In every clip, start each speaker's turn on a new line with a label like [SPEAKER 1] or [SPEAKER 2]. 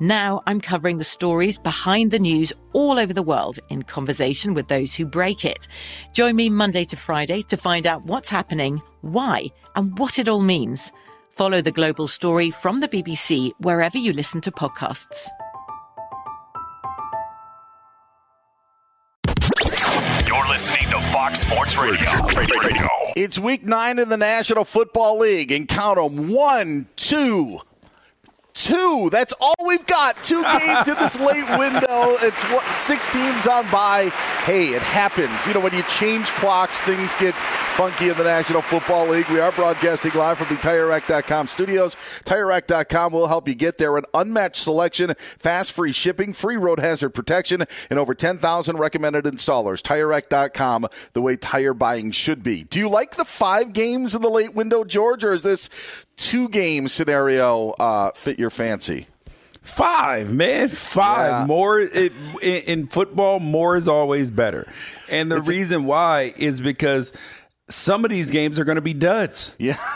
[SPEAKER 1] Now I'm covering the stories behind the news all over the world in conversation with those who break it. Join me Monday to Friday to find out what's happening, why, and what it all means. Follow the global story from the BBC wherever you listen to podcasts.
[SPEAKER 2] You're listening to Fox Sports Radio. Radio.
[SPEAKER 3] It's week nine in the National Football League, and count them one, two, two. That's all we've got. Two games in this late window. It's what six teams on by. Hey, it happens. You know, when you change clocks, things get funky in the National Football League. We are broadcasting live from the TireRack.com studios. TireRack.com will help you get there. An unmatched selection, fast free shipping, free road hazard protection, and over 10,000 recommended installers. TireRack.com, the way tire buying should be. Do you like the five games in the late window, George, or is this two game scenario uh, fit your fancy?
[SPEAKER 4] Five, man, five.
[SPEAKER 3] Yeah.
[SPEAKER 4] More it, in, in football, more is always better. And the
[SPEAKER 3] It's a-
[SPEAKER 4] reason why is because some of these games are going to be duds,
[SPEAKER 3] Yeah.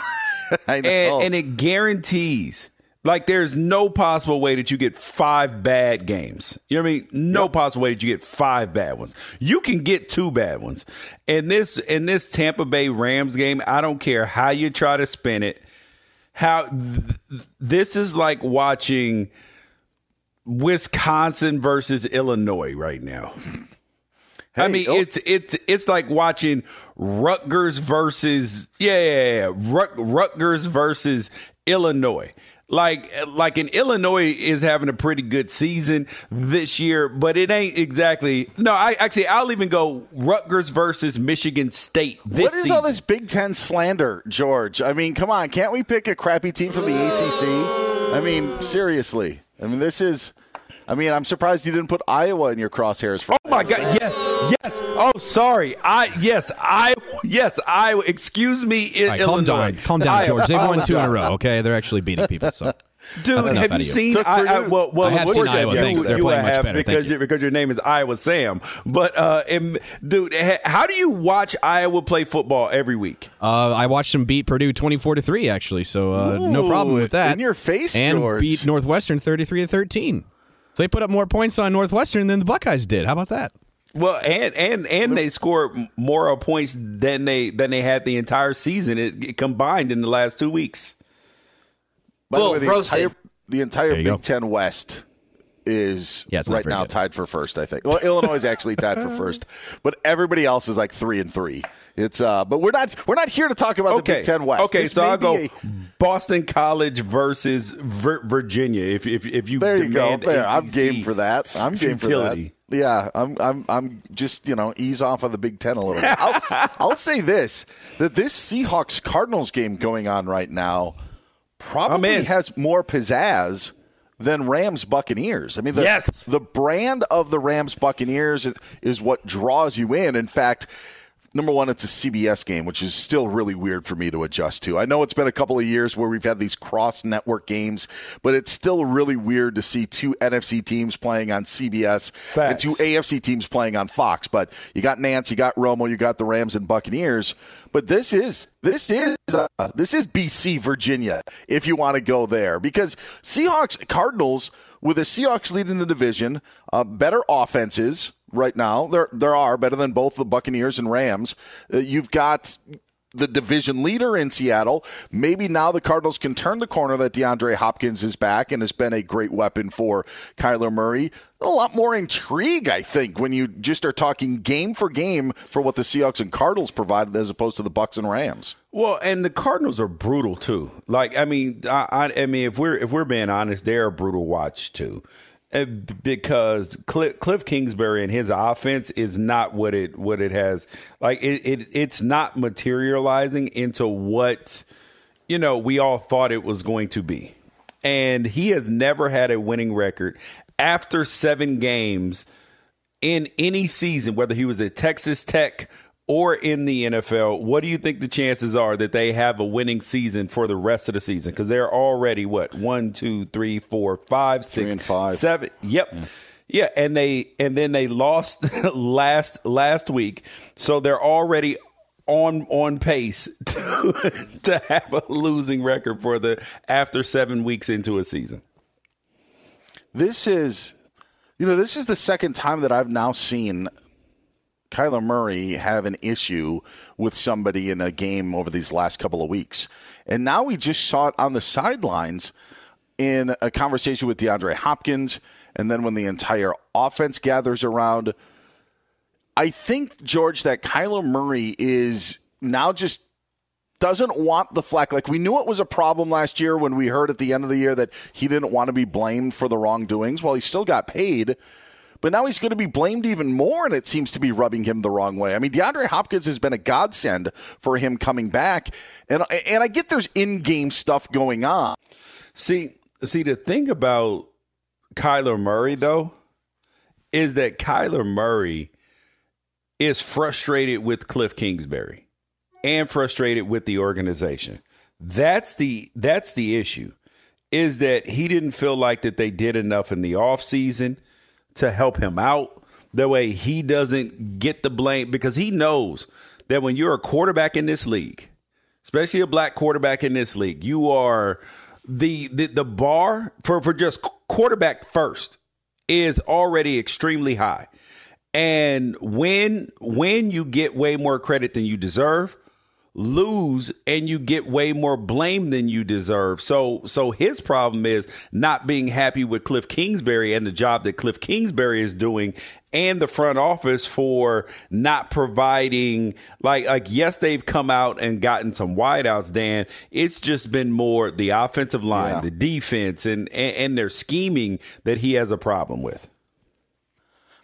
[SPEAKER 4] And, and it guarantees. Like there's no possible way that you get five bad games. You know what I mean? No possible way that you get five bad ones. You can get two bad ones. And this in this Tampa Bay Rams game, I don't care how you try to spin it. How th- th- this is like watching Wisconsin versus Illinois right now. I mean,
[SPEAKER 3] oh.
[SPEAKER 4] it's it's it's like watching Rutgers versus yeah, yeah, yeah. Rut, Rutgers versus Illinois. Like like in Illinois is having a pretty good season this year, but it ain't exactly. No, I actually I'll even go Rutgers versus Michigan State. This
[SPEAKER 3] What is all this Big Ten slander, George? I mean, come on, can't we pick a crappy team from the ACC? I mean, seriously. I mean, this is. I mean, I'm surprised you didn't put Iowa in your crosshairs. For
[SPEAKER 4] Oh my God! Yes, yes. Oh, sorry. I yes, I yes, I. Excuse me, I-
[SPEAKER 5] All right, calm down, calm down, George. They've won two in a row. Okay, they're actually beating people. So
[SPEAKER 4] Dude, have you
[SPEAKER 5] you.
[SPEAKER 4] seen?
[SPEAKER 3] Took
[SPEAKER 4] I, I, well, well,
[SPEAKER 5] I have seen Iowa.
[SPEAKER 4] you-
[SPEAKER 5] Thanks.
[SPEAKER 4] you
[SPEAKER 5] They're playing much better.
[SPEAKER 4] because
[SPEAKER 5] Thank you.
[SPEAKER 4] you- because your name is Iowa Sam. But uh, em- dude, ha- how do you watch Iowa play football every week?
[SPEAKER 5] uh, I watched them beat Purdue twenty-four to three. Actually, so uh, no problem with that.
[SPEAKER 3] in your face,
[SPEAKER 5] and
[SPEAKER 3] George.
[SPEAKER 5] beat Northwestern thirty-three to thirteen. So they put up more points on Northwestern than the Buckeyes did. How about that?
[SPEAKER 4] Well, and and and they scored more points than they than they had the entire season it, it combined in the last two weeks.
[SPEAKER 3] By the way, the
[SPEAKER 6] roasted.
[SPEAKER 3] entire, the entire Big
[SPEAKER 5] go.
[SPEAKER 3] Ten West is
[SPEAKER 5] Yeah,
[SPEAKER 3] right now
[SPEAKER 5] good.
[SPEAKER 3] tied for first. I think. Well, Illinois is actually tied for first, but everybody else is like three and three. It's uh, but we're not we're not here to talk about the
[SPEAKER 4] Okay.
[SPEAKER 3] Big Ten West.
[SPEAKER 4] Okay,
[SPEAKER 3] This
[SPEAKER 4] so I'll go
[SPEAKER 3] a-
[SPEAKER 4] Boston College versus Vir- Virginia. If if if you
[SPEAKER 3] there you go.
[SPEAKER 4] demand
[SPEAKER 3] There, I'm
[SPEAKER 4] ACC
[SPEAKER 3] game for that. I'm game
[SPEAKER 4] futility.
[SPEAKER 3] for that. Yeah, I'm I'm I'm just you know ease off of the Big Ten a little bit. I'll, I'll say this that this Seahawks Cardinals game going on right now probably has more pizzazz than Rams Buccaneers. I mean, the,
[SPEAKER 4] Yes.
[SPEAKER 3] the brand of the Rams Buccaneers is what draws you in. In fact, number one, it's a CBS game, which is still really weird for me to adjust to. I know it's been a couple of years where we've had these cross network games, but it's still really weird to see two NFC teams playing on CBS and two AFC teams playing on Fox. But you got Nance, you got Romo, you got the Rams and Buccaneers. But this is this is uh, this is BC Virginia if you want to go there because Seahawks Cardinals with the Seahawks leading the division, uh, better offenses right now. There there are better than both the Buccaneers and Rams. Uh, you've got the division leader in Seattle. Maybe now the Cardinals can turn the corner that DeAndre Hopkins is back and has been a great weapon for Kyler Murray. A lot more intrigue, I think, when you just are talking game for game for what the Seahawks and Cardinals provided as opposed to the Bucks and Rams.
[SPEAKER 4] Well, and the Cardinals are brutal too. Like, I mean, I, I, I mean, if we're if we're being honest, they're a brutal watch too, Eh, because Cliff, Cliff Kingsbury and his offense is not what it what it has. Like, it, it it's not materializing into what you know we all thought it was going to be, and he has never had a winning record after seven games in any season, whether he was at Texas Tech or in the NFL, what do you think the chances are that they have a winning season for the rest of the season? Because they're already what one, two, three, four, five, six,
[SPEAKER 3] and five.
[SPEAKER 4] seven. Yep. Mm. Yeah, and they and then they lost last last week, so they're already on on pace to to have a losing record for the after seven weeks into a season.
[SPEAKER 3] This is, you know, this is the second time that I've now seen Kyler Murray have an issue with somebody in a game over these last couple of weeks. And now we just saw it on the sidelines in a conversation with DeAndre Hopkins. And then when the entire offense gathers around, I think, George, that Kyler Murray is now just doesn't want the flack. Like we knew it was a problem last year when we heard at the end of the year that he didn't want to be blamed for the wrongdoings. Well, he still got paid, but now he's going to be blamed even more, and it seems to be rubbing him the wrong way. I mean, DeAndre Hopkins has been a godsend for him coming back, and and I get there's in-game stuff going on.
[SPEAKER 4] See, see, the thing about Kyler Murray though is that Kyler Murray is frustrated with Cliff Kingsbury and frustrated with the organization. That's the that's the issue. Is that he didn't feel like that they did enough in the offseason to help him out. That way he doesn't get the blame because he knows that when you're a quarterback in this league, especially a black quarterback in this league, you are the the, the bar for, for just quarterback first is already extremely high. And when when you get way more credit than you deserve, lose and you get way more blame than you deserve. So so his problem is not being happy with Cliff Kingsbury and the job that Cliff Kingsbury is doing and the front office for not providing like like yes they've come out and gotten some wideouts Dan it's just been more the offensive line
[SPEAKER 3] Yeah.
[SPEAKER 4] the defense and, and and their scheming that he has a problem with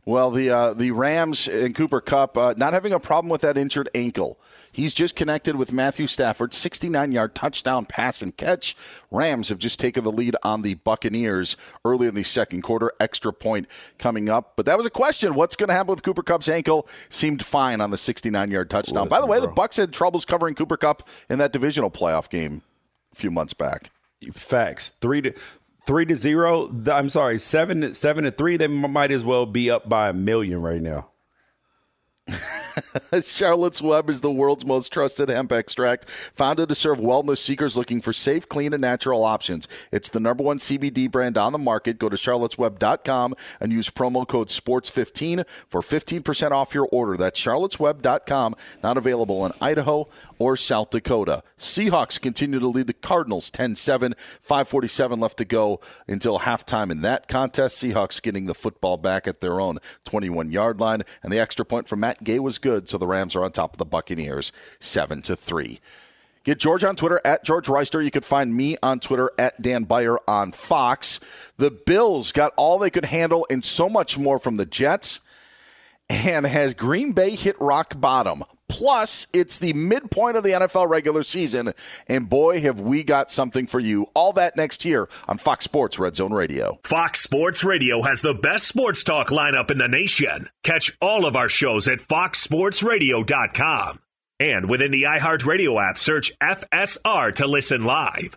[SPEAKER 3] Well, the uh, the Rams and Cooper Kupp uh, not having a problem with that injured ankle. He's just connected with Matthew Stafford, 69 yard touchdown pass and catch. Rams have just taken the lead on the Buccaneers early in the second quarter. Extra point coming up. But that was a question. What's going to happen with Cooper Kupp's ankle? Seemed fine on the 69 yard touchdown. By the
[SPEAKER 4] Listen,
[SPEAKER 3] way, the. Bucks had troubles covering Cooper Kupp in that divisional playoff game a few months back.
[SPEAKER 4] Facts. Three to three to zero. I'm sorry, seven seven to three. They might as well be up by a million right now.
[SPEAKER 3] Charlotte's Web is the world's most trusted hemp extract, founded to serve wellness seekers looking for safe, clean, and natural options. It's the number one CBD brand on the market. Go to charlottesweb.com and use promo code SPORTS15 for 15% off your order. That's charlottesweb.com, not available in Idaho or South Dakota. Seahawks continue to lead the Cardinals 10 7, 547 left to go until halftime in that contest. Seahawks getting the football back at their own 21 yard line, and the extra point from Matt Gay was good, so the Rams are on top of the Buccaneers 7 to 3. Get George on Twitter at George Wrighster. You can find me on Twitter at Dan Beyer on Fox. The Bills got all they could handle and so much more from the Jets. And has Green Bay hit rock bottom? Plus, it's the midpoint of the NFL regular season. And boy, have we got something for you. All that next year on Fox Sports Red Zone Radio.
[SPEAKER 2] Fox Sports Radio has the best sports talk lineup in the nation. Catch all of our shows at foxsportsradio.com. And within the iHeartRadio app, search FSR to listen live.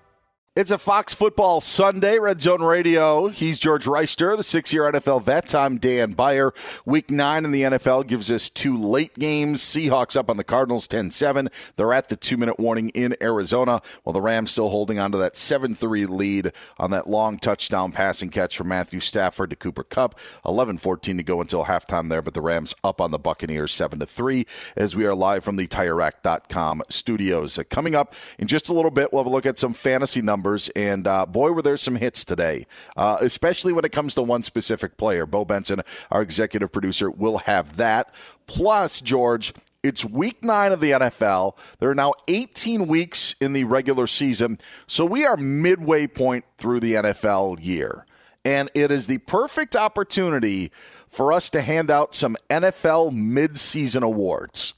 [SPEAKER 3] It's a Fox Football Sunday, Red Zone Radio. He's George Wrighster, the six year NFL vet. I'm Dan Beyer. Week nine in the NFL gives us two late games. Seahawks up on the Cardinals 10 7. They're at the two minute warning in Arizona, while the Rams still holding on to that 7 3 lead on that long touchdown passing catch from Matthew Stafford to Cooper Kupp. 11 14 to go until halftime there, but the Rams up on the Buccaneers 7 3 as we are live from the TireRack.com studios. Uh, coming up in just a little bit, we'll have a look at some fantasy numbers numbers, and uh, boy, were there some hits today, uh, especially when it comes to one specific player. Bo Benson, our executive producer, will have that. Plus, George, it's week nine of the NFL. There are now 18 weeks in the regular season, so we are midway point through the NFL year. and it is the perfect opportunity for us to hand out some NFL midseason awards.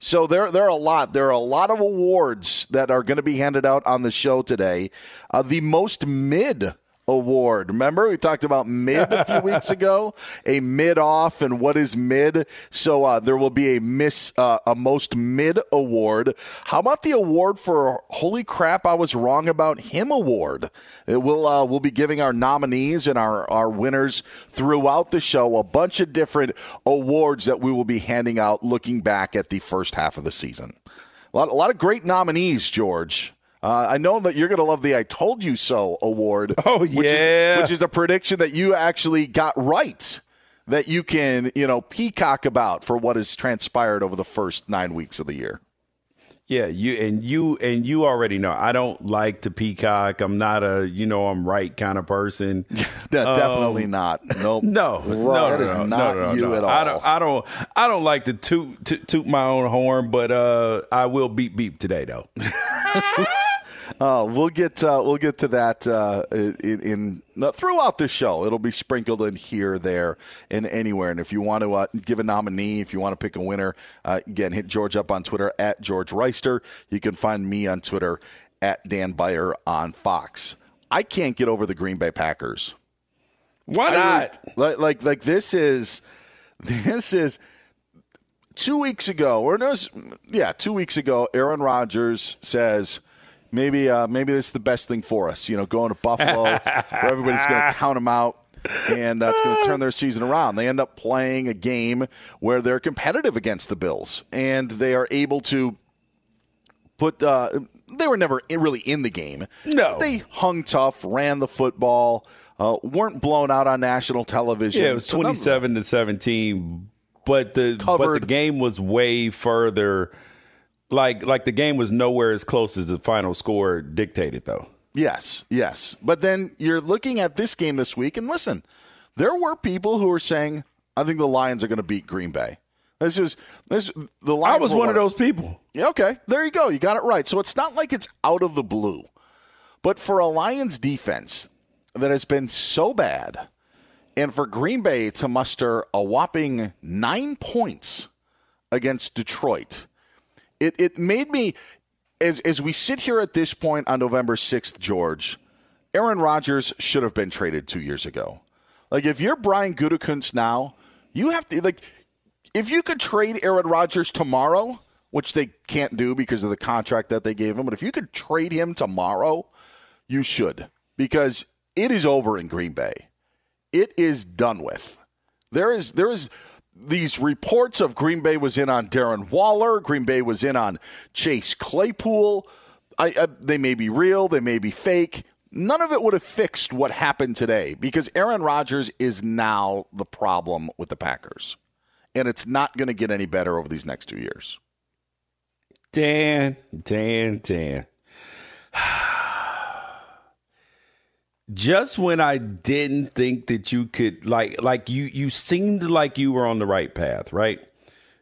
[SPEAKER 3] So there, there are a lot. There are a lot of awards that are going to be handed out on the show today. Uh, the most mid award. Remember, we talked about mid a few weeks ago, a mid off, and what is mid. So uh, there will be a miss, uh, a most mid award. How about the award for Holy crap, I was wrong about him award? It will uh, we'll be giving our nominees and our our winners throughout the show a bunch of different awards that we will be handing out, looking back at the first half of the season. A lot, a lot of great nominees, George. Uh, I know that you're going to love the "I Told You So" award.
[SPEAKER 4] Oh
[SPEAKER 3] which
[SPEAKER 4] yeah,
[SPEAKER 3] is, which is a prediction that you actually got right. That you can, you know, peacock about for what has transpired over the first nine weeks of the year.
[SPEAKER 4] Yeah, you and you and you already know I don't like to peacock. I'm not a you know I'm right kind of person.
[SPEAKER 3] Definitely um, not. Nope.
[SPEAKER 4] No, no,
[SPEAKER 3] that is
[SPEAKER 4] no,
[SPEAKER 3] not
[SPEAKER 4] no, no,
[SPEAKER 3] you
[SPEAKER 4] no.
[SPEAKER 3] at all.
[SPEAKER 4] I don't. I don't. I don't like to toot, toot, toot my own horn, but uh, I will beep beep today though.
[SPEAKER 3] Uh, we'll get uh, we'll get to that uh, in, in uh, throughout the show. It'll be sprinkled in here, there, and anywhere. And if you want to uh, give a nominee, if you want to pick a winner, uh, again, hit George up on Twitter at George Wrighster. You can find me on Twitter at Dan Beyer on Fox. I can't get over the Green Bay Packers.
[SPEAKER 4] Why not?
[SPEAKER 3] like, like like this is this is two weeks ago, or no, yeah, two weeks ago. Aaron Rodgers says maybe uh, maybe this is the best thing for us. You know, going to Buffalo, where everybody's going to count them out. And that's going to turn their season around. They end up playing a game where they're competitive against the Bills, and they are able to put. Uh, they were never really in the game.
[SPEAKER 4] No,
[SPEAKER 3] they hung tough, ran the football, uh, weren't blown out on national television.
[SPEAKER 4] Yeah, it was twenty-seven to seventeen, but the
[SPEAKER 3] Covered.
[SPEAKER 4] but the game was way further like like the game was nowhere as close as the final score dictated though.
[SPEAKER 3] Yes, yes. But then you're looking at this game this week and listen, there were people who were saying I think the Lions are going to beat Green Bay. This is this the Lions
[SPEAKER 4] I was one of those people.
[SPEAKER 3] Yeah, okay. There you go. You got it right. So it's not like it's out of the blue. But for a Lions defense that has been so bad and for Green Bay to muster a whopping 9 points against Detroit it it made me as as we sit here at this point on November sixth, George, Aaron Rodgers should have been traded two years ago. Like if you're Brian Gutekunst now, you have to like if you could trade Aaron Rodgers tomorrow, which they can't do because of the contract that they gave him, but if you could trade him tomorrow, you should because it is over in Green Bay. It is done with. There is there is these reports of Green Bay was in on Darren Waller, Green Bay was in on Chase Claypool. I, I, they may be real, they may be fake. None of it would have fixed what happened today because Aaron Rodgers is now the problem with the Packers. And it's not going to get any better over these next two years.
[SPEAKER 4] Dan, Dan, Dan. just when I didn't think that you could like like you you seemed like you were on the right path, right?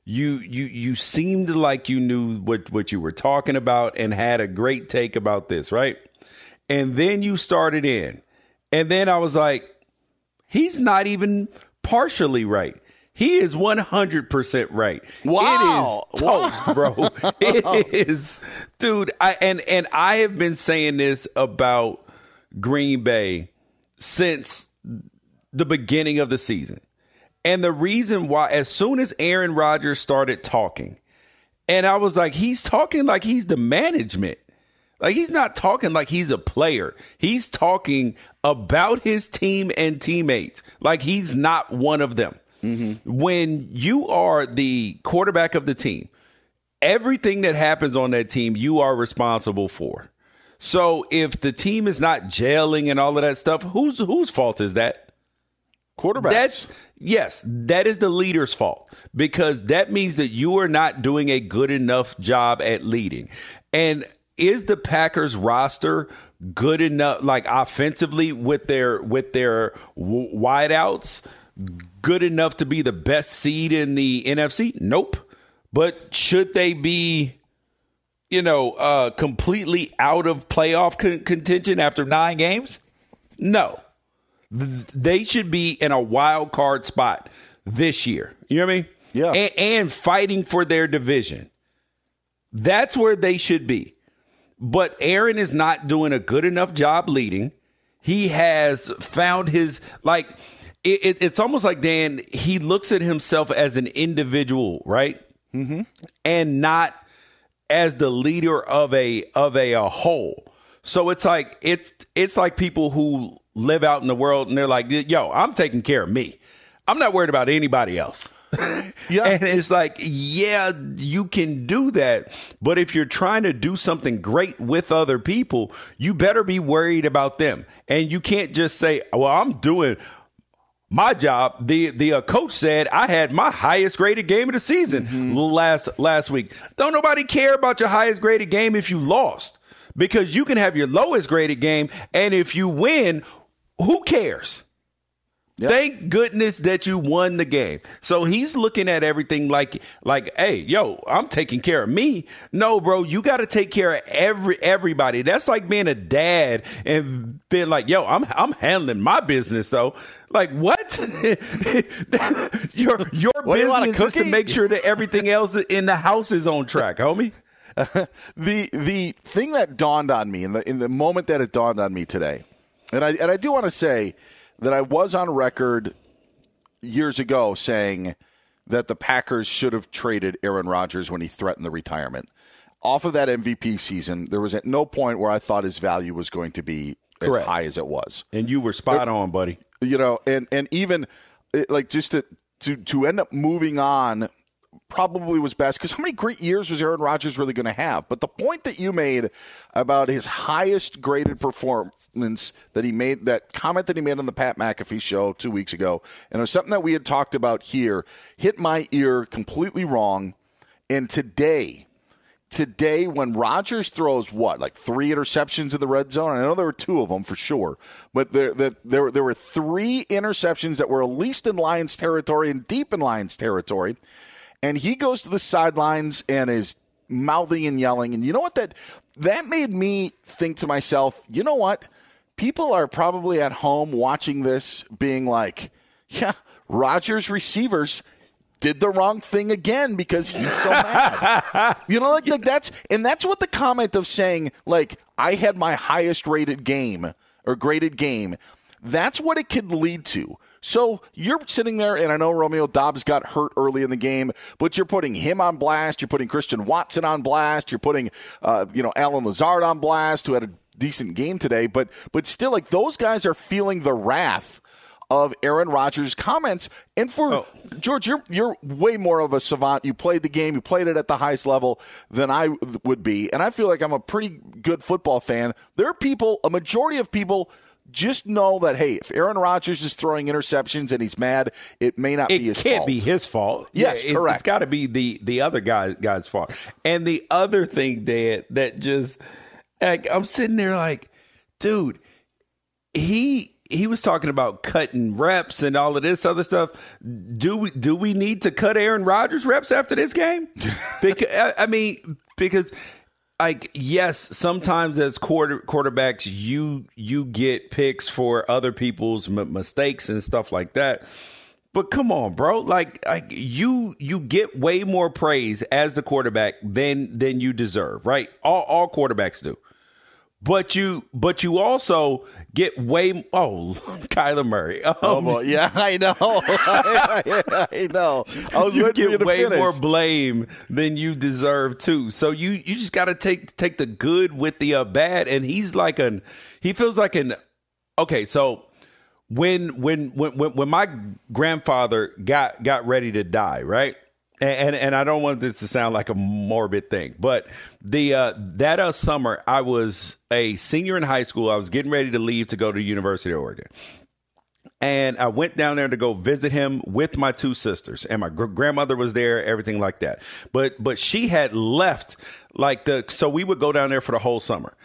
[SPEAKER 4] You you you seemed like you knew what what you were talking about and had a great take about this, right? And then you started in. And then I was like he's not even partially right. He is 100% right.
[SPEAKER 3] Wow.
[SPEAKER 4] It is toast, bro. it is dude, I and and I have been saying this about Green Bay since the beginning of the season. And the reason why, as soon as Aaron Rodgers started talking, and I was like, he's talking like he's the management. Like he's not talking like he's a player. He's talking about his team and teammates like he's not one of them. Mm-hmm. When you are the quarterback of the team, everything that happens on that team, you are responsible for. So if the team is not jailing and all of that stuff, whose whose fault is that?
[SPEAKER 3] Quarterbacks.
[SPEAKER 4] That's yes, that is the leader's fault because that means that you are not doing a good enough job at leading. And is the Packers roster good enough like offensively with their with their w- wideouts good enough to be the best seed in the NFC? Nope. But should they be you know, uh, completely out of playoff con- contention after nine games? No. th- they should be in a wild card spot this year. You know what I mean?
[SPEAKER 3] Yeah.
[SPEAKER 4] And, and fighting for their division. That's where they should be. But Aaron is not doing a good enough job leading. He has found his like it, it, it's almost like Dan. He looks at himself as an individual, right? Mm-hmm. And not as the leader of a of a, a whole. So it's like it's it's like people who live out in the world and they're like, "Yo, I'm taking care of me. I'm not worried about anybody else."
[SPEAKER 3] Yeah.
[SPEAKER 4] And it's like, yeah, you can do that. But if you're trying to do something great with other people, you better be worried about them. And you can't just say, well, I'm doing my job. The the uh, coach said I had my highest graded game of the season last last week. Don't nobody care about your highest graded game if you lost. Because you can have your lowest graded game and if you win, who cares? Thank goodness that you won the game. So he's looking at everything like like, hey, yo, I'm taking care of me. No, bro, you got to take care of every everybody. That's like being a dad and being like, yo, I'm I'm handling my business though. Like what? your your
[SPEAKER 3] What, you
[SPEAKER 4] business is to make sure that everything else in the house is on track, homie.
[SPEAKER 3] the the thing that dawned on me in the in the moment that it dawned on me today, and I and I do want to say that I was on record years ago saying that the Packers should have traded Aaron Rodgers when he threatened the retirement. Off of that MVP season, there was at no point where I thought his value was going to be as high as it was.
[SPEAKER 4] And you were spot on, buddy.
[SPEAKER 3] You know, and and even it, like just to to to end up moving on probably was best because how many great years was Aaron Rodgers really going to have? But the point that you made about his highest graded performance that he made, that comment that he made on the Pat McAfee show two weeks ago, and it was something that we had talked about here, hit my ear completely wrong. And today, today when Rodgers throws what like three interceptions in the red zone. I know there were two of them for sure, but there there there, there were three interceptions that were at least in Lions territory and deep in Lions territory. And he goes to the sidelines and is mouthing and yelling. And you know what that that made me think to myself, you know what? People are probably at home watching this being like, yeah, Rodgers receivers did the wrong thing again because he's so mad. you know, like, like that's and that's what the comment of saying like I had my highest rated game or graded game. That's what it could lead to. So you're sitting there, and I know Romeo Doubs got hurt early in the game, but you're putting him on blast. You're putting Christian Watson on blast. You're putting, uh, you know, Allen Lazard on blast, who had a decent game today. But but still, like those guys are feeling the wrath of Aaron Rodgers' comments. And for George, you're you're way more of a savant. You played the game, you played it at the highest level than I would be, and I feel like I'm a pretty good football fan. There are people, a majority of people. Just know that hey, if Aaron Rodgers is throwing interceptions and he's mad, it may not
[SPEAKER 4] it
[SPEAKER 3] be his fault.
[SPEAKER 4] It can't
[SPEAKER 3] fault.
[SPEAKER 4] be his fault.
[SPEAKER 3] Yes,
[SPEAKER 4] it,
[SPEAKER 3] correct.
[SPEAKER 4] It's got to be the the other guy guy's fault. And the other thing, Dad, that just like, I'm sitting there like, dude, he he was talking about cutting reps and all of this other stuff. Do we do we need to cut Aaron Rodgers reps after this game? because I mean, because like yes, sometimes as quarter quarterbacks, you you get picks for other people's m- mistakes and stuff like that. But come on, bro! Like, like you you get way more praise as the quarterback than than you deserve, right? All all quarterbacks do. But you but you also get way oh Kyler Murray. Um,
[SPEAKER 3] Oh boy, yeah, I know, I, I know. I was
[SPEAKER 4] you get way
[SPEAKER 3] finish.
[SPEAKER 4] more blame than you deserve too. So you you just got to take take the good with the uh, bad. And he's like an he feels like an okay. So when when when, when my grandfather got got ready to die, right? And, and I don't want this to sound like a morbid thing, but the uh, that uh, summer I was a senior in high school. I was getting ready to leave to go to University of Oregon and I went down there to go visit him with my two sisters, and my gr- grandmother was there, everything like that. But but she had left like the so we would go down there for the whole summer,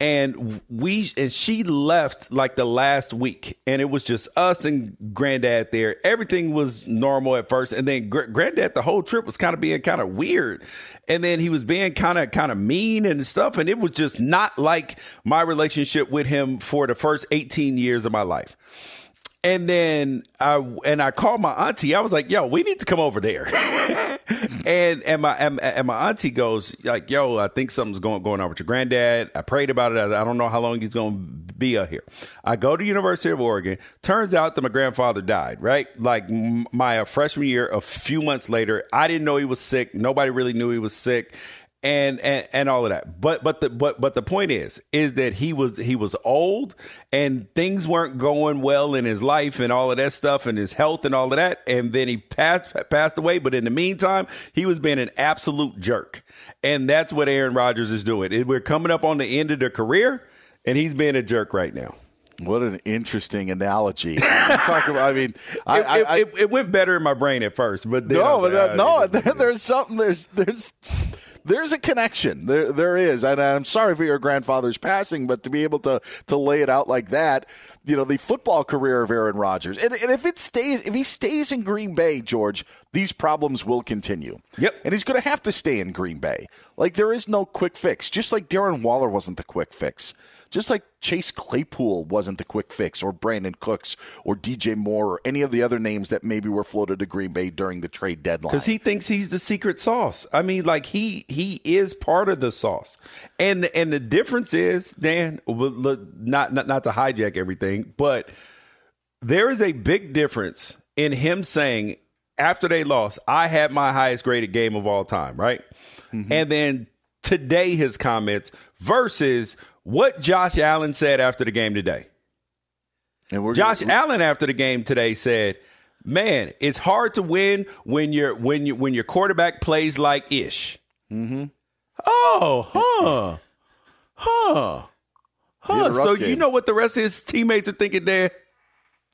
[SPEAKER 4] and we and she left like the last week, and it was just us and granddad there. Everything was normal at first, and then gr- granddad the whole trip was kind of being kind of weird, and then he was being kind of kind of mean and stuff, and it was just not like my relationship with him for the first eighteen years of my life. And then I and I called my auntie. I was like, "Yo, we need to come over there." and and my and, and my auntie goes like, "Yo, I think something's going going on with your granddad." I prayed about it. I, I don't know how long he's going to be out here. I go to University of Oregon. Turns out that my grandfather died. Right, like my freshman year. A few months later, I didn't know he was sick. Nobody really knew he was sick and and and all of that. But but the but but the point is is that he was he was old and things weren't going well in his life and all of that stuff and his health and all of that. And then he passed passed away. But in the meantime, he was being an absolute jerk. And that's what Aaron Rodgers is doing. We're coming up on the end of their career, and he's being a jerk right now.
[SPEAKER 3] What an interesting analogy. Talk about, I mean, I,
[SPEAKER 4] it,
[SPEAKER 3] I,
[SPEAKER 4] it, it, went better in my brain at first, but
[SPEAKER 3] no,
[SPEAKER 4] I- I- ah,
[SPEAKER 3] no, there, there's something. There's there's there's a connection. There there is, and I'm sorry for your grandfather's passing, but to be able to to lay it out like that, you know, the football career of Aaron Rodgers, and, and if it stays, if he stays in Green Bay, George, these problems will continue.
[SPEAKER 4] Yep,
[SPEAKER 3] and he's going to have to stay in Green Bay. Like there is no quick fix. Just like Darren Waller wasn't the quick fix. Just like Chase Claypool wasn't the quick fix, or Brandin Cooks, or DJ Moore, or any of the other names that maybe were floated to Green Bay during the trade deadline.
[SPEAKER 4] because he thinks he's the secret sauce. I mean, like he he is part of the sauce, and and the difference is, Dan, not not not to hijack everything, but there is a big difference in him saying after they lost, I had my highest graded game of all time, right? And then today his comments versus what Josh Allen said after the game today.
[SPEAKER 3] And we're
[SPEAKER 4] Josh Allen after the game today said, "Man, it's hard to win when your when you when your quarterback plays like ish."
[SPEAKER 3] Mm-hmm.
[SPEAKER 4] Oh, huh, huh, huh. So
[SPEAKER 3] game.
[SPEAKER 4] you know what the rest of his teammates are thinking there?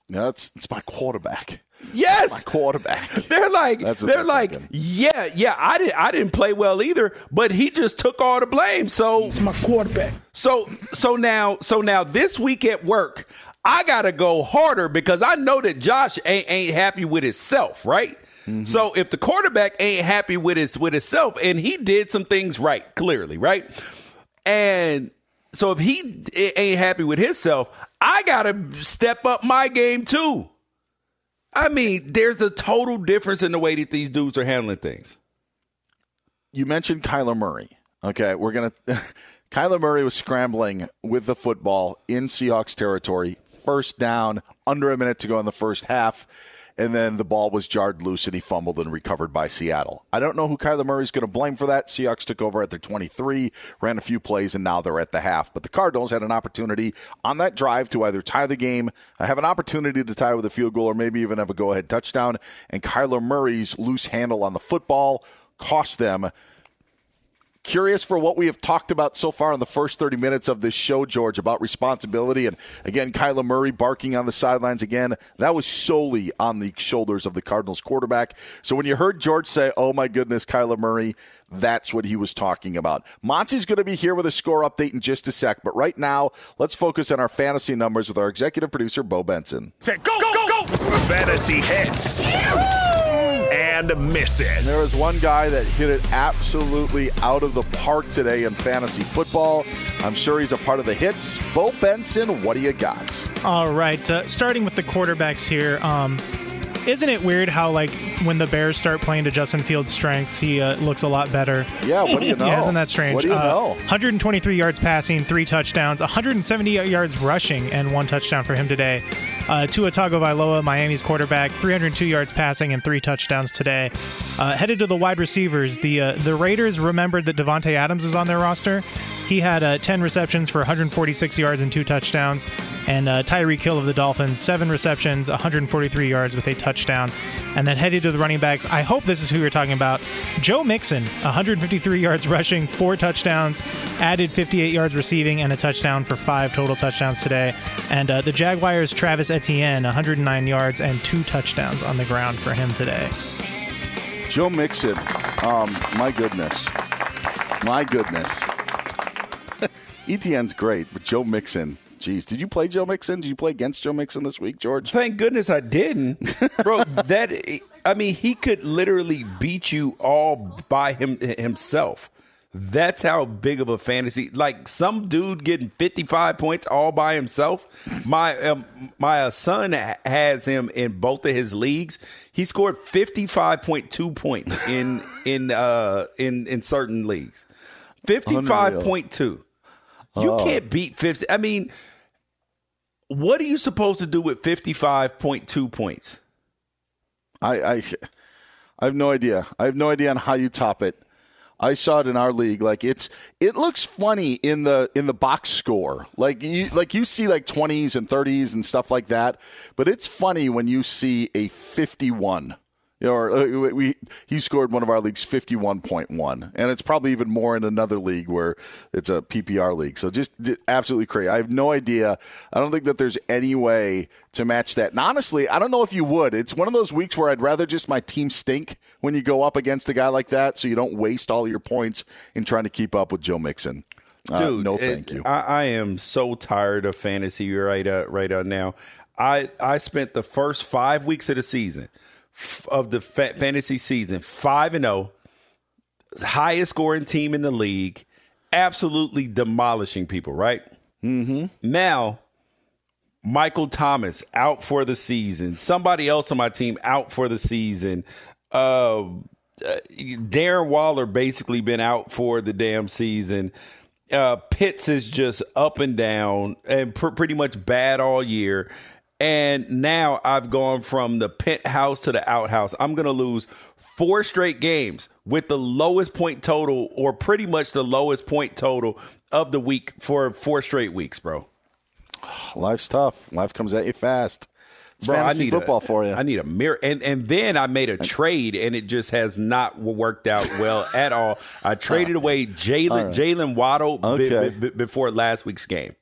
[SPEAKER 3] No, it's it's my quarterback.
[SPEAKER 4] Yes,
[SPEAKER 3] my quarterback.
[SPEAKER 4] They're like,
[SPEAKER 3] That's
[SPEAKER 4] they're
[SPEAKER 3] they're
[SPEAKER 4] like,
[SPEAKER 3] thinking.
[SPEAKER 4] yeah, yeah. I didn't, I didn't play well either, but he just took all the blame. So it's my quarterback. So, so now, so now this week at work, I gotta go harder because I know that Josh ain't ain't happy with himself, right? Mm-hmm. So if the quarterback ain't happy with his with himself, and he did some things right, clearly, right, and so if he ain't happy with himself, I gotta step up my game too. I mean, there's a total difference in the way that these dudes are handling things.
[SPEAKER 3] you mentioned Kyler Murray. Okay, we're gonna. Kyler Murray was scrambling with the football in Seahawks territory. First down, under a minute to go in the first half, and then the ball was jarred loose and he fumbled and recovered by Seattle. I don't know who Kyler Murray's going to blame for that. Seahawks took over at their 23, ran a few plays, and now they're at the half. But the Cardinals had an opportunity on that drive to either tie the game, have an opportunity to tie with a field goal, or maybe even have a go ahead touchdown. And Kyler Murray's loose handle on the football cost them curious for what we have talked about so far in the first 30 minutes of this show, George, about responsibility. And again, Kyler Murray barking on the sidelines again. That was solely on the shoulders of the Cardinals quarterback. So when you heard George say, oh my goodness, Kyler Murray, that's what he was talking about. Monty's going to be here with a score update in just a sec. But right now, let's focus on our fantasy numbers with our executive producer, Bo Benson.
[SPEAKER 2] Go, go, go! Fantasy hits and misses.
[SPEAKER 3] There was one guy that hit it absolutely out of the park today in fantasy football. I'm sure he's a part of the hits. Bo Benson, what do you got?
[SPEAKER 7] All right, uh, starting with the quarterbacks here. Um, isn't it weird how like when the Bears start playing to Justin Fields' strengths, he uh, looks a lot better?
[SPEAKER 3] Yeah, what do you know?
[SPEAKER 7] yeah, isn't that strange?
[SPEAKER 3] What do you
[SPEAKER 7] Uh,
[SPEAKER 3] know?
[SPEAKER 7] 123 yards passing, three touchdowns, 170 yards rushing, and one touchdown for him today. Uh, Tua Tagovailoa, Miami's quarterback, 302 yards passing and three touchdowns today. Uh, headed to the wide receivers, the uh, the Raiders remembered that Davante Adams is on their roster. He had uh, 10 receptions for 146 yards and two touchdowns. And uh, Tyreek Hill of the Dolphins, seven receptions, 143 yards with a touchdown. And then headed to the running backs. I hope this is who you're talking about. Joe Mixon, 153 yards rushing, four touchdowns, added 58 yards receiving, and a touchdown for five total touchdowns today. And uh, the Jaguars' Travis Etienne, 109 yards and two touchdowns on the ground for him today.
[SPEAKER 3] Joe Mixon. Um, my goodness. My goodness. Etienne's great, but Joe Mixon. Jeez, did you play Joe Mixon? Did you play against Joe Mixon this week, George?
[SPEAKER 4] Thank goodness I didn't, bro. that I mean, he could literally beat you all by him himself. That's how big of a fantasy. Like some dude getting 55 points all by himself. My um, my son has him in both of his leagues. He scored 55.2 points in in uh in in certain leagues. 55.2. You
[SPEAKER 3] Oh.
[SPEAKER 4] can't beat 50. I mean, what are you supposed to do with 55.2 points?
[SPEAKER 3] I, I I have no idea. I have no idea on how you top it. I saw it in our league. Like it's it looks funny in the in the box score. Like you like you see like twenties and thirties and stuff like that. But it's funny when you see a fifty one. You know, or uh, we he scored one of our leagues fifty one point one, and it's probably even more in another league where it's a PPR league. So just absolutely crazy. I have no idea. I don't think that there's any way to match that. And honestly, I don't know if you would. It's one of those weeks where I'd rather just my team stink when you go up against a guy like that, so you don't waste all your points in trying to keep up with Joe Mixon. Uh,
[SPEAKER 4] Dude,
[SPEAKER 3] no,
[SPEAKER 4] it-
[SPEAKER 3] thank you.
[SPEAKER 4] I, I am so tired of fantasy right uh, right uh, now. I I spent the first five weeks of the season of the fa- fantasy season five and zero, highest scoring team in the league, absolutely demolishing people. Right
[SPEAKER 3] mm-hmm.
[SPEAKER 4] now, Michael Thomas out for the season. Somebody else on my team out for the season. Uh, uh, Darren Waller basically been out for the damn season. Uh, Pitts is just up and down and pr- pretty much bad all year. And now I've gone from the penthouse to the outhouse. I'm going to lose four straight games with the lowest point total, or pretty much the lowest point total of the week for four straight weeks, bro.
[SPEAKER 3] Life's tough. Life comes at you fast. It's
[SPEAKER 4] Bro,
[SPEAKER 3] fantasy
[SPEAKER 4] I need
[SPEAKER 3] football
[SPEAKER 4] a,
[SPEAKER 3] for you.
[SPEAKER 4] I need a mirror, and and then I made a trade, and it just has not worked out well at all. I traded away
[SPEAKER 3] Jaylen right.
[SPEAKER 4] Jaylen Waddle
[SPEAKER 3] Okay.
[SPEAKER 4] be- before last week's game.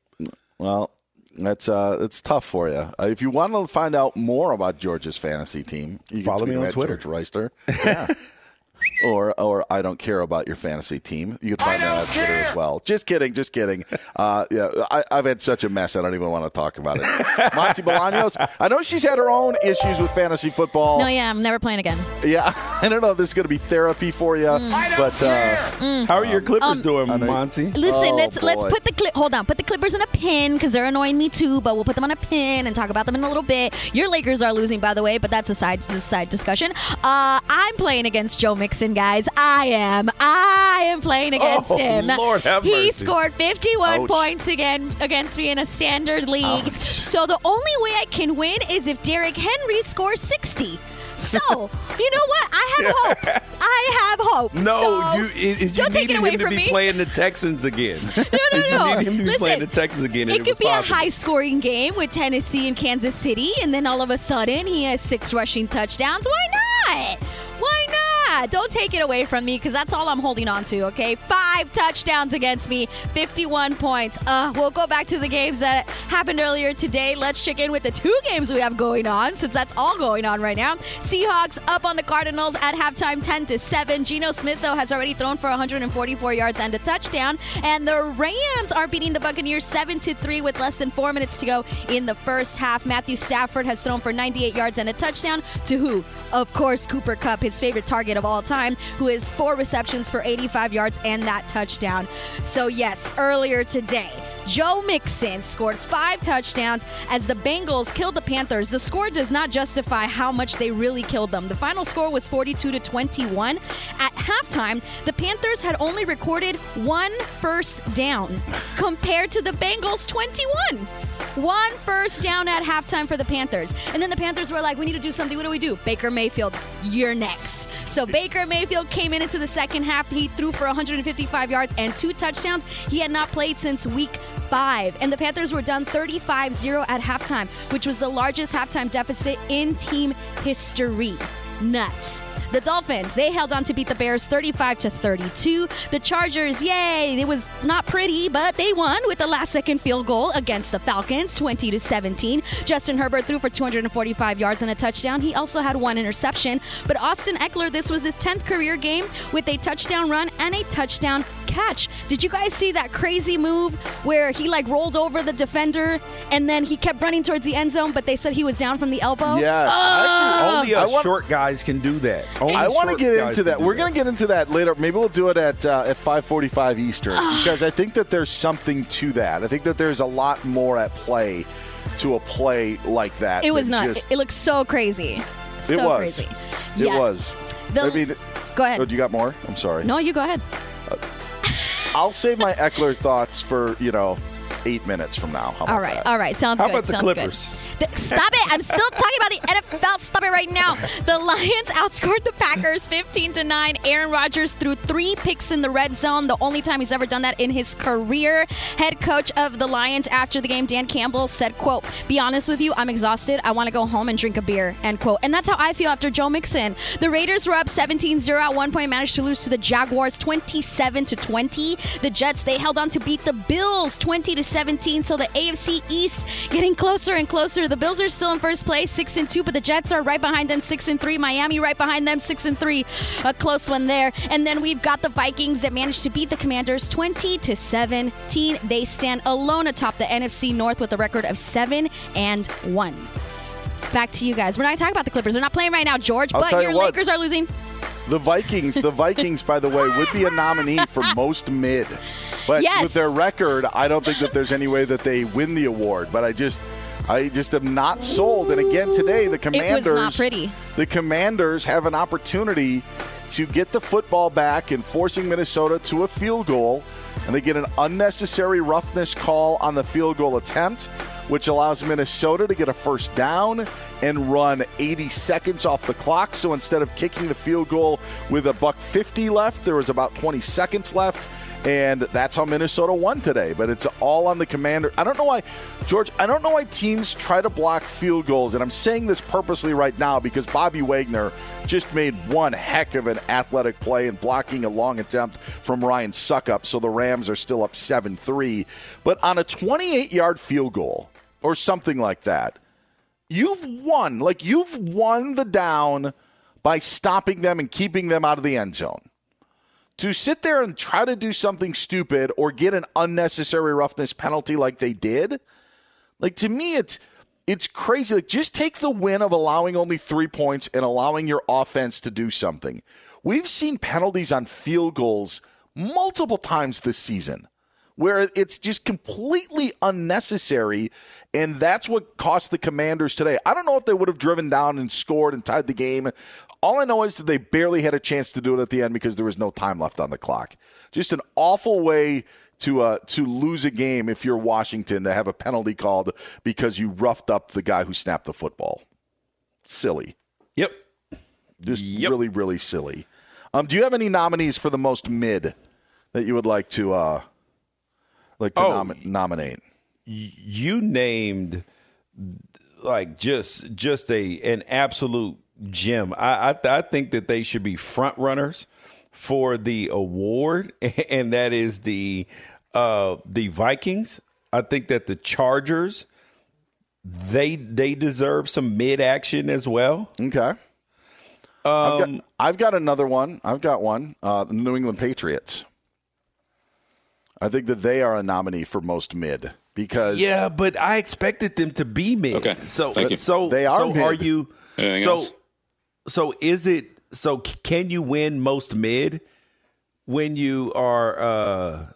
[SPEAKER 3] Well, that's uh, it's tough for you. Uh, if you want to find out more about George's fantasy team, you can
[SPEAKER 4] Follow me on Twitter.
[SPEAKER 3] George Wrighster. Yeah. Or or I don't care about your fantasy team. You can find that on Twitter as well. Just kidding, just kidding. Uh, yeah, I, I've had such a mess. I don't even want to talk about it. Monty Bolaños. I know she's had her own issues with fantasy football.
[SPEAKER 8] No, yeah, I'm never playing again.
[SPEAKER 3] Yeah, I don't know. if This is going to be therapy for you, but uh,
[SPEAKER 4] how are your Clippers
[SPEAKER 8] Um,
[SPEAKER 4] doing,
[SPEAKER 3] I
[SPEAKER 4] Monty?
[SPEAKER 8] Listen,
[SPEAKER 3] Oh,
[SPEAKER 8] let's let's put the clip. Hold on, put the Clippers in a pin because they're annoying me too. But we'll put them on a pin and talk about them in a little bit. Your Lakers are losing, by the way, but that's a side a side discussion. Uh, I'm playing against Joe Mixon, guys. I am. I am playing against
[SPEAKER 4] Oh,
[SPEAKER 8] him.
[SPEAKER 4] Lord have
[SPEAKER 8] he
[SPEAKER 4] mercy.
[SPEAKER 8] scored 51
[SPEAKER 3] Ouch.
[SPEAKER 8] points again against me in a standard league. So the only way I can win is if Derrick Henry scores 60. So you know what? I have hope. I have hope.
[SPEAKER 4] No,
[SPEAKER 8] So-
[SPEAKER 4] you it, it- you needed him to be
[SPEAKER 8] me.
[SPEAKER 4] playing the Texans again.
[SPEAKER 8] No, no,
[SPEAKER 4] you
[SPEAKER 8] no.
[SPEAKER 4] needed him to be
[SPEAKER 8] Listen,
[SPEAKER 4] playing the Texans again.
[SPEAKER 8] It
[SPEAKER 4] it
[SPEAKER 8] could be a high scoring game with Tennessee and Kansas City, and then all of a sudden he has six rushing touchdowns. Why not? Why not? Don't take it away from me because that's all I'm holding on to, okay? Five touchdowns against me, 51 points. Uh, we'll go back to the games that happened earlier today. Let's check in with the two games we have going on since that's all going on right now. Seahawks up on the Cardinals at halftime 10 to 7. Geno Smith, though, has already thrown for 144 yards and a touchdown. And the Rams are beating the Buccaneers 7 to 3 with less than four minutes to go in the first half. Matthew Stafford has thrown for 98 yards and a touchdown to who? Of course, Cooper Kupp, his favorite target of all time, who has four receptions for 85 yards and that touchdown. So, yes, earlier today, Joe Mixon scored five touchdowns as the Bengals killed the Panthers. The score does not justify how much they really killed them. The final score was 42 to 21. At halftime, the Panthers had only recorded one first down compared to the Bengals 21. One first down at halftime for the Panthers. And then the Panthers were like, we need to do something. What do we do? Baker Mayfield, you're next. So Baker Mayfield came in into the second half. He threw for 155 yards and two touchdowns. He had not played since week five. And the Panthers were done 35 0 at halftime, which was the largest halftime deficit in team history. Nuts. The Dolphins, they held on to beat the Bears 35 to 32. The Chargers, yay, it was not pretty, but they won with the last second field goal against the Falcons 20 to 17. Justin Herbert threw for 245 yards and a touchdown. He also had one interception, but Austin Ekeler, this was his 10th career game with a touchdown run and a touchdown catch. Did you guys see that crazy move where he like rolled over the defender and then he kept running towards the end zone, but they said he was down from the elbow?
[SPEAKER 3] Yes.
[SPEAKER 8] Ah!
[SPEAKER 4] Only
[SPEAKER 3] I
[SPEAKER 4] us
[SPEAKER 3] want-
[SPEAKER 4] short guys can do that. Only
[SPEAKER 3] I want to get into that. We're going to get into that later. Maybe we'll do it at uh, at 5:45 Eastern
[SPEAKER 8] Ah.
[SPEAKER 3] because I think that there's something to that. I think that there's a lot more at play to a play like that.
[SPEAKER 8] It was not.
[SPEAKER 3] just-
[SPEAKER 8] it looked so crazy.
[SPEAKER 3] it
[SPEAKER 8] so
[SPEAKER 3] was.
[SPEAKER 8] crazy.
[SPEAKER 3] It
[SPEAKER 8] Yeah.
[SPEAKER 3] was.
[SPEAKER 8] The-
[SPEAKER 3] I mean,
[SPEAKER 8] Go ahead.
[SPEAKER 3] Oh, you got more? I'm sorry.
[SPEAKER 8] No, you go ahead.
[SPEAKER 3] I'll save my Ekeler thoughts for you know eight minutes from now. How about
[SPEAKER 8] All right,
[SPEAKER 3] that?
[SPEAKER 8] all right. Sounds
[SPEAKER 3] How
[SPEAKER 8] good.
[SPEAKER 3] about the
[SPEAKER 8] sounds
[SPEAKER 3] Clippers?
[SPEAKER 8] Good. Stop it! I'm still talking about the NFL. Stop it right now. The Lions outscored the Packers 15 to nine. Aaron Rodgers threw three picks in the red zone, the only time he's ever done that in his career. Head coach of the Lions after the game, Dan Campbell, said, "quote Be honest with you, I'm exhausted. I want to go home and drink a beer." End quote. And that's how I feel after Joe Mixon. The Raiders were up 17-0 at one point, managed to lose to the Jaguars 27 to 20. The Jets they held on to beat the Bills 20 to 17. So the AFC East getting closer and closer. The Bills are still in first place, six and two, but the Jets are right behind them, six and three. Miami right behind them, six and three. A close one there. And then we've got the Vikings that managed to beat the Commanders 20 to 17. They stand alone atop the NFC North with a record of seven and one. Back to you guys. We're not talking about the Clippers. They're not playing right now, George,
[SPEAKER 3] I'll
[SPEAKER 8] but your
[SPEAKER 3] you what.
[SPEAKER 8] Lakers are losing.
[SPEAKER 3] The Vikings, the Vikings, by the way, would be a nominee for most mid. But
[SPEAKER 8] Yes.
[SPEAKER 3] with their record, I don't think that there's any way that they win the award. But I just, I just am not sold. And again, today the Commanders,
[SPEAKER 8] not pretty.
[SPEAKER 3] the Commanders have an opportunity to get the football back and forcing Minnesota to a field goal, and they get an unnecessary roughness call on the field goal attempt. Which allows Minnesota to get a first down and run 80 seconds off the clock. So instead of kicking the field goal with a buck 50 left, there was about 20 seconds left. And that's how Minnesota won today. But it's all on the commander. I don't know why, George, I don't know why teams try to block field goals. And I'm saying this purposely right now because Bobby Wagner just made one heck of an athletic play and blocking a long attempt from Ryan Succop. So the Rams are still up 7 3. But on a 28 yard field goal or something like that, you've won. Like you've won the down by stopping them and keeping them out of the end zone to sit there and try to do something stupid or get an unnecessary roughness penalty like they did like to me it's it's crazy. Like just take the win of allowing only 3 points and allowing your offense to do something. We've seen penalties on field goals multiple times this season where it's just completely unnecessary and that's what cost the commanders today. I don't know if they would have driven down and scored and tied the game all i know is that they barely had a chance to do it at the end because there was no time left on the clock. Just an awful way to uh, to lose a game if you're washington to have a penalty called because you roughed up the guy who snapped the football. Silly.
[SPEAKER 4] Yep.
[SPEAKER 3] just really really silly. Um, do you have any nominees for the most mid that you would like to uh, like to
[SPEAKER 4] Oh,
[SPEAKER 3] nomi- nominate?
[SPEAKER 4] you named like just just a an absolute gem. I I, I think that they should be front runners for the award, and that is the uh, the Vikings. I think that the Chargers they they deserve some mid action as well.
[SPEAKER 3] Okay. I've, got, I've got another one. I've got one. Uh, the New England Patriots. I think that they are a nominee for most mid because
[SPEAKER 4] Yeah, but I expected them to be mid.
[SPEAKER 3] Okay,
[SPEAKER 4] So
[SPEAKER 3] thank you.
[SPEAKER 4] so
[SPEAKER 3] They are
[SPEAKER 4] so
[SPEAKER 3] mid.
[SPEAKER 4] are you
[SPEAKER 3] Anything
[SPEAKER 4] so
[SPEAKER 3] else?
[SPEAKER 4] So is it so can you win most mid when you are uh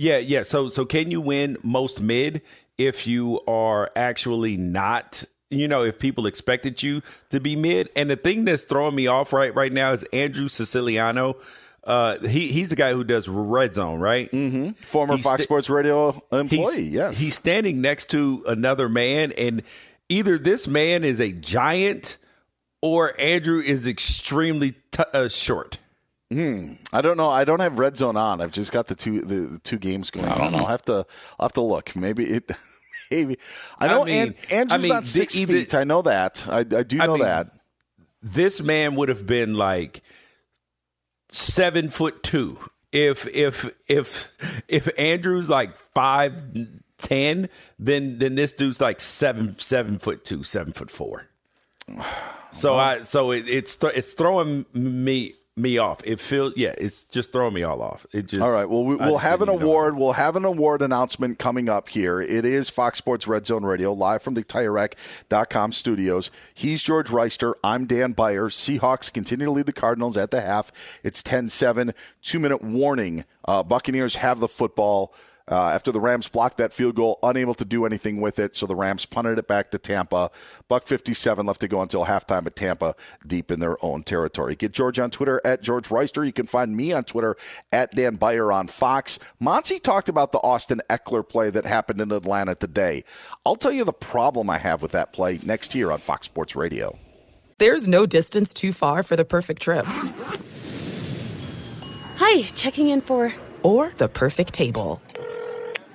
[SPEAKER 4] yeah, yeah. So so can you win most mid if you are actually not you know, if people expected you to be mid. And the thing that's throwing me off right right now is Andrew Siciliano. Uh, he he's the guy who does Red Zone, right? Mm-hmm.
[SPEAKER 3] former Fox Sports Radio employee. yes,
[SPEAKER 4] he's standing next to another man, and either this man is a giant or Andrew is extremely t- uh, short.
[SPEAKER 3] Hmm. I don't know. I don't have Red Zone on. I've just got the two the, the two games going I don't on. I'll have to I'll have to look. Maybe it. Maybe I know.
[SPEAKER 4] I mean-
[SPEAKER 3] An- Andrew's
[SPEAKER 4] I mean,
[SPEAKER 3] not six
[SPEAKER 4] either-
[SPEAKER 3] feet. I know that. I, I do
[SPEAKER 4] I
[SPEAKER 3] know
[SPEAKER 4] mean,
[SPEAKER 3] that.
[SPEAKER 4] This man would have been like seven foot two if if if if Andrew's like five ten, then then this dude's like seven seven foot two, seven foot four. So I so it, it's th- it's throwing me me off. It feels yeah, it's just throwing me all off. It just
[SPEAKER 3] All right. Well, we, we'll have an
[SPEAKER 4] didn't even know.
[SPEAKER 3] award. We'll have an award announcement coming up here. It is Fox Sports Red Zone Radio, live from the TireRack.com studios. He's George Wrighster. I'm Dan Beyer. Seahawks continue to lead the Cardinals at the half. It's 10 7. Two minute warning. Uh, Buccaneers have the football. Uh, after the Rams blocked that field goal, unable to do anything with it, so the Rams punted it back to Tampa. Buck 57 left to go until halftime at Tampa, deep in their own territory. Get George on Twitter at George Wrighster. You can find me on Twitter at Dan Beyer on Fox. Monty talked about the Austin Ekeler play that happened in Atlanta today. I'll tell you the problem I have with that play next year on Fox Sports Radio.
[SPEAKER 9] There's no distance too far for the perfect trip.
[SPEAKER 10] Hi, checking in for.
[SPEAKER 9] Or the perfect table.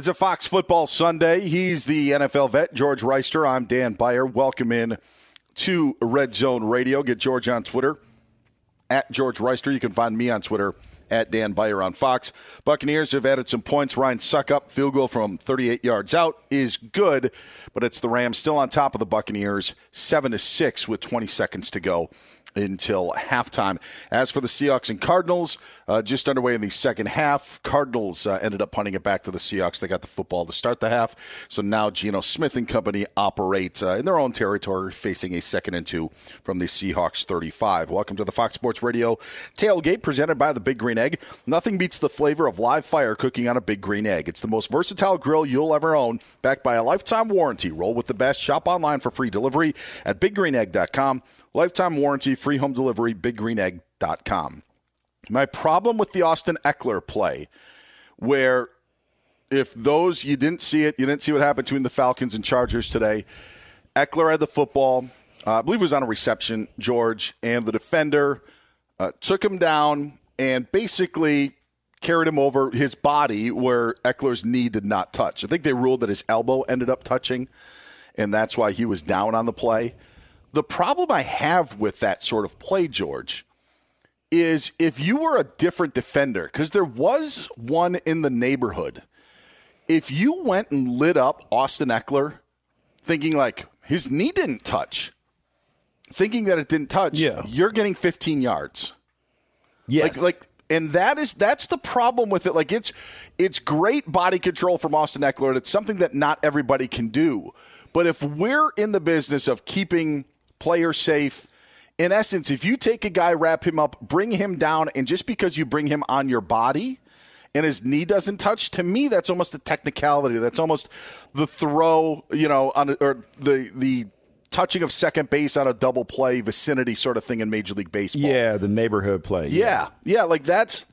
[SPEAKER 3] It's a Fox Football Sunday. He's the NFL vet, George Wrighster. I'm Dan Beyer. Welcome in to Red Zone Radio. Get George on Twitter at George Wrighster. You can find me on Twitter at Dan Beyer on Fox. Buccaneers have added some points. Ryan Succop, field goal from 38 yards out is good, but it's the Rams still on top of the Buccaneers, 7 to 6 with 20 seconds to go until halftime. As for the Seahawks and Cardinals, uh, just underway in the second half. Cardinals uh, ended up punting it back to the Seahawks. They got the football to start the half. So now Geno Smith and company operate uh, in their own territory, facing a second and two from the Seahawks 35. Welcome to the Fox Sports Radio tailgate presented by the Big Green Egg. Nothing beats the flavor of live fire cooking on a Big Green Egg. It's the most versatile grill you'll ever own, backed by a lifetime warranty. Roll with the best. Shop online for free delivery at biggreenegg.com. Lifetime warranty, free home delivery, biggreenegg.com. My problem with the Austin Ekeler play, where if those, you didn't see it, you didn't see what happened between the Falcons and Chargers today. Ekeler had the football, uh, I believe it was on a reception, George, and the defender uh, took him down and basically carried him over his body where Ekeler's knee did not touch. I think they ruled that his elbow ended up touching, and that's why he was down on the play. The problem I have with that sort of play, George, is if you were a different defender, because there was one in the neighborhood, if you went and lit up Austin Ekeler thinking like his knee didn't touch, thinking that it didn't touch, yeah. you're getting 15 yards.
[SPEAKER 4] Yes.
[SPEAKER 3] Like, like And that is that's the problem with it. Like it's it's great body control from Austin Ekeler, and it's something that not everybody can do. But if we're in the business of keeping players safe, in essence, if you take a guy, wrap him up, bring him down, and just because you bring him on your body and his knee doesn't touch, to me that's almost a technicality. That's almost the throw, you know, on or the the touching of second base on a double play vicinity sort of thing in Major League Baseball.
[SPEAKER 4] Yeah, the neighborhood play.
[SPEAKER 3] Yeah, yeah, like that's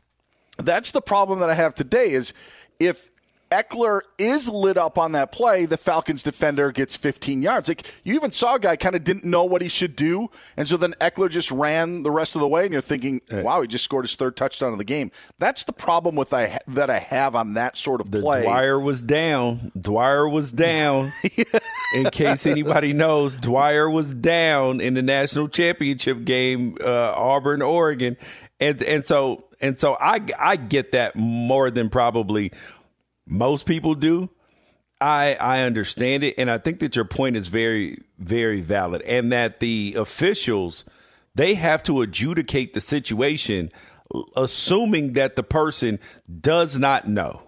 [SPEAKER 3] that's the problem that I have today is if Ekeler is lit up on that play, the Falcons defender gets 15 yards. Like you even saw a guy kind of didn't know what he should do, and so then Ekeler just ran the rest of the way, and you're thinking, "Wow, he just scored his third touchdown of the game." That's the problem with I that I have on that sort of
[SPEAKER 4] The
[SPEAKER 3] play.
[SPEAKER 4] Dyer was down. Dyer was down. In case anybody knows, Dyer was down in the national championship game, uh, Auburn, Oregon, and and so and so I I get that more than probably most people do. I I understand it, and I think that your point is very very valid, and that the officials they have to adjudicate the situation, assuming that the person does not know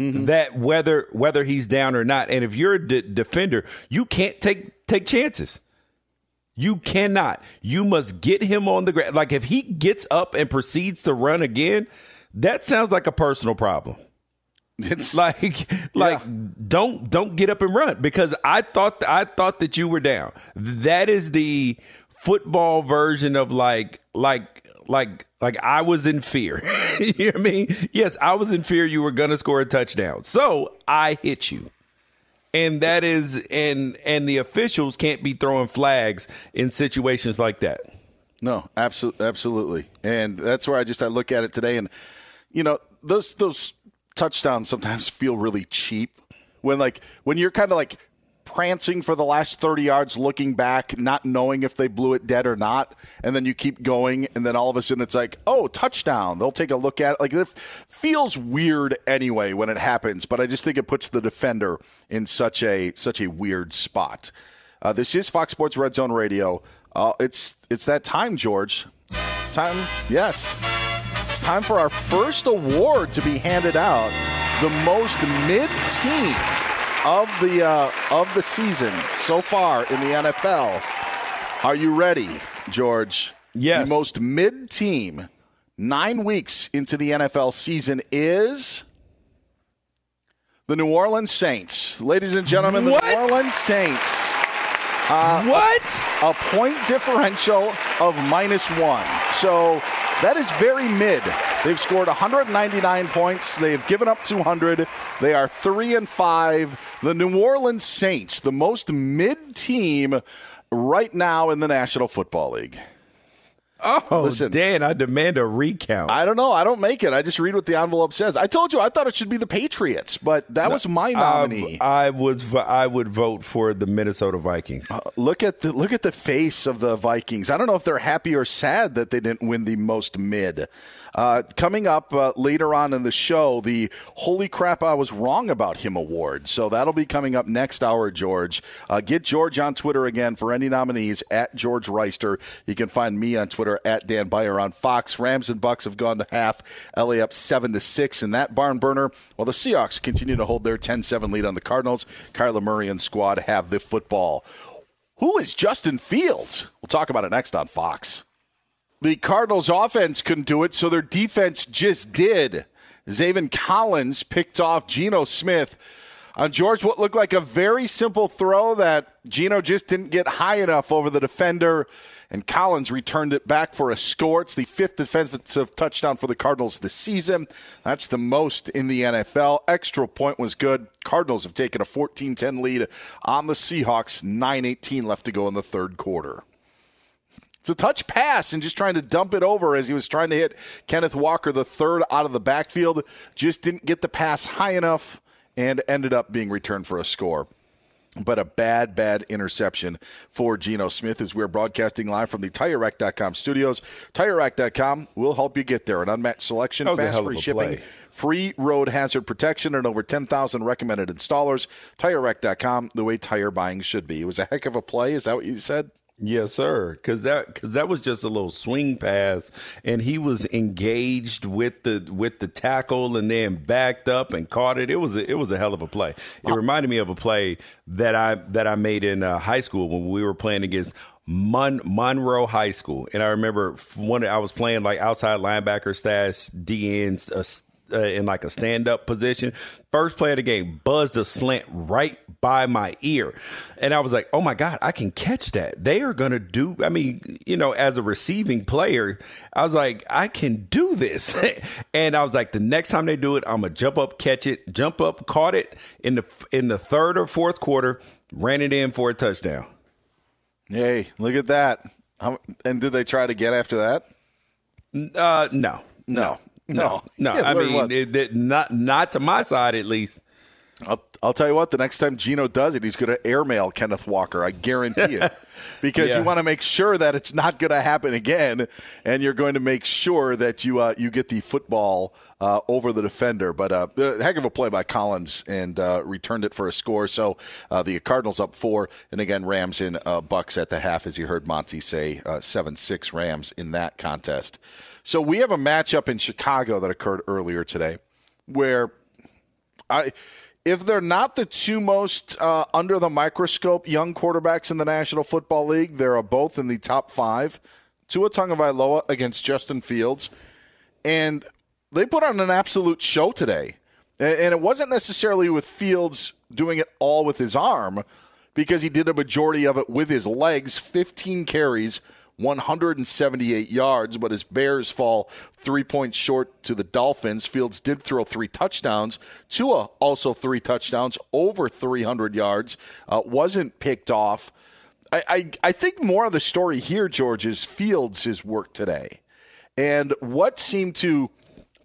[SPEAKER 4] mm-hmm. that whether whether he's down or not. And if you're a defender, you can't take take chances. You cannot. You must get him on the ground. Like if he gets up and proceeds to run again, that sounds like a personal problem.
[SPEAKER 3] It's
[SPEAKER 4] like like don't don't get up and run because I thought I thought that you were down. That is the football version of like like like like I was in fear. you know what I mean? Yes, I was in fear you were gonna score a touchdown. So I hit you. And that is and and the officials can't be throwing flags in situations like that.
[SPEAKER 3] No, absolutely, absolutely, and that's where I just I look at it today, and you know those those touchdowns sometimes feel really cheap. When like when you're kind of like prancing for the last 30 yards looking back not knowing if they blew it dead or not and then you keep going and then all of a sudden it's like oh touchdown. They'll take a look at it like it feels weird anyway when it happens but i just think it puts the defender in such a such a weird spot. Uh, this is fox sports red zone radio. Uh, it's it's that time george. Time yes it's time for our first award to be handed out the most mid team of the uh, of the season so far in the NFL. Are you ready, George?
[SPEAKER 4] Yes.
[SPEAKER 3] The most mid team nine weeks into the NFL season is the New Orleans Saints. Ladies and gentlemen, the
[SPEAKER 4] What?
[SPEAKER 3] New Orleans Saints. Uh,
[SPEAKER 4] what?
[SPEAKER 3] A, a point differential of minus one. So that is very mid. They've scored 199 points. They've given up 200. They are three and five. The New Orleans Saints, the most mid team right now in the National Football League.
[SPEAKER 4] Oh,
[SPEAKER 3] Listen.
[SPEAKER 4] Dan, I demand a recount.
[SPEAKER 3] I don't know. I don't make it. I just read what the envelope says. I told you I thought it should be the Patriots, but that was my nominee.
[SPEAKER 4] I, I would v- I would vote for the Minnesota Vikings.
[SPEAKER 3] Uh, look at the look at the face of the Vikings. I don't know if they're happy or sad that they didn't win the most mid. Uh, coming up uh, later on in the show, the Holy Crap I Was Wrong About Him Award. So that'll be coming up next hour, George. Uh, get George on Twitter again for any nominees at George Wrighster. You can find me on Twitter at Dan Beyer on Fox. Rams and Bucks have gone to half. LA up 7 to 6 in that barn burner, while the Seahawks continue to hold their 10 7 lead on the Cardinals. Kyler Murray and squad have the football. Who is Justin Fields? We'll talk about it next on Fox. The Cardinals' offense couldn't do it, so their defense just did. Zaven Collins picked off Geno Smith on George, what looked like a very simple throw that Geno just didn't get high enough over the defender, and Collins returned it back for a score. It's the fifth defensive touchdown for the Cardinals this season. That's the most in the NFL. Extra point was good. Cardinals have taken a 14 10 lead on the Seahawks, 9 18 left to go in the third quarter. It's a touch pass and just trying to dump it over as he was trying to hit Kenneth Walker, the third out of the backfield. Just didn't get the pass high enough and ended up being returned for a score. But a bad, bad interception for Geno Smith as we're broadcasting live from the TireRack.com studios. TireRack.com will help you get there. An unmatched selection,
[SPEAKER 4] That was a
[SPEAKER 3] fast free shipping,
[SPEAKER 4] play.
[SPEAKER 3] free road hazard protection, and over 10,000 recommended installers. TireRack.com, the way tire buying should be. It was a heck of a play. Is that what you said?
[SPEAKER 4] Yes, sir. Because that because that was just a little swing pass, and he was engaged with the with the tackle, and then backed up and caught it. It was a, it was a hell of a play. It reminded me of a play that I that I made in uh, high school when we were playing against Mon- Monroe High School, and I remember when I was playing like outside linebacker stash, D ends. Uh, uh, in like a stand up position. First play of the game, buzzed a slant right by my ear. And I was like, oh my God, I can catch that. They are going to do, I mean, you know, as a receiving player, I was like, I can do this. and I was like, the next time they do it, I'm going to jump up, catch it, jump up, caught it in the, in the third or fourth quarter, ran it in for a touchdown.
[SPEAKER 3] Hey, look at that. How, and did they try to get after that?
[SPEAKER 4] Uh, no.
[SPEAKER 3] No.
[SPEAKER 4] No, no. I mean, it, it, not not to my side at least.
[SPEAKER 3] I'll, I'll tell you what. The next time Geno does it, he's going to airmail Kenneth Walker. I guarantee it, because
[SPEAKER 4] Yeah.
[SPEAKER 3] you want to make sure that it's not going to happen again, and you're going to make sure that you uh, you get the football uh, over the defender. But uh, a heck of a play by Collins and uh, returned it for a score. So uh, the Cardinals up four, and again Rams in uh, Bucks at the half, as you heard Monty say, uh, seven six Rams in that contest. So we have a matchup in Chicago that occurred earlier today, where I, if they're not the two most uh, under the microscope young quarterbacks in the National Football League, they're both in the top five. Tua Tagovailoa against Justin Fields, and they put on an absolute show today. And and it wasn't necessarily with Fields doing it all with his arm, because he did a majority of it with his legs. 15 carries, 178 yards, but his Bears fall three points short to the Dolphins. Fields did throw three touchdowns. Tua also three touchdowns, over 300 yards, uh, wasn't picked off. I, I, I think more of the story here, George, is Fields' work today. And what seemed to,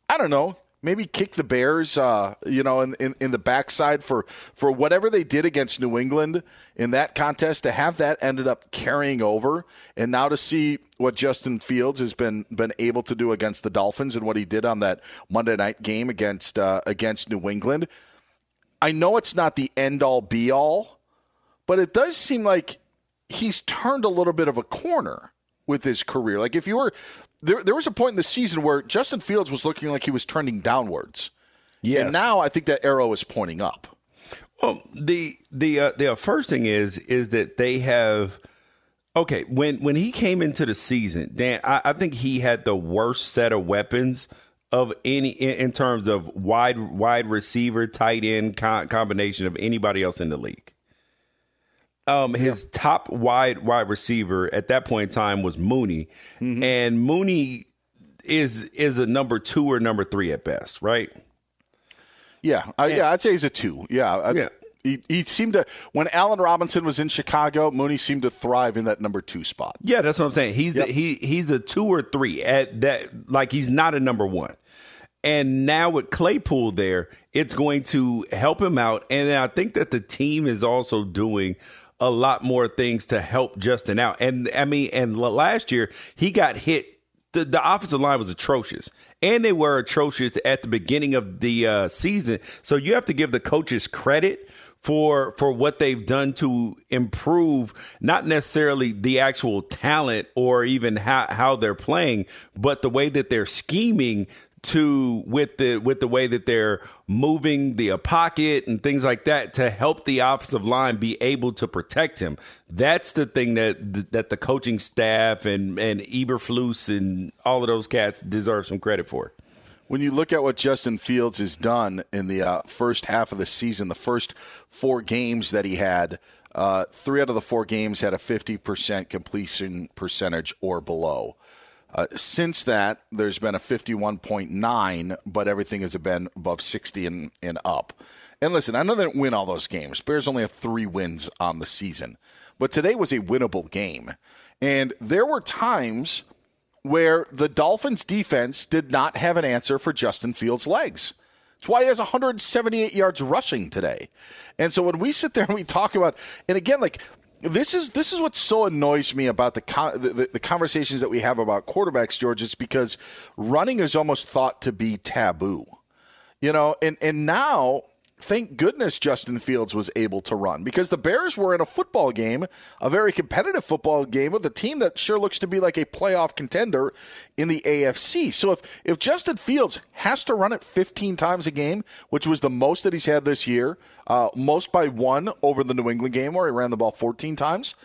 [SPEAKER 3] I don't know, maybe kick the Bears, uh, you know, in, in, in the backside for, for whatever they did against New England in that contest, to have that ended up carrying over. And now to see what Justin Fields has been been able to do against the Dolphins and what he did on that Monday night game against uh, against New England. I know it's not the end all be all, but it does seem like he's turned a little bit of a corner with his career. Like if you were there, there was a point in the season where Justin Fields was looking like he was trending downwards.
[SPEAKER 4] Yes.
[SPEAKER 3] And now I think that arrow is pointing up.
[SPEAKER 4] Well, the the uh, the first thing is is that they have okay when when he came into the season, Dan, I, I think he had the worst set of weapons of any in, in terms of wide wide receiver, tight end co- combination of anybody else in the league. Um, his top wide wide receiver at that point in time was Mooney, and Mooney is is a number two or number three at best, right?
[SPEAKER 3] Yeah, uh, yeah, I'd say he's a two. Yeah, I-
[SPEAKER 4] Yeah.
[SPEAKER 3] He, he seemed to when Allen Robinson was in Chicago, Mooney seemed to thrive in that number two spot.
[SPEAKER 4] Yeah, that's what I'm saying. He's
[SPEAKER 3] Yep.
[SPEAKER 4] a, he he's a two or three at that. Like he's not a number one. And now with Claypool there, it's going to help him out. And I think that the team is also doing a lot more things to help Justin out. And I mean, and last year he got hit. The, the offensive line was atrocious, and they were atrocious at the beginning of the uh, season. So you have to give the coaches credit for for what they've done to improve not necessarily the actual talent or even how, how they're playing but the way that they're scheming to with the with the way that they're moving the pocket and things like that to help the offensive line be able to protect him that's the thing that that the coaching staff and and Eberflus and all of those cats deserve some credit for
[SPEAKER 3] When you look at what Justin Fields has done in the uh, first half of the season, the first four games that he had, uh, three out of the four games had a 50% completion percentage or below. Uh, since that, there's been a 51.9, but everything has been above 60 and, and up. And listen, I know they didn't win all those games. Bears only have three wins on the season, but today was a winnable game. And there were times where the Dolphins defense did not have an answer for Justin Fields' legs. That's why he has 178 yards rushing today. And so when we sit there and we talk about, and again, like this is this is what so annoys me about the, con- the the- conversations that we have about quarterbacks, George. Is because running is almost thought to be taboo, you know. And and now thank goodness Justin Fields was able to run because the Bears were in a football game, a very competitive football game with a team that sure looks to be like a playoff contender in the AFC. So if if Justin Fields has to run it 15 times a game, which was the most that he's had this year, uh, most by one over the New England game where he ran the ball 14 times,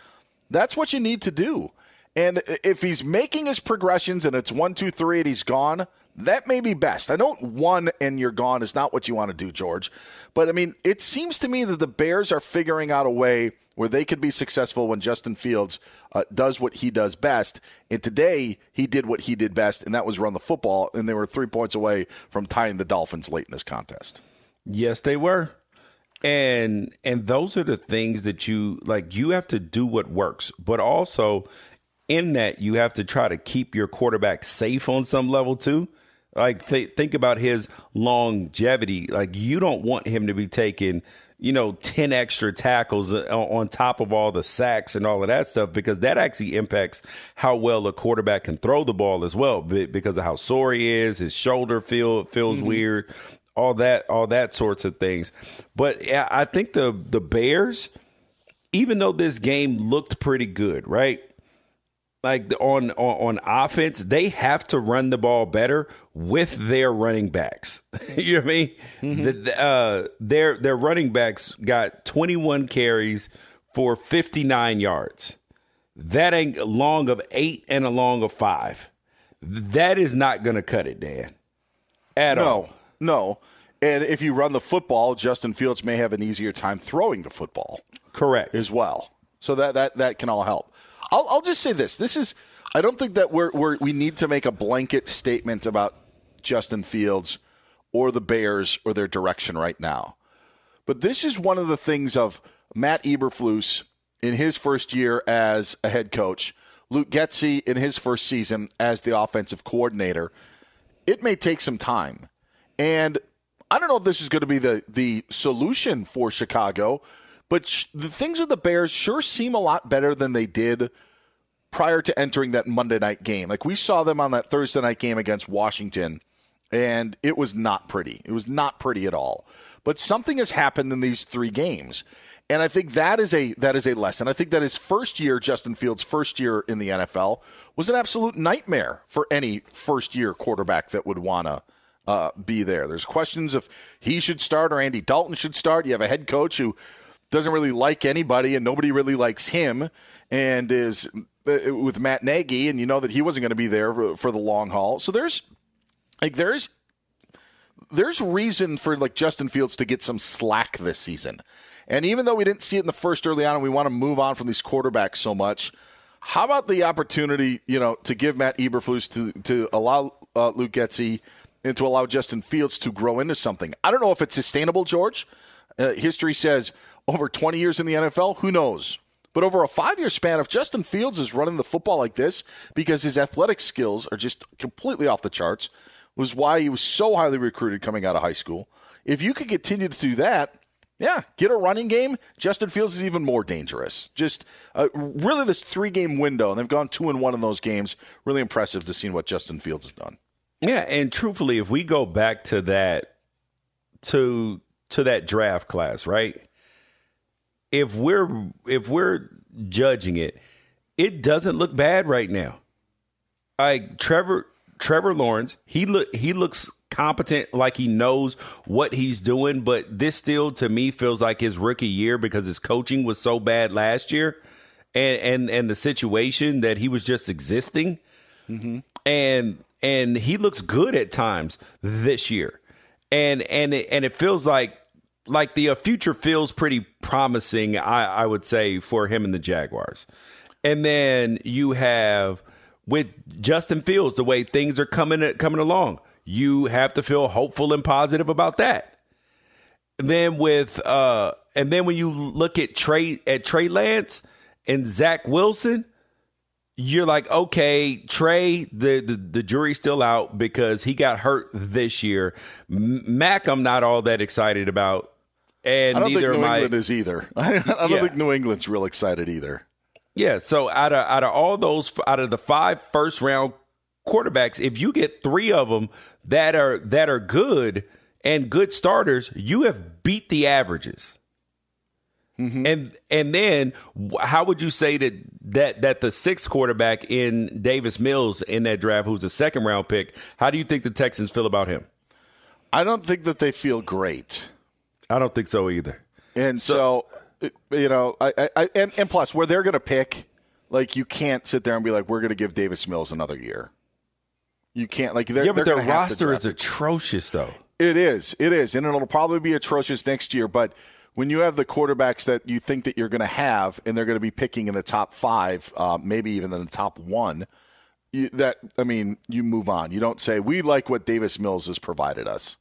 [SPEAKER 3] that's what you need to do. And if he's making his progressions and it's one, two, three, and he's gone, that may be best. I know one and you're gone is not what you want to do, George. But I mean, it seems to me that the Bears are figuring out a way where they could be successful when Justin Fields uh, does what he does best. And today, he did what he did best, and that was run the football. And they were three points away from tying the Dolphins late in this contest.
[SPEAKER 4] Yes, they were. And and those are the things that you like you have to do what works, but also in that you have to try to keep your quarterback safe on some level too. Like th- think about his longevity. Like you don't want him to be taking, you know, 10 extra tackles uh, on top of all the sacks and all of that stuff because that actually impacts how well a quarterback can throw the ball as well because of how sore he is, his shoulder feel feels mm-hmm. weird, all that all that sorts of things. But I think the the Bears even though this game looked pretty good, right? Like on, on on offense, they have to run the ball better with their running backs. you know what I mean? Mm-hmm. The, the, uh, their their running backs got 21 carries for 59 yards. That ain't long of eight and a long of five. That is not going to cut it, Dan. At
[SPEAKER 3] no,
[SPEAKER 4] all.
[SPEAKER 3] No. And if you run the football, Justin Fields may have an easier time throwing the football.
[SPEAKER 4] Correct.
[SPEAKER 3] As well. So that that that can all help. I'll, I'll just say this: this is. I don't think that we're, we're we need to make a blanket statement about Justin Fields or the Bears or their direction right now. But this is one of the things of Matt Eberflus in his first year as a head coach, Luke Getsy in his first season as the offensive coordinator. It may take some time. And I don't know if this is going to be the, the solution for Chicago, but sh- the things with the Bears sure seem a lot better than they did prior to entering that Monday night game. Like we saw them on that Thursday night game against Washington, and it was not pretty. It was not pretty at all. But something has happened in these three games. And I think that is a that is a lesson. I think that his first year, Justin Fields' first year in the NFL, was an absolute nightmare for any first year quarterback that would want to uh, be there. There's questions if he should start or Andy Dalton should start. You have a head coach who doesn't really like anybody and nobody really likes him and is uh, with Matt Nagy and you know that he wasn't going to be there for, for, the long haul. So there's like there's there's reason for like Justin Fields to get some slack this season. And even though we didn't see it in the first early on and we want to move on from these quarterbacks so much, how about the opportunity, you know, to give Matt Eberflus to to allow uh, Luke Getsy and to allow Justin Fields to grow into something? I don't know if it's sustainable, George. Uh, history says over 20 years in the NFL? Who knows? But over a five year span, if Justin Fields is running the football like this because his athletic skills are just completely off the charts, was why he was so highly recruited coming out of high school. If you could continue to do that, yeah, get a running game. Justin Fields is even more dangerous. Just uh, really this three game window, and they've gone two and one in those games. Really impressive to see what Justin Fields has done.
[SPEAKER 4] Yeah, and truthfully, if we go back to that to to that draft class, right? If we're if we're judging it, it doesn't look bad right now. Like Trevor Trevor Lawrence, he look he looks competent, like he knows what he's doing. But this still, to me, feels like his rookie year because his coaching was so bad last year, and and and the situation that he was just existing, mm-hmm. and and he looks good at times this year, and and it, and it feels like like the uh, future feels pretty promising. I, I would say for him and the Jaguars, and then you have with Justin Fields the way things are coming coming along. You have to feel hopeful and positive about that. And then with uh, and then when you look at Trey at Trey Lance and Zach Wilson, you're like, okay, Trey, the, the, the jury's still out because he got hurt this year. Mac, I'm not all that excited about. And
[SPEAKER 3] I don't
[SPEAKER 4] neither
[SPEAKER 3] think New England is either. I don't
[SPEAKER 4] Yeah.
[SPEAKER 3] think New England's real excited either.
[SPEAKER 4] Yeah. So out of out of all those, out of the five first round quarterbacks, if you get three of them that are that are good, and good starters, you have beat the averages.
[SPEAKER 3] Mm-hmm.
[SPEAKER 4] And and then how would you say that that that the sixth quarterback in Davis Mills in that draft, who's a second round pick, how do you think the Texans feel about him?
[SPEAKER 3] I don't think that they feel great.
[SPEAKER 4] I don't think so either.
[SPEAKER 3] And so, uh, you know, I, I, I and, and plus where they're going to pick, like you can't sit there and be like, we're going to give Davis Mills another year. You can't like they're,
[SPEAKER 4] yeah, but their
[SPEAKER 3] gonna have to
[SPEAKER 4] roster is atrocious, though.
[SPEAKER 3] It is. It is. And it'll probably be atrocious next year. But when you have the quarterbacks that you think that you're going to have, and they're going to be picking in the top five, uh, maybe even in the top one, you, that I mean, you move on. You don't say we like what Davis Mills has provided us.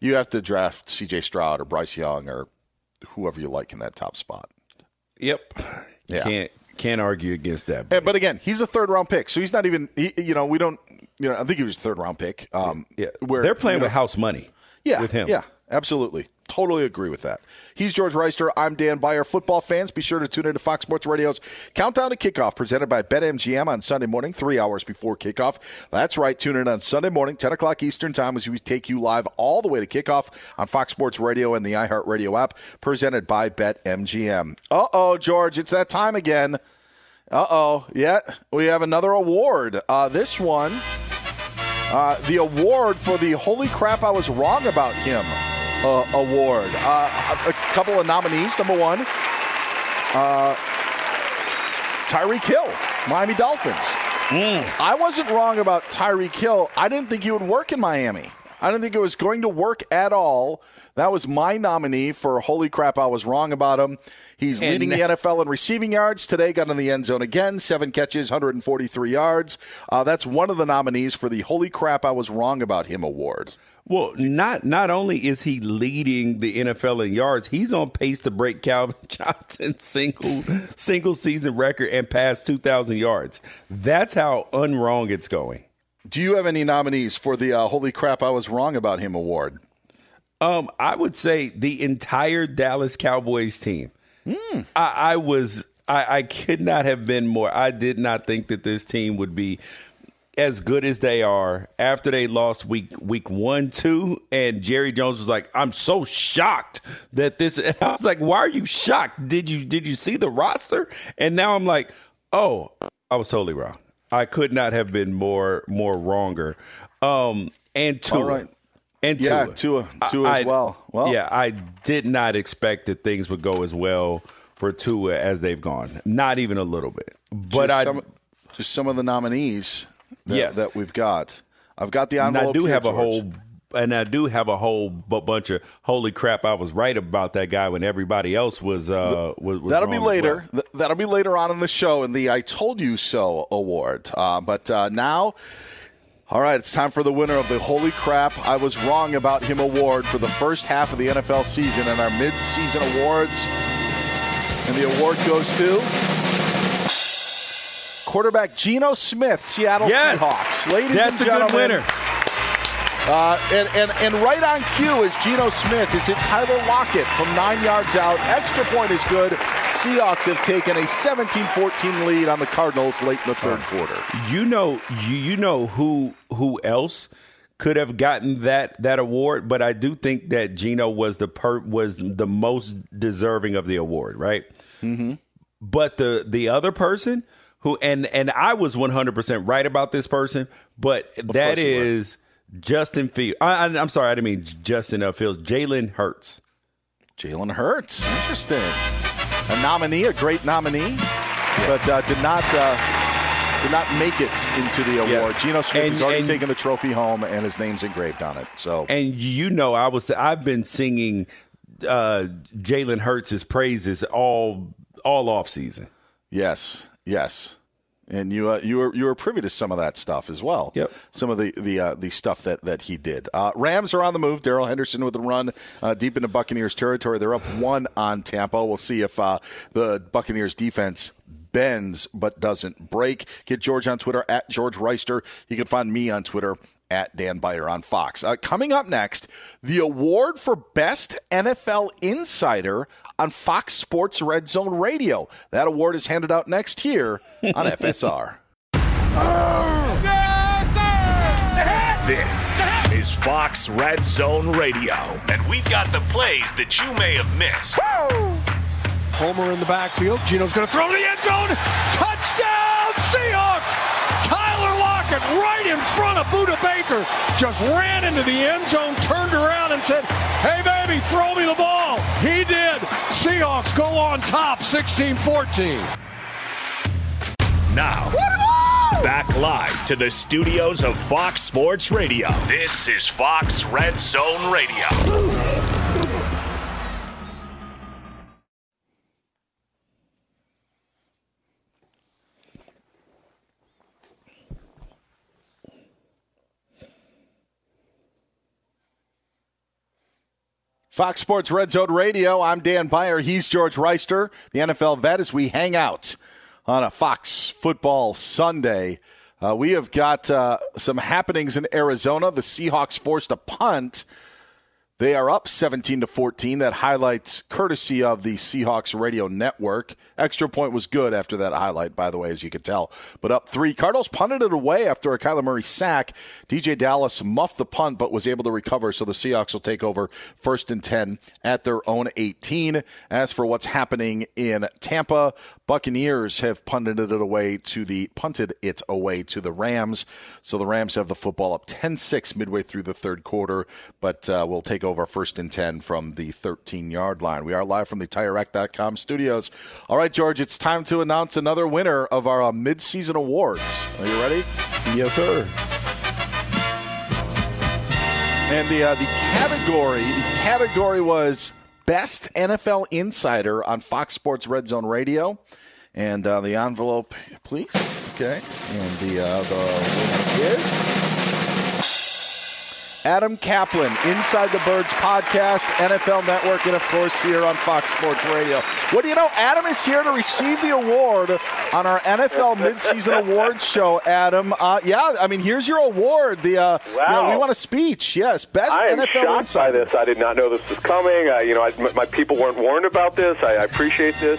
[SPEAKER 3] You have to draft C.J. Stroud or Bryce Young or whoever you like in that top spot.
[SPEAKER 4] Yep.
[SPEAKER 3] Yeah.
[SPEAKER 4] Can't can't argue against that.
[SPEAKER 3] But again, he's a third round pick, so he's not even. He, you know, we don't. You know, I think he was a third round pick. Um,
[SPEAKER 4] yeah,
[SPEAKER 3] where
[SPEAKER 4] they're playing
[SPEAKER 3] you know-
[SPEAKER 4] with house money.
[SPEAKER 3] Yeah,
[SPEAKER 4] with him.
[SPEAKER 3] Yeah, absolutely. Totally agree with that. He's George Wrighster. I'm Dan Beyer. Football fans, be sure to tune into Fox Sports Radio's Countdown to Kickoff, presented by BetMGM on Sunday morning, three hours before kickoff. That's right. Tune in on Sunday morning, 10 o'clock Eastern Time, as we take you live all the way to kickoff on Fox Sports Radio and the iHeartRadio app, presented by BetMGM. Uh oh, George, it's that time again. Uh oh. Yeah, we have another award. Uh, this one, uh, the award for the Holy Crap I Was Wrong About Him uh, award. Uh, a, a couple of nominees. Number one, uh, Tyreek Hill, Miami Dolphins. I wasn't wrong about Tyreek Hill. I didn't think he would work in Miami. I didn't think it was going to work at all. That was my nominee for holy crap, I was wrong about him. He's
[SPEAKER 4] And-
[SPEAKER 3] leading the NFL in receiving yards. Today got in the end zone again, seven catches, 143 yards. Uh, that's one of the nominees for the holy crap, I was wrong about him award.
[SPEAKER 4] Well, not not only is he leading the NFL in yards, he's on pace to break Calvin Johnson's single single season record and pass 2,000 yards. That's how unwrong it's going.
[SPEAKER 3] Do you have any nominees for the uh, holy crap, I was wrong about him award?
[SPEAKER 4] Um, I would say the entire Dallas Cowboys team. I, I was I, I could not have been more. I did not think that this team would be as good as they are after they lost week week one, two, and Jerry Jones was like, "I'm so shocked that this." And I was like, "Why are you shocked? Did you did you see the roster?" And now I'm like, "Oh, I was totally wrong. I could not have been more more wronger." Um, and Tua,
[SPEAKER 3] All right.
[SPEAKER 4] and
[SPEAKER 3] Yeah,
[SPEAKER 4] Tua,
[SPEAKER 3] Tua- Tua as
[SPEAKER 4] I-
[SPEAKER 3] well. Well-
[SPEAKER 4] yeah, I did not expect that things would go as well for Tua as they've gone. Not even a little bit. But
[SPEAKER 3] just
[SPEAKER 4] I
[SPEAKER 3] some, just some of the nominees that,
[SPEAKER 4] Yes.
[SPEAKER 3] that we've got. I've got the
[SPEAKER 4] and. I do
[SPEAKER 3] here,
[SPEAKER 4] have a whole and I do have a whole bu- bunch of holy crap. I was right about that guy when everybody else was uh was, was
[SPEAKER 3] That'll be later.
[SPEAKER 4] well.
[SPEAKER 3] Th- That'll be later on in the show in the "I Told You So" award. Uh, but uh, now, all right, it's time for the winner of the "Holy Crap I Was Wrong About Him" award for the first half of the NFL season and our mid-season awards. And the award goes to quarterback Geno Smith, Seattle
[SPEAKER 4] Yes!
[SPEAKER 3] Seahawks. Ladies
[SPEAKER 4] That's
[SPEAKER 3] and
[SPEAKER 4] a good winner.
[SPEAKER 3] Uh, and, and, and right on cue is Geno Smith. Is it Tyler Lockett from nine yards out? Extra point is good. Seahawks have taken a 17-14 lead on the Cardinals late in the third quarter.
[SPEAKER 4] You know, you, you know who who else could have gotten that that award, but I do think that Geno was the per, was the most deserving of the award, right?
[SPEAKER 3] Mm-hmm.
[SPEAKER 4] But the the other person who and and I was one hundred percent right about this person, but that
[SPEAKER 3] you were.
[SPEAKER 4] is Justin Fields. I, I'm sorry, I didn't mean Justin uh, Fields. Jalen Hurts.
[SPEAKER 3] Jalen Hurts, interesting. A nominee, a great nominee, but uh, did not uh, did not make it into the award.
[SPEAKER 4] Yes.
[SPEAKER 3] Geno Smith has already
[SPEAKER 4] and-
[SPEAKER 3] taken the trophy home, and his name's engraved on it. So
[SPEAKER 4] And you know, I was I've been singing uh, Jalen Hurts' praises all all off season.
[SPEAKER 3] Yes, yes. And you uh, you were you were privy to some of that stuff as well.
[SPEAKER 4] Yep.
[SPEAKER 3] Some of the the uh, the stuff that that he did. Uh, Rams are on the move. Darrell Henderson with a run uh, deep into Buccaneers territory. They're up one on Tampa. We'll see if uh, the Buccaneers defense bends but doesn't break. Get George on Twitter at George Wrighster. You can find me on Twitter at Dan Beyer on Fox. Uh, coming up next, the award for Best NFL Insider on Fox Sports Red Zone Radio. That award is handed out next here on FSR.
[SPEAKER 2] This is Fox Red Zone Radio, and we've got the plays that you may have missed.
[SPEAKER 11] Homer in the backfield. Geno's going to throw to the end zone. Touchdown, Seahawks! Lockett right in front of Budda Baker just ran into the end zone, turned around, and said, Hey, baby, throw me the ball. He did. Seahawks go on top 16 14.
[SPEAKER 2] Now, back live to the studios of Fox Sports Radio. This is Fox Red Zone Radio.
[SPEAKER 3] Fox Sports Red Zone Radio. I'm Dan Beyer. He's George Wrighster, the NFL vet, as we hang out on a Fox Football Sunday. Uh, we have got uh, some happenings in Arizona. The Seahawks forced a punt. They are up 17 to 14. That highlights courtesy of the Seahawks radio network. Extra point was good after that highlight, by the way, as you could tell. But up three. Cardinals punted it away after a Kyler Murray sack. DeeJay Dallas muffed the punt, but was able to recover. So the Seahawks will take over first and 10 at their own 18. As for what's happening in Tampa, Buccaneers have punted it away to the punted it away to the Rams. So the Rams have the football up 10-6 midway through the third quarter, but uh, will take first and 10 from the 13 yard line. We are live from the TireRack.com studios. All right, George, it's time to announce another winner of our uh, mid-season awards. Are you ready?
[SPEAKER 4] Yes, sir.
[SPEAKER 3] And the uh, the category the category was best NFL insider on Fox Sports Red Zone Radio, and uh, the envelope, please. Okay, and the uh, the winner is. Adam Caplan, Inside the Birds podcast, NFL Network, and of course here on Fox Sports Radio. What do you know? Adam is here to receive the award on our NFL midseason awards show. Adam, uh, yeah, I mean, here's your award. The uh, you know, we want a speech. Yes, best
[SPEAKER 12] I am
[SPEAKER 3] NFL
[SPEAKER 12] shocked
[SPEAKER 3] insider.
[SPEAKER 12] by this. I did not know this was coming. I, you know, I, my- my people weren't warned about this. I, I appreciate this.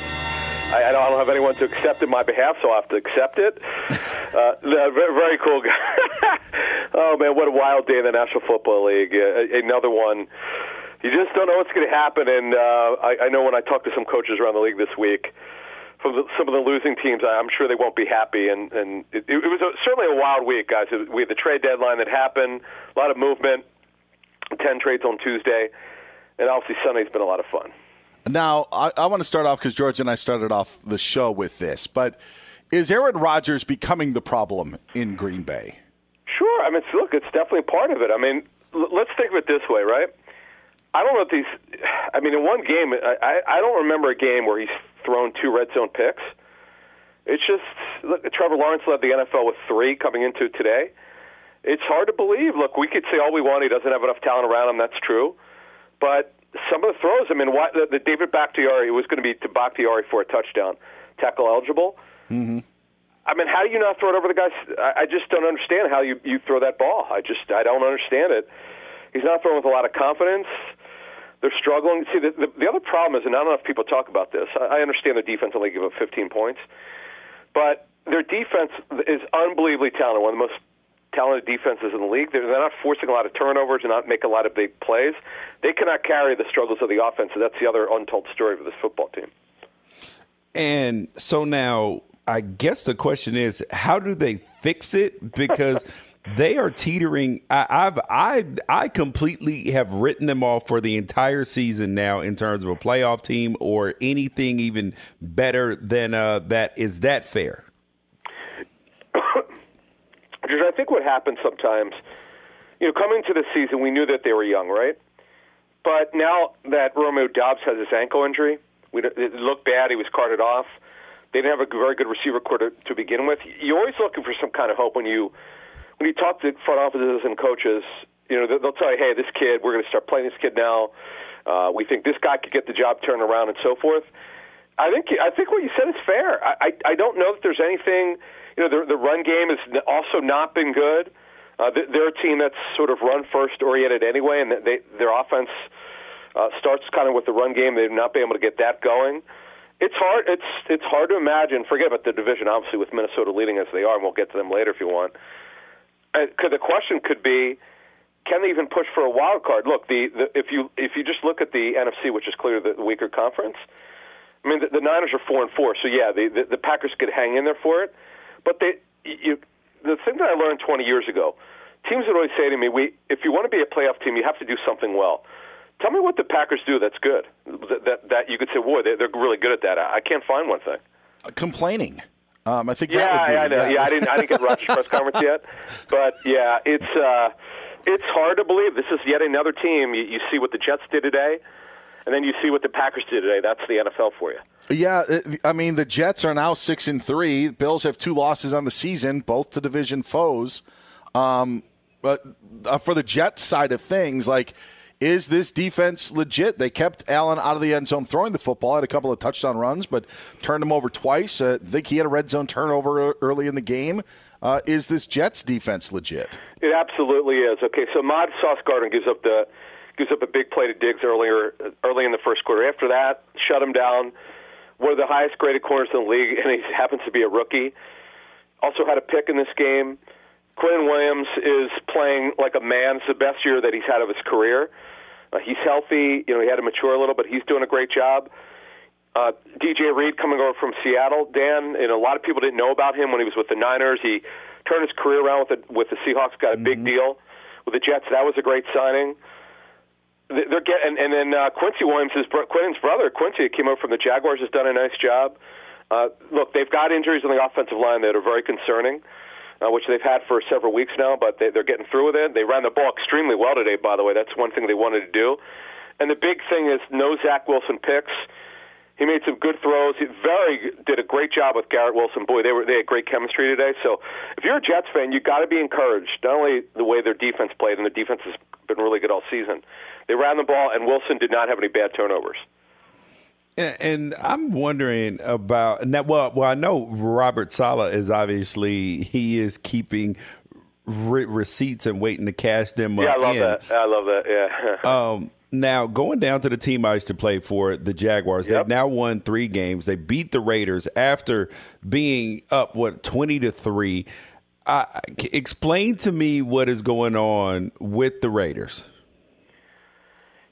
[SPEAKER 12] I, I, don't, I don't have anyone to accept in my behalf, so I have to accept it. Uh, very, very cool guy. oh man, what a wild day in the National Football League. Uh, another one. You just don't know what's going to happen. And uh, I, I know when I talked to some coaches around the league this week, from the, some of the losing teams, I'm sure they won't be happy. And, and it, it was a, certainly a wild week, guys. We had the trade deadline that happened, a lot of movement, 10 trades on Tuesday, and obviously Sunday's been a lot of fun.
[SPEAKER 3] Now, I, I want to start off because George and I started off the show with this, but is Aaron Rodgers becoming the problem in Green Bay?
[SPEAKER 12] Sure. I mean, look, it's definitely part of it. I mean, l- let's think of it this way, right? I don't know if these. I mean, in one game, I, I I don't remember a game where he's thrown two red zone picks. It's just look. Trevor Lawrence led the NFL with three coming into today. It's hard to believe. Look, we could say all we want. He doesn't have enough talent around him. That's true, but some of the throws. I mean, why, the, the David Bakhtiari was going to be to Bakhtiari for a touchdown, tackle eligible.
[SPEAKER 3] Mm-hmm.
[SPEAKER 12] I mean, how do you not throw it over the guys? I, I just don't understand how you you throw that ball. I just I don't understand it. He's not throwing with a lot of confidence. They're struggling. See, the, the, the other problem is, and not enough people talk about this. I, I understand the defense only give up 15 points, but their defense is unbelievably talented. One of the most talented defenses in the league. They're, they're not forcing a lot of turnovers and not make a lot of big plays. They cannot carry the struggles of the offense, and that's the other untold story of this football team.
[SPEAKER 4] And so now, I guess the question is, how do they fix it? Because they are teetering. I, I've I I completely have written them off for the entire season now in terms of a playoff team or anything even better than uh, that. Is that fair?
[SPEAKER 12] Because I think what happens sometimes, you know, coming to the season, we knew that they were young, right? But now that Romeo Doubs has his ankle injury, it looked bad. He was carted off. They didn't have a very good receiver corps to, to begin with. You're always looking for some kind of hope when you when you talk to front offices and coaches. You know, they'll tell you, "Hey, this kid, we're going to start playing this kid now. Uh, we think this guy could get the job turned around, and so forth." I think I think what you said is fair. I I, I don't know if there's anything. You know, the the run game has also not been good. Uh, they- they're a team that's sort of run first oriented anyway, and they their offense uh, starts kind of with the run game. They've not been able to get that going. It's hard. It's it's hard to imagine. Forget about the division, obviously, with Minnesota leading as they are, and we'll get to them later if you want. Uh, could the question could be, can they even push for a wild card? Look, the, the if you if you just look at the NFC, which is clearly the weaker conference, I mean the, the Niners are four and four, so yeah, the, the the Packers could hang in there for it. But they, you, the thing that I learned 20 years ago, teams would always say to me, "We, if you want to be a playoff team, you have to do something well." Tell me what the Packers do that's good. That that, that you could say, "Boy, they're, they're really good at that." I, I can't find one thing.
[SPEAKER 3] Complaining. Um, I think
[SPEAKER 12] Yeah,
[SPEAKER 3] that would be.
[SPEAKER 12] I know. Yeah, I didn't. I didn't get Rodgers' press conference yet, but yeah, it's uh, it's hard to believe. This is yet another team. You, you see what the Jets did today, and then you see what the Packers did today. That's the NFL for you.
[SPEAKER 3] Yeah, I mean the Jets are now six and three. Bills have two losses on the season, both to division foes. Um, but uh, for the Jets side of things, like, is this defense legit? They kept Allen out of the end zone throwing the football, had a couple of touchdown runs, but turned him over twice. Uh, I think he had a red zone turnover early in the game. Uh, is this Jets defense legit?
[SPEAKER 12] It absolutely is. Okay, so Mod Sauce Gardner gives up the gives up a big play to Diggs earlier early in the first quarter. After that, shut him down. One of the highest graded corners in the league, and he happens to be a rookie. Also had a pick in this game. Quinn Williams is playing like a man. It's the best year that he's had of his career. Uh, he's healthy. You know, he had to mature a little, but he's doing a great job. Uh, DJ Reed coming over from Seattle. Dan, and a lot of people didn't know about him when he was with the Niners. He turned his career around with the, with the Seahawks. Got a big deal with the Jets. That was a great signing. They- They're getting, and then uh, Quincy Williams, bro- Quinn's brother, Quincy, came over from the Jaguars, has done a nice job. Uh, look, they've got injuries on the offensive line that are very concerning, uh, which they've had for several weeks now, but they, they're getting through with it. They ran the ball extremely well today, by the way. That's one thing they wanted to do. And the big thing is no Zach Wilson picks. He made some good throws. He very did a great job with Garrett Wilson. Boy, they were they had great chemistry today. So if you're a Jets fan, you got to be encouraged. Not only the way their defense played, and the defense has been really good all season. They ran the ball, and Wilson did not have any bad turnovers.
[SPEAKER 4] And, I'm wondering about now. Well, well, I know Robert Saleh is obviously he is keeping re- receipts and waiting to cash them.
[SPEAKER 12] Yeah, I love
[SPEAKER 4] in.
[SPEAKER 12] that. I love that. Yeah.
[SPEAKER 4] Um, now going down to the team I used to play for, the Jaguars. They've now won three games. They beat the Raiders after being up what twenty to three. Uh, explain to me what is going on with the Raiders.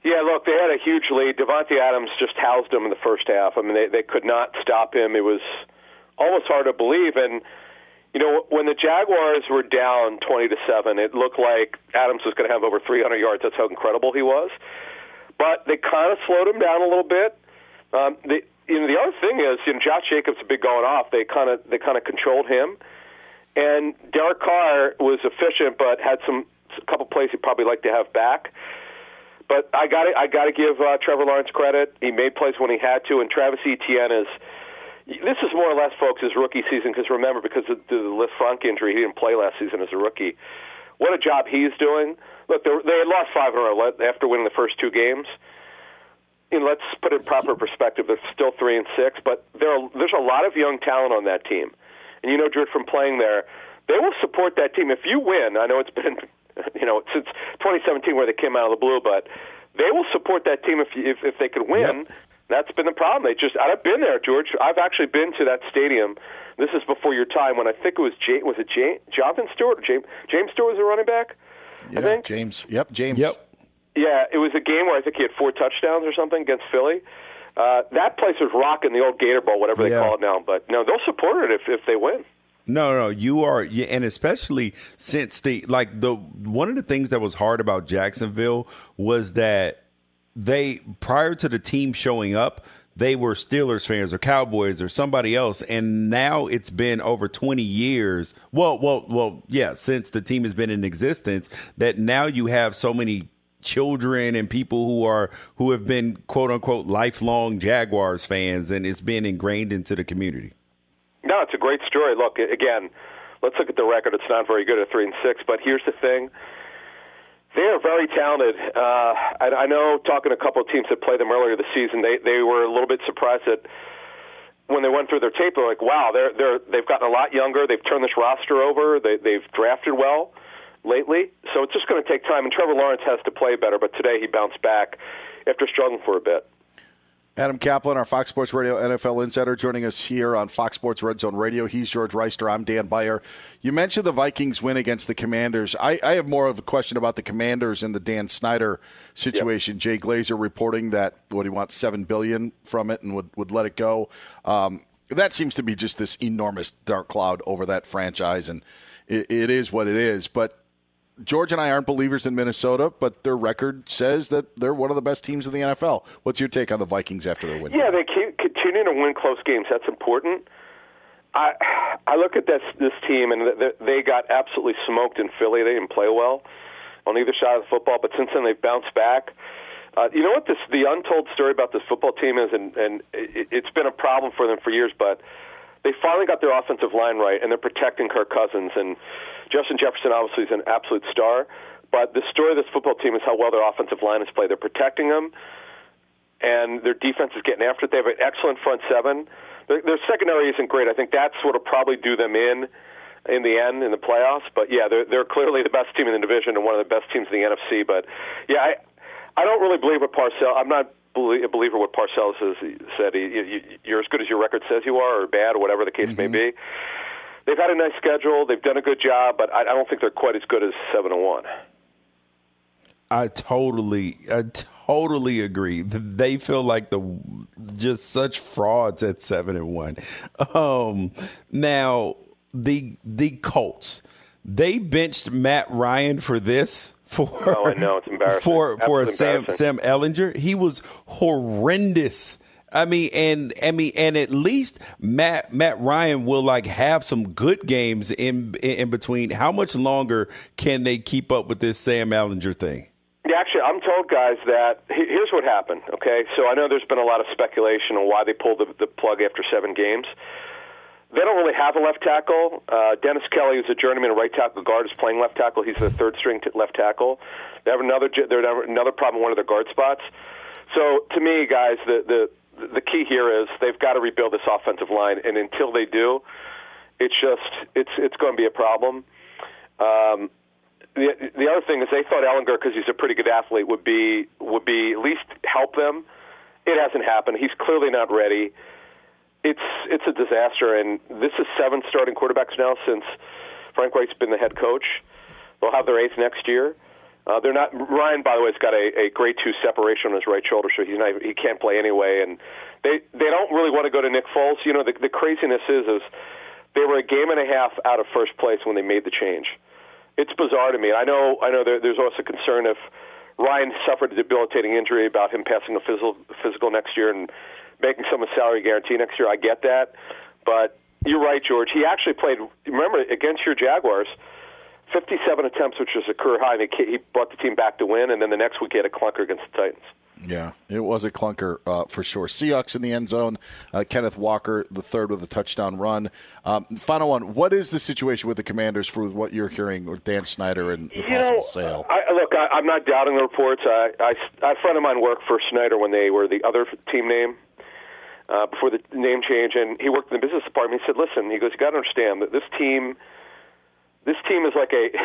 [SPEAKER 12] Yeah, look, they had a huge lead. Davante Adams just housed them in the first half. I mean, they they could not stop him. It was almost hard to believe. And you know, when the Jaguars were down twenty to seven, it looked like Adams was going to have over 300 yards. That's how incredible he was. But they kind of slowed him down a little bit. Um, the you know the other thing is, you know, Josh Jacobs had been going off. They kind of they kind of controlled him, and Derek Carr was efficient, but had some a couple plays he'd probably like to have back. But I got I got to give uh, Trevor Lawrence credit. He made plays when he had to, and Travis Etienne is. This is more or less, folks, his rookie season. Because remember, because of the Liz Frank injury, he didn't play last season as a rookie. What a job he's doing! Look, they, had lost five in a row after winning the first two games. And let's put it in proper perspective. They're still three and six, but there are, there's a lot of young talent on that team. And you know, Drew, from playing there, they will support that team. If you win, I know it's been, you know, since 2017 where they came out of the blue, but they will support that team if if, if they could win. That's been the problem. They just I've been there, George. I've actually been to that stadium. This is before your time when I think it was J, was it J, Jonathan Stewart? James James Stewart was a running back.
[SPEAKER 3] Yeah,
[SPEAKER 12] I think.
[SPEAKER 3] James. Yep, James.
[SPEAKER 4] Yep.
[SPEAKER 12] Yeah, it was a game where I think he had four touchdowns or something against Philly. Uh, that place was rocking the old Gator Bowl, whatever they
[SPEAKER 4] Yeah.
[SPEAKER 12] call it now. But no, they'll support it if if they win.
[SPEAKER 4] No, no, you are, and especially since the like the one of the things that was hard about Jacksonville was that they prior to the team showing up, they were Steelers fans or Cowboys or somebody else, and now it's been over twenty years. Well, well, well, yeah, since the team has been in existence, that now you have so many children and people who are who have been quote unquote lifelong Jaguars fans, and it's been ingrained into the community.
[SPEAKER 12] No, it's a great story. Look, again, let's look at the record. It's not very good at three and six, but here's the thing: they are very talented. Uh, I, I know, talking to a couple of teams that played them earlier this season, they they were a little bit surprised that when they went through their tape, they're like, "Wow, they're they're they've gotten a lot younger. They've turned this roster over. They they've drafted well." lately. So it's just going to take time. And Trevor Lawrence has to play better, but today he bounced back after struggling for a bit.
[SPEAKER 3] Adam Caplan, our Fox Sports Radio NFL insider, joining us here on Fox Sports Red Zone Radio. He's George Wrighster. I'm Dan Beyer. You mentioned the Vikings win against the Commanders. I, I have more of a question about the Commanders and the Dan Snyder situation. Yep. Jay Glazer reporting that what he wants seven billion from it and would, would let it go. Um, that seems to be just this enormous dark cloud over that franchise, and it, it is what it is. But George and I aren't believers in Minnesota, but their record says that they're one of the best teams in the NFL. What's your take on the Vikings after their win?
[SPEAKER 12] Yeah, they keep continuing to win close games. That's important. I I look at this this team and they got absolutely smoked in Philly. They didn't play well on either side of the football, but since then they've bounced back. Uh, you know what this the untold story about this football team is, and and it, it's been a problem for them for years, but they finally got their offensive line right, and they're protecting Kirk Cousins. And Justin Jefferson obviously is an absolute star. But the story of this football team is how well their offensive line is played. They're protecting them, and their defense is getting after it. They have an excellent front seven. Their, their secondary isn't great. I think that's what'll probably do them in in the end in the playoffs. But yeah, they're they're clearly the best team in the division and one of the best teams in the NFC. But yeah, I I don't really believe what Parcells. I'm not a believer what Parcells has said. He, you're as good as your record says you are, or bad, or whatever the case mm-hmm. may be. They've had a nice schedule. They've done a good job, but I, I don't think they're quite as good as seven and one.
[SPEAKER 4] I totally, I totally agree. They feel like the just such frauds at seven and one. Um, now the the Colts, they benched Matt Ryan for this for
[SPEAKER 12] oh, I know it's embarrassing
[SPEAKER 4] for for a Sam Sam Ehlinger. He was horrendous. I mean, and I mean, and at least Matt Matt Ryan will like have some good games in in between. How much longer can they keep up with this Sam Ehlinger thing?
[SPEAKER 12] Yeah, actually, I'm told, guys, that here's what happened. Okay, so I know there's been a lot of speculation on why they pulled the, the plug after seven games. They don't really have a left tackle. Uh, Dennis Kelly, who's a journeyman right tackle guard, is playing left tackle. He's the third string t- left tackle. They have another they have another problem in one of their guard spots. So to me, guys, the the the key here is they've got to rebuild this offensive line, and until they do, it's just it's it's going to be a problem. Um, the the other thing is they thought Ehlinger, because he's a pretty good athlete, would be would be at least help them. It hasn't happened. He's clearly not ready it's it's a disaster, and this is seven starting quarterbacks now since Frank Reich's been the head coach. They'll have their eighth next year. Uh, they're not. Ryan, by the way, has got a, a grade two separation on his right shoulder, so he's not. He can't play anyway. And they they don't really want to go to Nick Foles. You know, the the craziness is is they were a game and a half out of first place when they made the change. It's bizarre to me. I know. I know. There, there's also concern if Ryan suffered a debilitating injury about him passing a physical physical next year and making some a salary guarantee next year. I get that, but you're right, George. He actually played. Remember against your Jaguars. 57 attempts, which was a career high, and he brought the team back to win. And then the next week, he had a clunker against the Titans.
[SPEAKER 3] Yeah, it was a clunker uh, for sure. Seahawks in the end zone. Uh, Kenneth Walker, the third with a touchdown run. Um, final one. What is the situation with the Commanders for what you're hearing with Dan Snyder and the
[SPEAKER 12] you
[SPEAKER 3] possible
[SPEAKER 12] know,
[SPEAKER 3] sale?
[SPEAKER 12] I, look, I, am not doubting the reports. I, I, a friend of mine worked for Snyder when they were the other team name uh, before the name change, and he worked in the business department. He said, "Listen," he goes, "You got to understand that this team, this team is like a."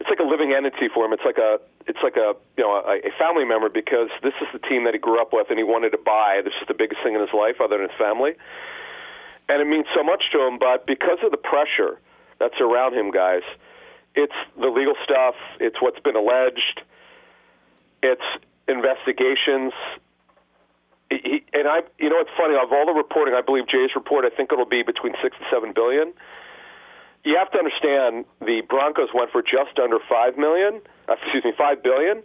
[SPEAKER 12] It's like a living entity for him. It's like a, it's like a, you know, a, family member because this is the team that he grew up with and he wanted to buy. This is the biggest thing in his life, other than his family, and it means so much to him. But because of the pressure that's around him, guys, it's the legal stuff. It's what's been alleged. It's investigations he, and I, you know, it's funny. Of all the reporting, I believe Jay's report. I think it'll be between six and seven billion. You have to understand the Broncos went for just under five million. Uh, excuse me, five billion.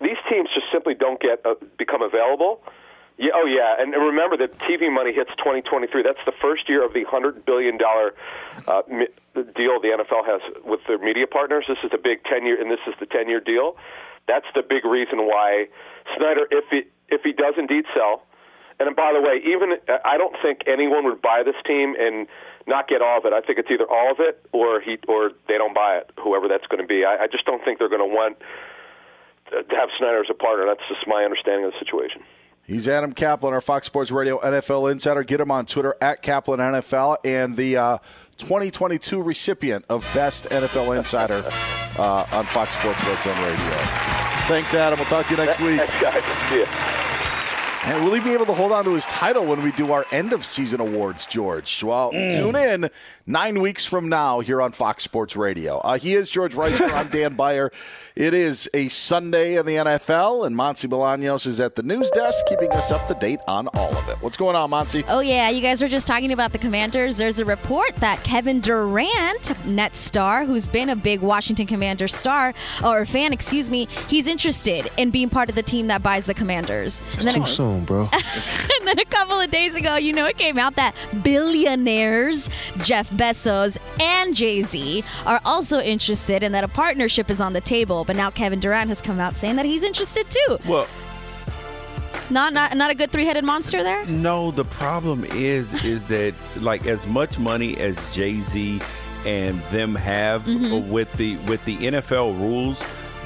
[SPEAKER 12] These teams just simply don't get uh, become available. Yeah, oh yeah, and remember that TV money hits 2023. That's the first year of the hundred billion dollar uh, deal the NFL has with their media partners. This is a big 10 year, and this is the 10 year deal. That's the big reason why Snyder, if he if he does indeed sell, and by the way, even I don't think anyone would buy this team and not get all of it. I think it's either all of it or he or they don't buy it. Whoever that's going to be, I, I just don't think they're going to want to have Snyder as a partner. That's just my understanding of the situation.
[SPEAKER 3] He's Adam Caplan, our Fox Sports Radio NFL insider. Get him on Twitter at Caplan NFL and the uh, 2022 recipient of Best NFL Insider uh, on Fox Sports Red Zone Radio. Thanks, Adam. We'll talk to you next week.
[SPEAKER 12] Thanks, guys. See you.
[SPEAKER 3] And will he be able to hold on to his title when we do our end of season awards, George? Well,
[SPEAKER 4] Mm.
[SPEAKER 3] tune in nine weeks from now here on Fox Sports Radio. Uh, he is George Wrighster. I'm Dan Beyer. It is a Sunday in the NFL, and Monty Bolaños is at the news desk keeping us up to date on all of it. What's going on, Monty?
[SPEAKER 8] Oh, yeah. You guys were just talking about the Commanders. There's a report that Kevin Durant, net star, who's been a big Washington Commanders star, or fan, excuse me, he's interested in being part of the team that buys the Commanders.
[SPEAKER 13] It's
[SPEAKER 8] And then
[SPEAKER 13] too
[SPEAKER 8] a-
[SPEAKER 13] soon, bro.
[SPEAKER 8] and then a couple of days ago, you know, it came out that billionaires Jeff Bezos and Jay Z are also interested and that a partnership is on the table. But now Kevin Durant has come out saying that he's interested too.
[SPEAKER 4] Well,
[SPEAKER 8] Not not not a good three headed monster there.
[SPEAKER 4] No, the problem is is that like as much money as Jay Z and them have
[SPEAKER 8] Mhm.
[SPEAKER 4] with the with the NFL rules,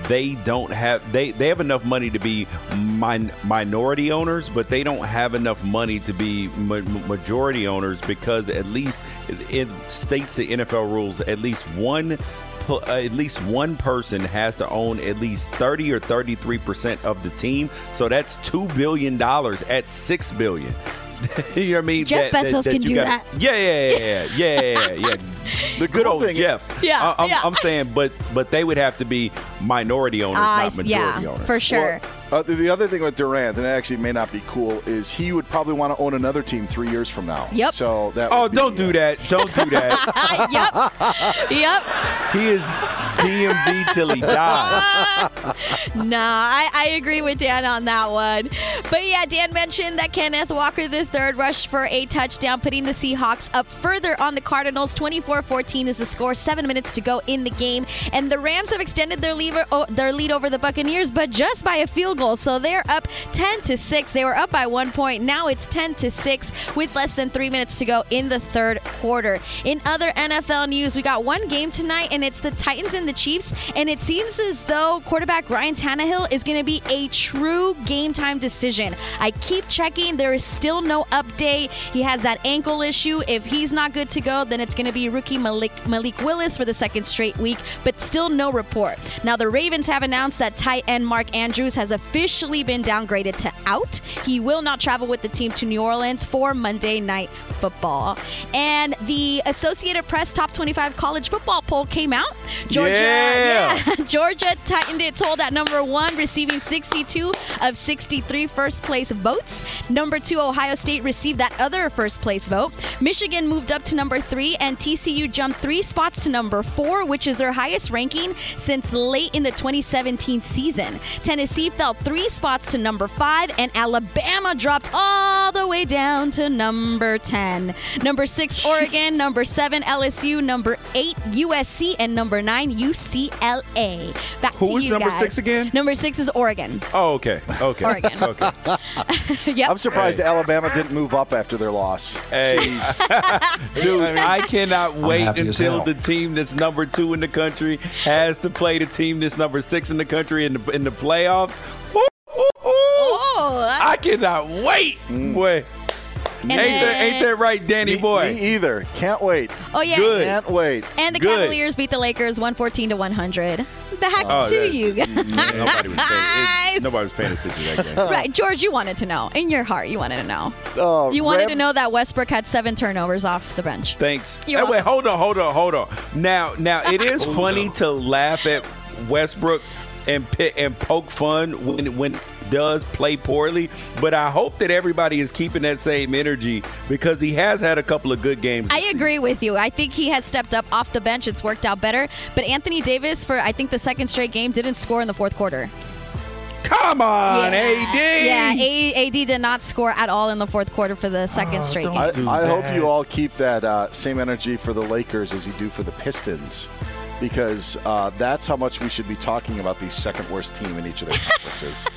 [SPEAKER 4] they don't have they they have enough money to be min- minority owners, but they don't have enough money to be ma- majority owners because at least it, states the NFL rules at least one uh, at least one person has to own at least 30 or 33 percent of the team. So that's two billion dollars at six billion you know what I mean?
[SPEAKER 8] Jeff Bezos can do
[SPEAKER 4] gotta-
[SPEAKER 8] that.
[SPEAKER 4] Yeah, yeah, yeah, yeah, yeah, yeah. yeah. The good
[SPEAKER 3] cool
[SPEAKER 4] old
[SPEAKER 3] thing-
[SPEAKER 4] Jeff.
[SPEAKER 8] Yeah,
[SPEAKER 4] I, am
[SPEAKER 8] yeah.
[SPEAKER 4] I'm saying, but but they would have to be minority owners,
[SPEAKER 8] Ah,
[SPEAKER 4] not majority
[SPEAKER 8] yeah,
[SPEAKER 4] owners.
[SPEAKER 8] for sure.
[SPEAKER 3] Uh, the- the other thing with Durant, and it actually may not be cool, is he would probably want to own another team three years from now.
[SPEAKER 8] Yep.
[SPEAKER 3] So that.
[SPEAKER 4] Oh,
[SPEAKER 3] be,
[SPEAKER 4] don't do that! Don't do that!
[SPEAKER 8] yep. Yep.
[SPEAKER 4] he is DMV till he dies.
[SPEAKER 8] nah, I, I agree with Dan on that one. But yeah, Dan mentioned that Kenneth Walker III rushed for a touchdown, putting the Seahawks up further on the Cardinals. 24 14 is the score, seven minutes to go in the game. And the Rams have extended their lead, oh, their lead over the Buccaneers, but just by a field goal. So they're up 10 to 6. They were up by one point. Now it's 10 to 6 with less than three minutes to go in the third quarter. In other NFL news, we got one game tonight, and it's the Titans and the Chiefs. And it seems as though quarterback Ryan Tannehill is going to be a true game time decision. I keep checking. There is still no update. He has that ankle issue. If he's not good to go, then it's going to be rookie Malik, Malik Willis for the second straight week, but still no report. Now, the Ravens have announced that tight end Mark Andrews has officially been downgraded to out. He will not travel with the team to New Orleans for Monday Night Football. And the Associated Press Top 25 College Football poll came out. Georgia,
[SPEAKER 4] Yeah.
[SPEAKER 8] yeah, Georgia tightened its hold at number one, receiving 62 of 63 first place votes. Number two, Ohio State received that other first place vote. Michigan moved up to number three, and TCU jumped three spots to number four, which is their highest ranking since late in the 2017 season. Tennessee fell three spots to number five, and Alabama dropped all the way down to number 10. Number six, Oregon. Number seven, LSU. Number eight, USC. And number nine, UCLA. Back
[SPEAKER 4] Who
[SPEAKER 8] to
[SPEAKER 4] was
[SPEAKER 8] you
[SPEAKER 4] number
[SPEAKER 8] guys.
[SPEAKER 4] six again?
[SPEAKER 8] Number six is Oregon.
[SPEAKER 4] Oh, okay, okay,
[SPEAKER 8] Oregon.
[SPEAKER 4] okay.
[SPEAKER 8] yep.
[SPEAKER 3] I'm surprised Alabama didn't move up after their loss.
[SPEAKER 4] Hey, dude, I cannot wait until the team that's number two in the country has to play the team that's number six in the country in the in the playoffs. Ooh, ooh, ooh.
[SPEAKER 8] Oh,
[SPEAKER 4] I cannot wait. Mm. Boy.
[SPEAKER 8] And
[SPEAKER 4] ain't, that, ain't that right, Danny
[SPEAKER 3] Me,
[SPEAKER 4] boy?
[SPEAKER 3] me either. Can't wait.
[SPEAKER 8] Oh, yeah.
[SPEAKER 4] Good.
[SPEAKER 3] Can't wait.
[SPEAKER 8] And the
[SPEAKER 4] Good.
[SPEAKER 8] Cavaliers beat the Lakers 114 to 100. Back
[SPEAKER 4] Oh,
[SPEAKER 8] to
[SPEAKER 4] that-
[SPEAKER 8] you guys.
[SPEAKER 4] Nobody was paying. It, nobody was paying attention to that game.
[SPEAKER 8] Right, George, you wanted to know. In your heart, you wanted to know.
[SPEAKER 3] Oh,
[SPEAKER 8] You wanted to know that Westbrook had seven turnovers off the bench.
[SPEAKER 4] Thanks.
[SPEAKER 8] You're
[SPEAKER 4] Hey, wait, hold on, hold on, hold on. Now, now it is funny to laugh at Westbrook and pi- and poke fun when when does play poorly, but I hope that everybody is keeping that same energy because he has had a couple of good games.
[SPEAKER 8] I agree with you. I think he has stepped up off the bench. It's worked out better. But Anthony Davis, for I think the second straight game, didn't score in the fourth quarter.
[SPEAKER 4] Come on,
[SPEAKER 8] yeah.
[SPEAKER 4] AD.
[SPEAKER 8] Yeah, A- AD did not score at all in the fourth quarter for the second straight game.
[SPEAKER 3] I, I hope you all keep that uh, same energy for the Lakers as you do for the Pistons, because uh, that's how much we should be talking about the second worst team in each of their conferences.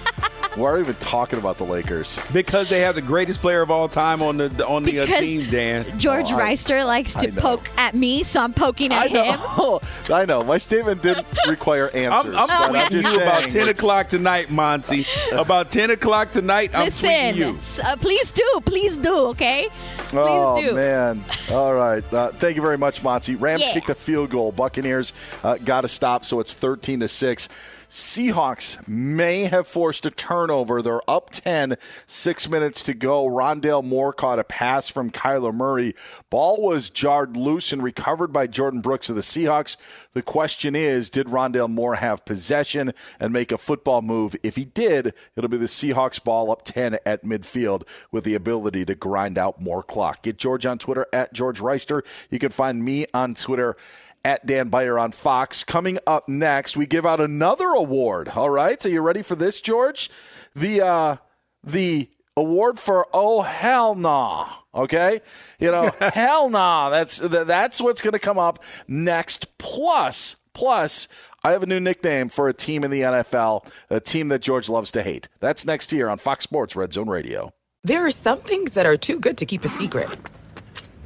[SPEAKER 3] We're we even talking about the Lakers.
[SPEAKER 4] because they have the greatest player of all time on the on the uh,
[SPEAKER 8] Because
[SPEAKER 4] team, Dan.
[SPEAKER 8] George
[SPEAKER 3] Oh, I-
[SPEAKER 8] Wrighster likes to poke at me, so I'm poking at
[SPEAKER 3] I
[SPEAKER 8] him.
[SPEAKER 3] know. I know. My statement didn't require
[SPEAKER 4] I'm,
[SPEAKER 3] answers.
[SPEAKER 4] I'm
[SPEAKER 3] but
[SPEAKER 4] tweeting
[SPEAKER 3] just
[SPEAKER 4] you about 10 o'clock tonight, Monty. About 10 o'clock tonight, I'm tweeting
[SPEAKER 8] Listen,
[SPEAKER 4] you.
[SPEAKER 8] s- uh, please do, please do, okay? Please
[SPEAKER 3] oh
[SPEAKER 8] do.
[SPEAKER 3] man! All right. Uh, thank you very much, Monty. Rams
[SPEAKER 8] Yeah.
[SPEAKER 3] kicked a field goal. Buccaneers uh, got to stop, so it's thirteen to six. Seahawks may have forced a turnover. They're up 10, six minutes to go. Rondale Moore caught a pass from Kyler Murray. Ball was jarred loose and recovered by Jordyn Brooks of the Seahawks. The question is Did Rondale Moore have possession and make a football move? If he did, it'll be the Seahawks ball up 10 at midfield with the ability to grind out more clock. Get George on Twitter at George Wrighster. You can find me on Twitter at Dan Beyer on Fox. Coming up next, we give out another award. All right, so you ready for this, George? The uh, the award for oh hell nah. Okay, you know hell nah. That's that's what's going to come up next. Plus, plus. I have a new nickname for a team in the NFL, a team that George loves to hate. That's next here on Fox Sports Red Zone Radio.
[SPEAKER 9] There are some things that are too good to keep a secret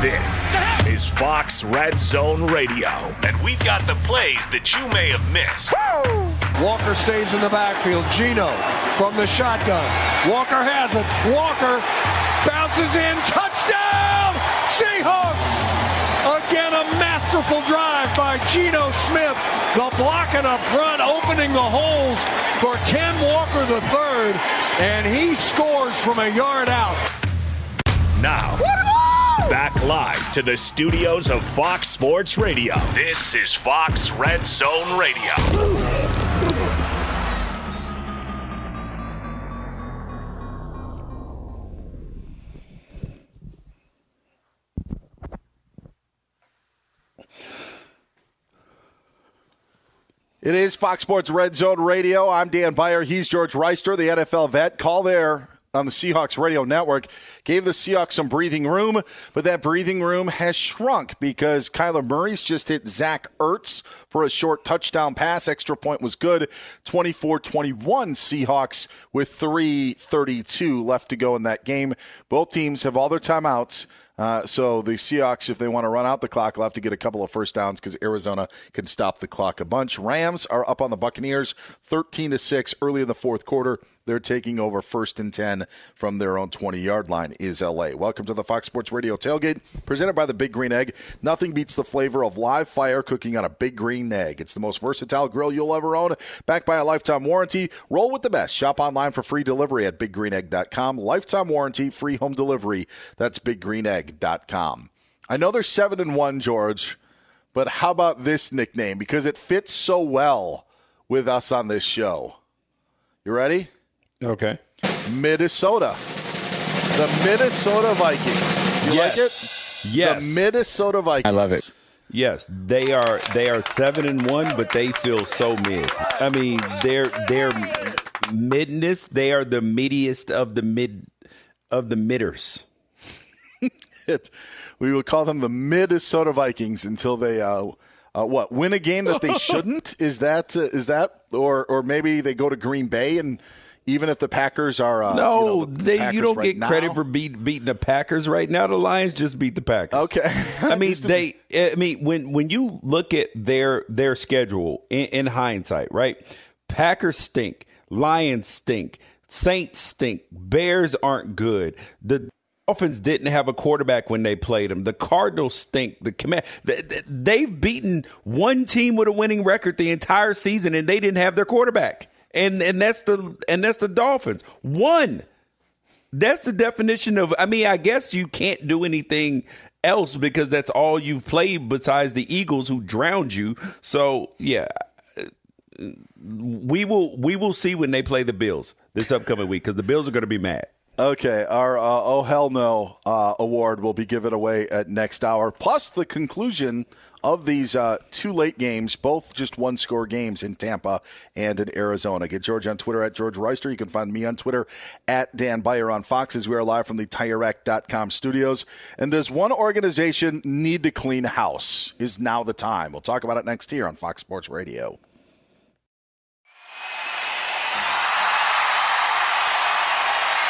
[SPEAKER 2] This is Fox Red Zone Radio, and we've got the plays that you may have missed.
[SPEAKER 11] Walker stays in the backfield. Geno from the shotgun. Walker has it. Walker bounces in. Touchdown! Seahawks! Again, a masterful drive by Geno Smith. The blocking up front, opening the holes for Ken Walker III, and he scores from a yard out.
[SPEAKER 2] Now, back live to the studios of Fox Sports Radio. This is Fox Red Zone Radio.
[SPEAKER 3] It is Fox Sports Red Zone Radio. I'm Dan Beyer. He's George Wrighster, the NFL vet. Call there on the Seahawks radio network gave the Seahawks some breathing room, but that breathing room has shrunk because Kyler Murray's just hit Zach Ertz for a short touchdown pass. Extra point was good. 24 21 Seahawks with 3.32 left to go in that game. Both teams have all their timeouts. Uh, so the Seahawks, if they want to run out the clock, will have to get a couple of first downs because Arizona can stop the clock a bunch. Rams are up on the Buccaneers, thirteen to six early in the fourth quarter. They're taking over first and 10 from their own 20 yard line, is LA. Welcome to the Fox Sports Radio tailgate, presented by the Big Green Egg. Nothing beats the flavor of live fire cooking on a Big Green Egg. It's the most versatile grill you'll ever own, backed by a lifetime warranty. Roll with the best. Shop online for free delivery at biggreenegg.com. Lifetime warranty, free home delivery. That's biggreenegg.com. I know they're 7 and 1, George, but how about this nickname? Because it fits so well with us on this show. You ready?
[SPEAKER 4] Okay.
[SPEAKER 3] Minnesota. The Minnesota Vikings. Do you
[SPEAKER 4] Yes.
[SPEAKER 3] like it?
[SPEAKER 4] Yes.
[SPEAKER 3] The Minnesota Vikings.
[SPEAKER 4] I love it. Yes, they are they are seven and one, but they feel so mid. I mean, they're they're midness. They are the middiest of the mid of the midders.
[SPEAKER 3] It, we would call them the Minnesota Vikings until they uh, uh, what win a game that they shouldn't. Is that uh, is that or or maybe they go to Green Bay and even if the Packers are uh,
[SPEAKER 4] no,
[SPEAKER 3] you know, the
[SPEAKER 4] they
[SPEAKER 3] Packers
[SPEAKER 4] you don't
[SPEAKER 3] right
[SPEAKER 4] get
[SPEAKER 3] now-
[SPEAKER 4] credit for beat, beating the Packers right now. The Lions just beat the Packers.
[SPEAKER 3] Okay,
[SPEAKER 4] I mean they. I mean when when you look at their their schedule in, in hindsight, right? Packers stink, Lions stink, Saints stink, Bears aren't good. The Dolphins didn't have a quarterback when they played them. The Cardinals stink. The command th- th- they've beaten one team with a winning record the entire season, and they didn't have their quarterback. And and that's the and that's the Dolphins. One. That's the definition of. I mean, I guess you can't do anything else because that's all you've played besides the Eagles who drowned you. So yeah, we will we will see when they play the Bills this upcoming week because the Bills are going to be mad.
[SPEAKER 3] Okay, our uh, Oh Hell No uh, award will be given away at next hour, plus the conclusion of these uh, two late games, both just one score games in Tampa and in Arizona. Get George on Twitter at George Wrighster. You can find me on Twitter at Dan Beyer on Fox as we are live from the TireRack.com studios. And does one organization need to clean house? Is now the time. We'll talk about it next here on Fox Sports Radio.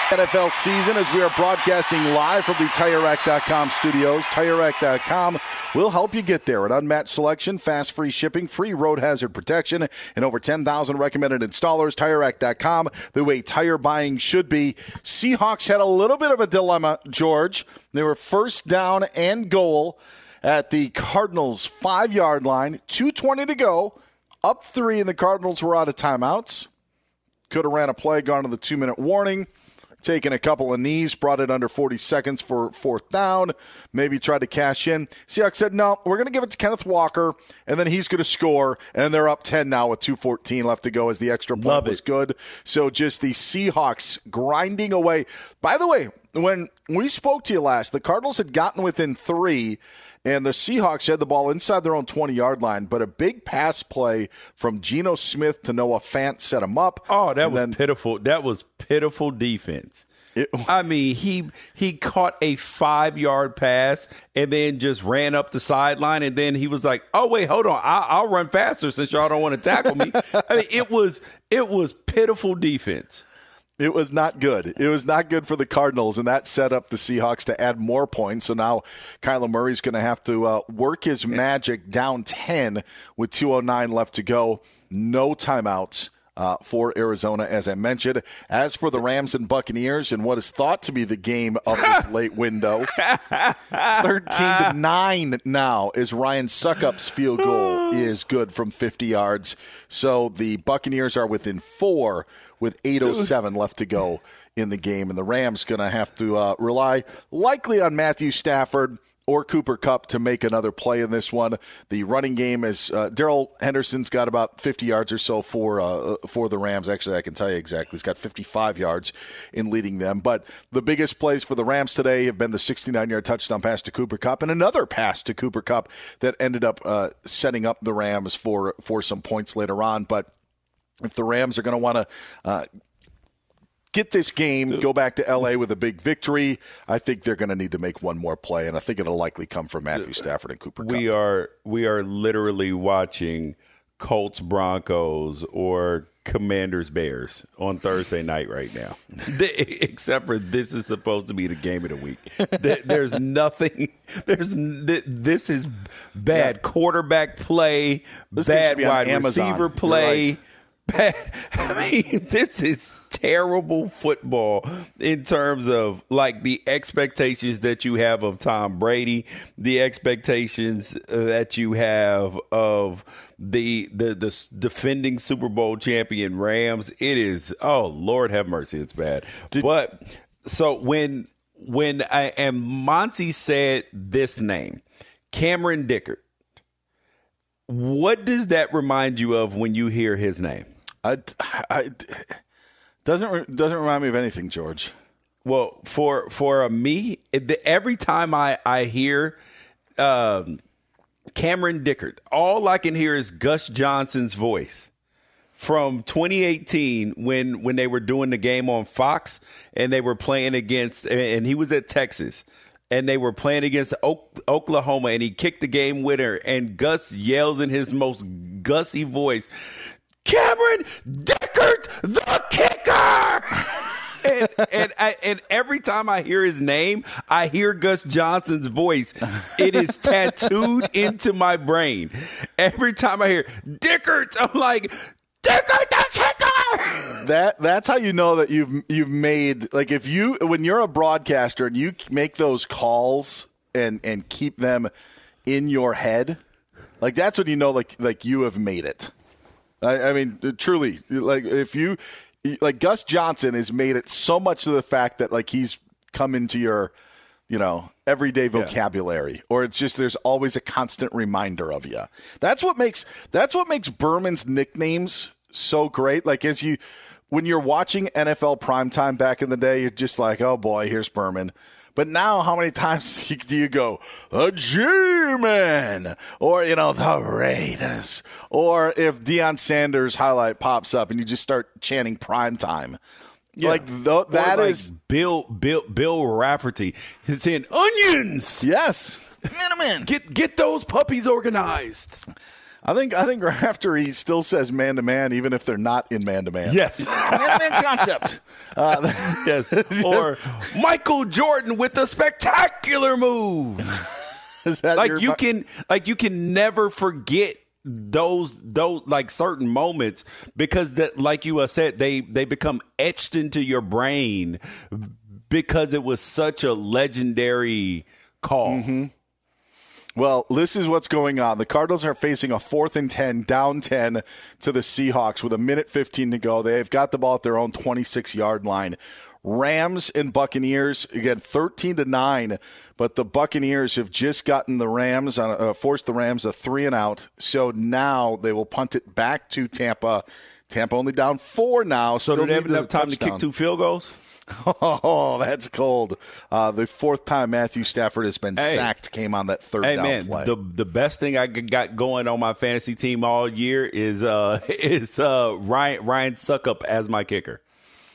[SPEAKER 3] NFL season as we are broadcasting live from the TireRack.com studios. TireRack.com will help you get there. An unmatched selection, fast free shipping, free road hazard protection, and over 10,000 recommended installers. TireRack.com, the way tire buying should be. Seahawks had a little bit of a dilemma, George. They were first down and goal at the Cardinals' five yard line, 2.20 to go, up three, and the Cardinals were out of timeouts. Could have ran a play, gone to the two minute warning taken a couple of knees, brought it under 40 seconds for fourth down, maybe tried to cash in. Seahawks said, no, we're going to give it to Kenneth Walker, and then he's going to score, and they're up 10 now with 2.14 left to go as the extra point
[SPEAKER 4] Love
[SPEAKER 3] was
[SPEAKER 4] it.
[SPEAKER 3] good. So just the Seahawks grinding away. By the way, when we spoke to you last, the Cardinals had gotten within three, and the Seahawks had the ball inside their own 20 yard line, but a big pass play from Geno Smith to Noah Fant set him up.
[SPEAKER 4] Oh, that was
[SPEAKER 3] then-
[SPEAKER 4] pitiful. That was pitiful defense. I mean, he he caught a five yard pass and then just ran up the sideline, and then he was like, "Oh wait, hold on, I, I'll run faster since y'all don't want to tackle me." I mean, it was it was pitiful defense.
[SPEAKER 3] It was not good. It was not good for the Cardinals, and that set up the Seahawks to add more points. So now Kyler Murray's going to have to uh, work his magic down 10 with 2.09 left to go. No timeouts. Uh, for Arizona, as I mentioned. As for the Rams and Buccaneers, and what is thought to be the game of this late window, thirteen to nine now is Ryan Succop's field goal is good from fifty yards. So the Buccaneers are within four with 8.07 left to go in the game. And the Rams going to have to uh, rely likely on Matthew Stafford or Cooper Kupp to make another play in this one. The running game is uh, Darrell Henderson's got about 50 yards or so for uh, for the Rams. Actually, I can tell you exactly. He's got 55 yards in leading them. But the biggest plays for the Rams today have been the 69 yard touchdown pass to Cooper Kupp and another pass to Cooper Kupp that ended up uh, setting up the Rams for for some points later on. But if the Rams are going to want to uh, get this game, go back to LA with a big victory, I think they're going to need to make one more play, and I think it'll likely come from Matthew Stafford and Cooper.
[SPEAKER 4] We are we are literally watching Colts Broncos or Commanders Bears on Thursday night right now. Except for this is supposed to be the game of the week. There- There's nothing. There's this is bad quarterback play,
[SPEAKER 3] This
[SPEAKER 4] bad wide receiver play.
[SPEAKER 3] right.
[SPEAKER 4] Bad, I mean, this is terrible football in terms of like the expectations that you have of Tom Brady, the expectations uh, that you have of the the the defending Super Bowl champion Rams. It is oh Lord have mercy, it's bad. but so when when I and Monty said this name, Cameron Dicker. What does that remind you of when you hear his name?
[SPEAKER 3] I, I, doesn't doesn't remind me of anything, George.
[SPEAKER 4] Well, for for me, every time I I hear um, Cameron Dicker, all I can hear is Gus Johnson's voice from 2018 when when they were doing the game on Fox and they were playing against and he was at Texas and they were playing against Oklahoma and he kicked the game winner and Gus yells in his most gussy voice, Cameron Dicker, the kicker. and and, I, and every time I hear his name, I hear Gus Johnson's voice. It is tattooed into my brain. Every time I hear Dicker, I'm like, Dicker the kicker.
[SPEAKER 3] That that's how you know that you've you've made like if you when you're a broadcaster and you make those calls and and keep them in your head, like that's when you know like like you have made it. I, I mean, uh, truly, like if you like Gus Johnson has made it so much to the fact that like he's come into your you know everyday vocabulary or it's just there's always a constant reminder of you that's what makes that's what makes berman's nicknames so great. Like as you when you're watching nfl primetime back in the day you're just like oh boy here's berman but now how many times do you go the g-man or you know the raiders or if Deion sanders highlight pops up and you just start chanting primetime like th- that
[SPEAKER 4] Or
[SPEAKER 3] is
[SPEAKER 4] like Bill Bill Bill Rafferty. Saying onions.
[SPEAKER 3] Yes,
[SPEAKER 4] man, oh, man, Get get those puppies organized.
[SPEAKER 3] I think I think after he still says man to man, even if they're not in man to man.
[SPEAKER 4] Yes.
[SPEAKER 3] man to man concept. Uh,
[SPEAKER 4] yes. Or Michael Jordan with a spectacular move.
[SPEAKER 3] Is that
[SPEAKER 4] like
[SPEAKER 3] your-
[SPEAKER 4] you can like you can never forget those those like certain moments because that like you uh, said they they become etched into your brain because it was such a legendary call.
[SPEAKER 3] Mm-hmm. Well, this is what's going on. The Cardinals are facing a fourth and 10, down 10 to the Seahawks with a minute 15 to go. They've got the ball at their own 26 yard line. Rams and Buccaneers, again, 13 to 9, but the Buccaneers have just gotten the Rams, on a, uh, forced the Rams a three and out. So now they will punt it back to Tampa. Tampa only down four now.
[SPEAKER 4] So do they have enough time to kick two field goals?
[SPEAKER 3] Oh, that's cold. Uh, the fourth time Matthew Stafford has been
[SPEAKER 4] Hey.
[SPEAKER 3] sacked came on that third
[SPEAKER 4] Hey
[SPEAKER 3] down
[SPEAKER 4] man,
[SPEAKER 3] play.
[SPEAKER 4] the the best thing I got going on my fantasy team all year is uh is uh Ryan Ryan Succop as my kicker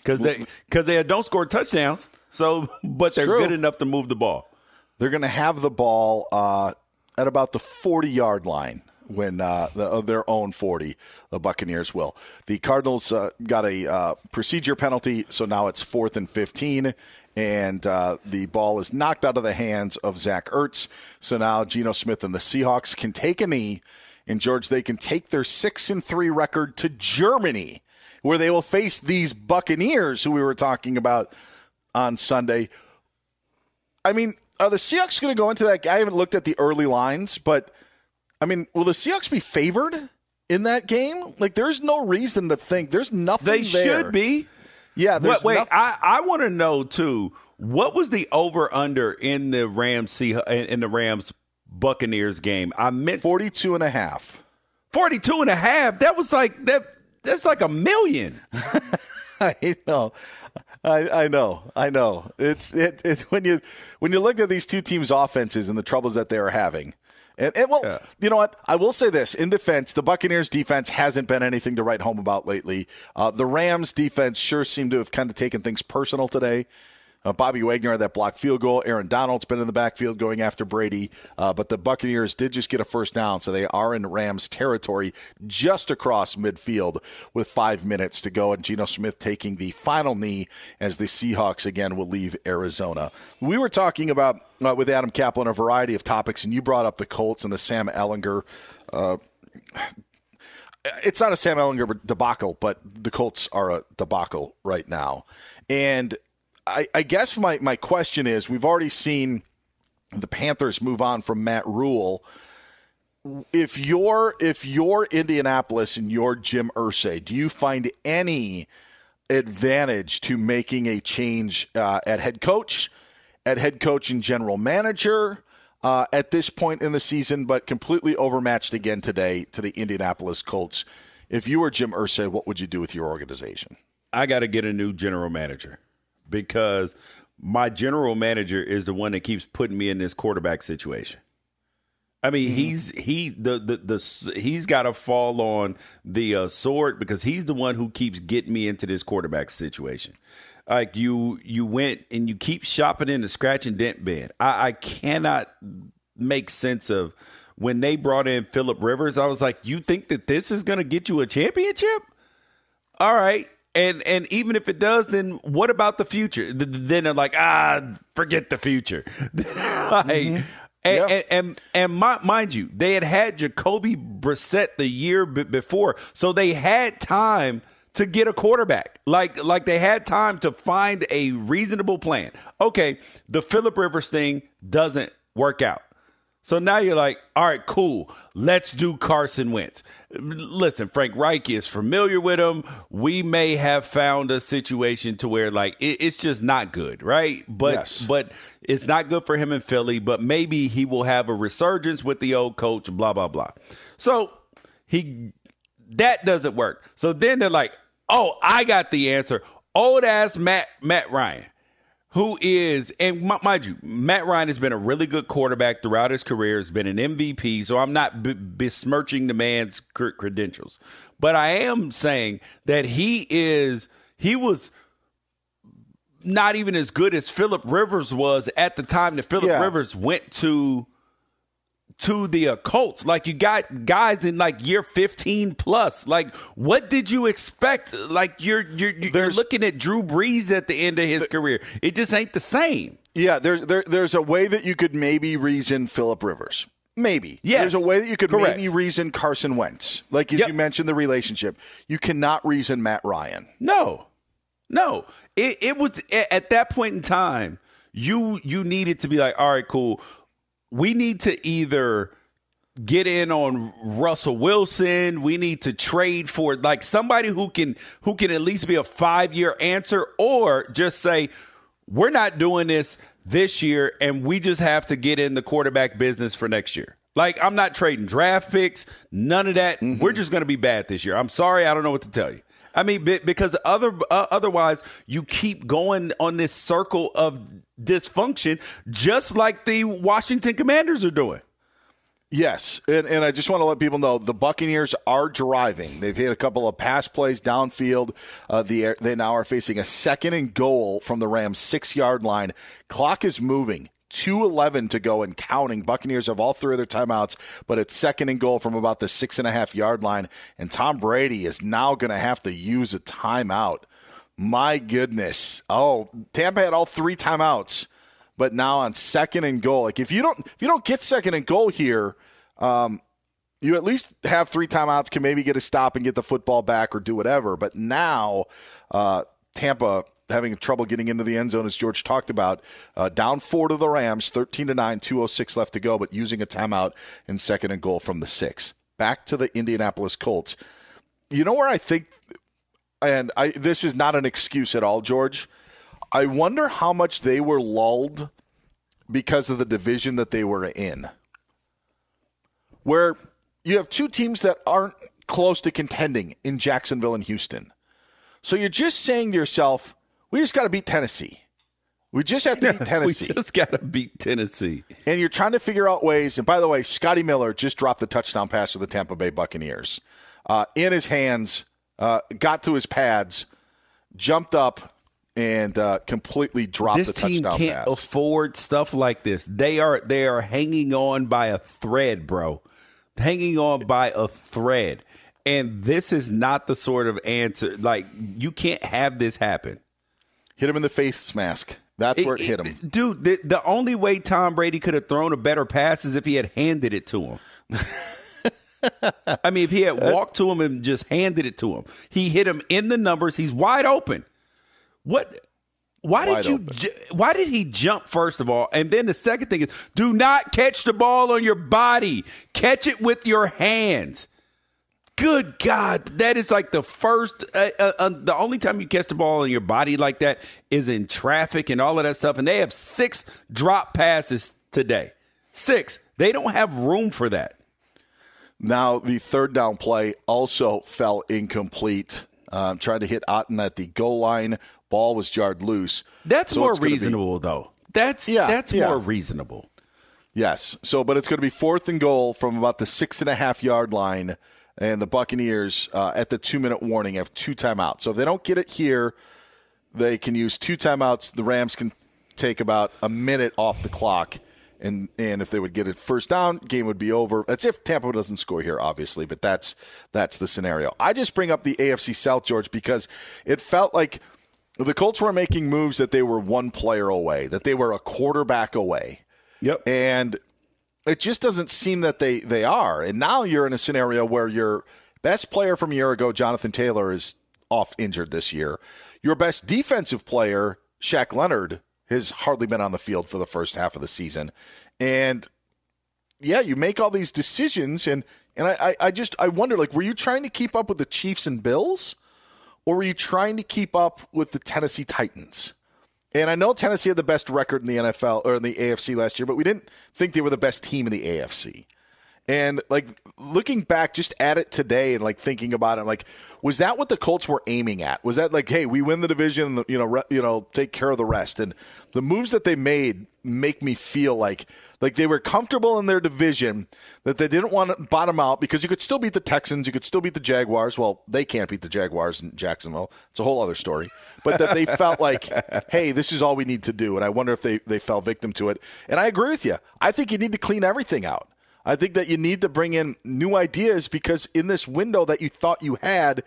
[SPEAKER 4] because they because they don't score touchdowns. So, but they're
[SPEAKER 3] true.
[SPEAKER 4] good enough to move the ball.
[SPEAKER 3] They're going to have the ball uh, at about the 40 yard line when uh, the, of their own 40. The Buccaneers will. The Cardinals uh, got a uh, procedure penalty, so now it's fourth and 15. And uh, the ball is knocked out of the hands of Zach Ertz. So now Geno Smith and the Seahawks can take a knee. And George, they can take their six and three record to Germany, where they will face these Buccaneers who we were talking about on Sunday. I mean, are the Seahawks going to go into that? I haven't looked at the early lines, but I mean, will the Seahawks be favored in that game? Like, there's no reason to think there's nothing.
[SPEAKER 4] They
[SPEAKER 3] there.
[SPEAKER 4] should be.
[SPEAKER 3] Yeah. There's
[SPEAKER 4] Wait, wait
[SPEAKER 3] noth-
[SPEAKER 4] I I want to know too. What was the over under in the Rams in the Rams Buccaneers game? I meant
[SPEAKER 3] 42 and a half.
[SPEAKER 4] 42 and a half. That was like that. That's like a million.
[SPEAKER 3] I know. I, I know. I know. It's it, it when you when you look at these two teams' offenses and the troubles that they are having. And, and well, you know what? I will say this in defense, the Buccaneers' defense hasn't been anything to write home about lately. Uh, the Rams' defense sure seemed to have kind of taken things personal today. Uh, Bobby Wagner had that blocked field goal. Aaron Donald's been in the backfield going after Brady, uh, but the Buccaneers did just get a first down, so they are in Rams territory just across midfield with five minutes to go. And Geno Smith taking the final knee as the Seahawks again will leave Arizona. We were talking about uh, with Adam Caplan a variety of topics, and you brought up the Colts and the Sam Ehlinger. Uh, it's not a Sam Ehlinger debacle, but the Colts are a debacle right now. And I, I guess my, my question is we've already seen the Panthers move on from Matt Rhule. If you're if you're Indianapolis and you're Jim Irsay, do you find any advantage to making a change uh, at head coach, at head coach and general manager uh, at this point in the season, but completely overmatched again today to the Indianapolis Colts? If you were Jim Irsay, what would you do with your organization?
[SPEAKER 4] I got to get a new general manager because my general manager is the one that keeps putting me in this quarterback situation. I mean, mm-hmm. he's he the the the he's got to fall on the uh, sword because he's the one who keeps getting me into this quarterback situation. Like you you went and you keep shopping in the scratch and dent bin. I, I cannot make sense of when they brought in Philip Rivers. I was like, you think that this is going to get you a championship? All right, and and even if it does, then what about the future? Then they're like, ah, forget the future. like, mm-hmm. And, and, and, and mind you, they had had Jacoby Brissett the year b- before, so they had time to get a quarterback. Like like they had time to find a reasonable plan. Okay, the Philip Rivers thing doesn't work out. So now you're like, all right, cool. Let's do Carson Wentz. Listen, Frank Reich is familiar with him. We may have found a situation to where like it, it's just not good, right? But yes. but it's not good for him in Philly. But maybe he will have a resurgence with the old coach. Blah blah blah. So he that doesn't work. So then they're like, oh, I got the answer. Old ass Matt Matt Ryan who is, and mind you, Matt Ryan has been a really good quarterback throughout his career, has been an MVP, so I'm not b- besmirching the man's credentials. But I am saying that he is, he was not even as good as Philip Rivers was at the time that Philip yeah. Rivers went to to the Colts. Like you got guys in like year 15 plus. Like what did you expect? Like you're you're you're looking at Drew Brees at the end of his career. It just ain't the same.
[SPEAKER 3] Yeah, there's there, there's a way that you could maybe reason Philip Rivers. Maybe.
[SPEAKER 4] Yes.
[SPEAKER 3] There's a way that you could
[SPEAKER 4] Correct.
[SPEAKER 3] maybe reason Carson Wentz. Like as yep. you mentioned the relationship. You cannot reason Matt Ryan.
[SPEAKER 4] No. No. It it was at that point in time, you you needed to be like, all right, cool we need to either get in on Russell Wilson. We need to trade for like somebody who can who can at least be a five year answer, or just say we're not doing this this year, and we just have to get in the quarterback business for next year. Like I'm not trading draft picks, none of that. Mm-hmm. We're just going to be bad this year. I'm sorry, I don't know what to tell you. I mean, because other uh, otherwise you keep going on this circle of dysfunction, just like the Washington Commanders are doing.
[SPEAKER 3] Yes, and, and I just want to let people know the Buccaneers are driving. They've hit a couple of pass plays downfield. Uh, the, they now are facing a second and goal from the Rams' six yard line. Clock is moving. 2.11 to go and counting. Buccaneers have all three of their timeouts, but it's second and goal from about the six and a half yard line. And Tom Brady is now going to have to use a timeout my goodness. Oh, Tampa had all three timeouts, but now on second and goal. Like if you don't if you don't get second and goal here, um, you at least have three timeouts, can maybe get a stop and get the football back or do whatever. But now uh, Tampa having trouble getting into the end zone, as George talked about. Uh, down four to the Rams, 13 to 9, 206 left to go, but using a timeout in second and goal from the six. Back to the Indianapolis Colts. You know where I think and I, this is not an excuse at all, George. I wonder how much they were lulled because of the division that they were in, where you have two teams that aren't close to contending in Jacksonville and Houston. So you're just saying to yourself, we just got to beat Tennessee. We just have to beat Tennessee.
[SPEAKER 4] we just got to beat Tennessee.
[SPEAKER 3] And you're trying to figure out ways. And by the way, Scotty Miller just dropped the touchdown pass to the Tampa Bay Buccaneers. Uh, in his hands uh, got to his pads, jumped up, and uh, completely dropped
[SPEAKER 4] this
[SPEAKER 3] the
[SPEAKER 4] team
[SPEAKER 3] touchdown
[SPEAKER 4] can't
[SPEAKER 3] pass.
[SPEAKER 4] afford stuff like this. They are they are hanging on by a thread, bro. Hanging on by a thread. And this is not the sort of answer like you can't have this happen.
[SPEAKER 3] Hit him in the face mask. That's where it hit him.
[SPEAKER 4] Dude, the, the only way Tom Brady could have thrown a better pass is if he had handed it to him. I mean, if he had walked to him and just handed it to him, he hit him in the numbers. He's wide open. What? Why did you? ju- Why did he jump first of all? And then the second thing is, do not catch the ball on your body. Catch it with your hands. Good God, that is like the first. Uh, uh, uh, the only time you catch the ball on your body like that is in traffic and all of that stuff. And they have six drop passes today. Six. They don't have room for that.
[SPEAKER 3] Now the third down play also fell incomplete. Um, trying to hit Otton at the goal line. Ball was jarred loose.
[SPEAKER 4] That's
[SPEAKER 3] So
[SPEAKER 4] more
[SPEAKER 3] gonna be-
[SPEAKER 4] reasonable, though. That's
[SPEAKER 3] Yeah,
[SPEAKER 4] that's
[SPEAKER 3] yeah.
[SPEAKER 4] more reasonable.
[SPEAKER 3] Yes. So, but it's going to be fourth and goal from about the six and a half yard line, and the Buccaneers uh, at the two minute warning have two timeouts. So if they don't get it here, they can use two timeouts. The Rams can take about a minute off the clock, and and if they would get it first down, game would be over. That's if Tampa doesn't score here, obviously, but that's that's the scenario. I just bring up the AFC South, George, because it felt like the Colts were making moves that they were one player away, that they were a quarterback away.
[SPEAKER 4] Yep.
[SPEAKER 3] And it just doesn't seem that they, they are. And now you're in a scenario where your best player from a year ago, Jonathan Taylor, is off injured this year. Your best defensive player, Shaq Leonard, has hardly been on the field for the first half of the season. And yeah, you make all these decisions and and I, I, just I wonder, like, were you trying to keep up with the Chiefs and Bills? Or were you trying to keep up with the Tennessee Titans? And I know Tennessee had the best record in the NFL or in the AFC last year, but we didn't think they were the best team in the AFC. And like looking back just at it today and like thinking about it, like was that what the Colts were aiming at? Was that like, hey, we win the division, you know, re- you know, take care of the rest? And the moves that they made make me feel like like they were comfortable in their division, that they didn't want to bottom out because you could still beat the Texans, you could still beat the Jaguars. Well, they can't beat the Jaguars in Jacksonville. It's a whole other story. But that they felt like, hey, this is all we need to do. And I wonder if they, they fell victim to it. And I agree with you. I think you need to clean everything out. I think that you need to bring in new ideas because in this window that you thought you had,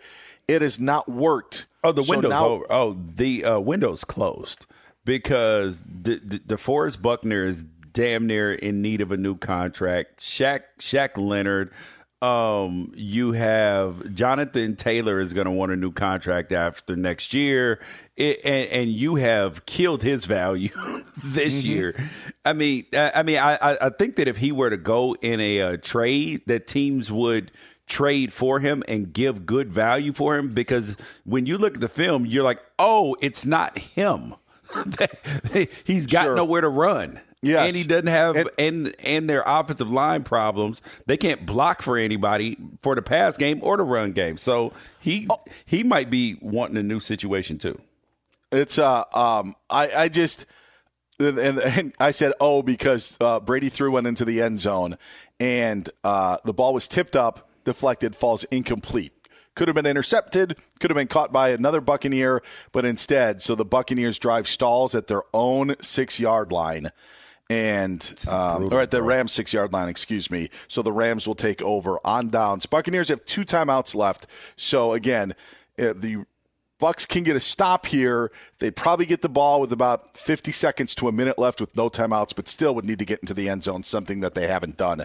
[SPEAKER 3] it has not worked.
[SPEAKER 4] Oh, the
[SPEAKER 3] So
[SPEAKER 4] window's
[SPEAKER 3] now-
[SPEAKER 4] over. Oh, the uh, window's closed because the, the DeForest Buckner is damn near in need of a new contract. Shaq Shaq Leonard. Um, you have Jonathan Taylor is going to want a new contract after next year, it, and, and you have killed his value this
[SPEAKER 3] Mm-hmm.
[SPEAKER 4] year. I mean, I, I mean, I, I- think that if he were to go in a uh, trade, that teams would trade for him and give good value for him because when you look at the film, you're like, oh, it's not him. He's got
[SPEAKER 3] Sure.
[SPEAKER 4] nowhere to run.
[SPEAKER 3] Yes.
[SPEAKER 4] And he doesn't have and and their offensive line problems. They can't block for anybody for the pass game or the run game. So he
[SPEAKER 3] Oh.
[SPEAKER 4] he might be wanting a new situation too.
[SPEAKER 3] It's uh um I I just and, and I said oh because uh, Brady threw one into the end zone and uh, the ball was tipped up, deflected, falls incomplete. Could have been intercepted, could have been caught by another Buccaneer, but instead, so the Buccaneers drive stalls at their own six yard line. And um, or at the Rams six yard line, excuse me. So the Rams will take over on downs. Buccaneers have two timeouts left. So again, uh, the Bucks can get a stop here. They'd probably get the ball with about 50 seconds to a minute left with no timeouts, but still would need to get into the end zone, something that they haven't done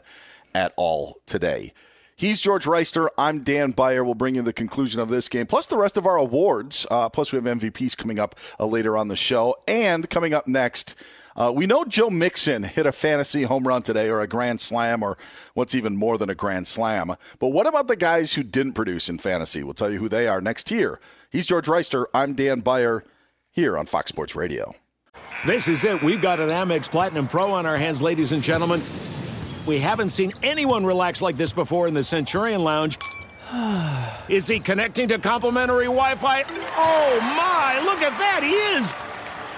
[SPEAKER 3] at all today. He's George Wrighster. I'm Dan Beyer. We'll bring you the conclusion of this game, plus the rest of our awards. Uh, plus, we have MVPs coming up uh, later on the show. And coming up next, uh, we know Joe Mixon hit a fantasy home run today, or a grand slam, or what's even more than a grand slam. But what about the guys who didn't produce in fantasy? We'll tell you who they are next here. He's George Wrighster. I'm Dan Beyer here on Fox Sports Radio.
[SPEAKER 14] This is it. We've got an Amex Platinum Pro on our hands, ladies and gentlemen. We haven't seen anyone relax like this before in the Centurion Lounge. Is he connecting to complimentary Wi Fi? Oh my, look at that, he is!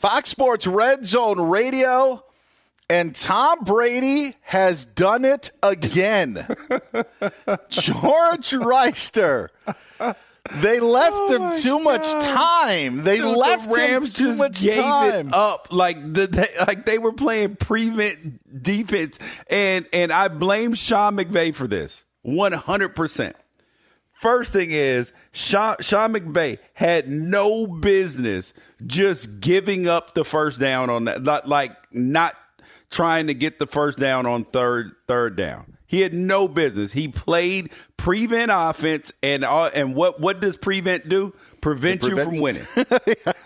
[SPEAKER 3] Fox Sports Red Zone Radio, and Tom Brady has done it again. George Wrighster. They left
[SPEAKER 4] Oh
[SPEAKER 3] him too much time. They
[SPEAKER 4] Dude,
[SPEAKER 3] left
[SPEAKER 4] the Rams
[SPEAKER 3] him too
[SPEAKER 4] just
[SPEAKER 3] much
[SPEAKER 4] gave
[SPEAKER 3] time.
[SPEAKER 4] it up like the, they, like they were playing prevent defense, and and I blame Sean McVay for this one hundred percent. First thing is Sean, Sean McVay had no business just giving up the first down on that, like, like not trying to get the first down on third third down. He had no business. He played prevent offense, and uh, and what what does prevent do? Prevent you from winning.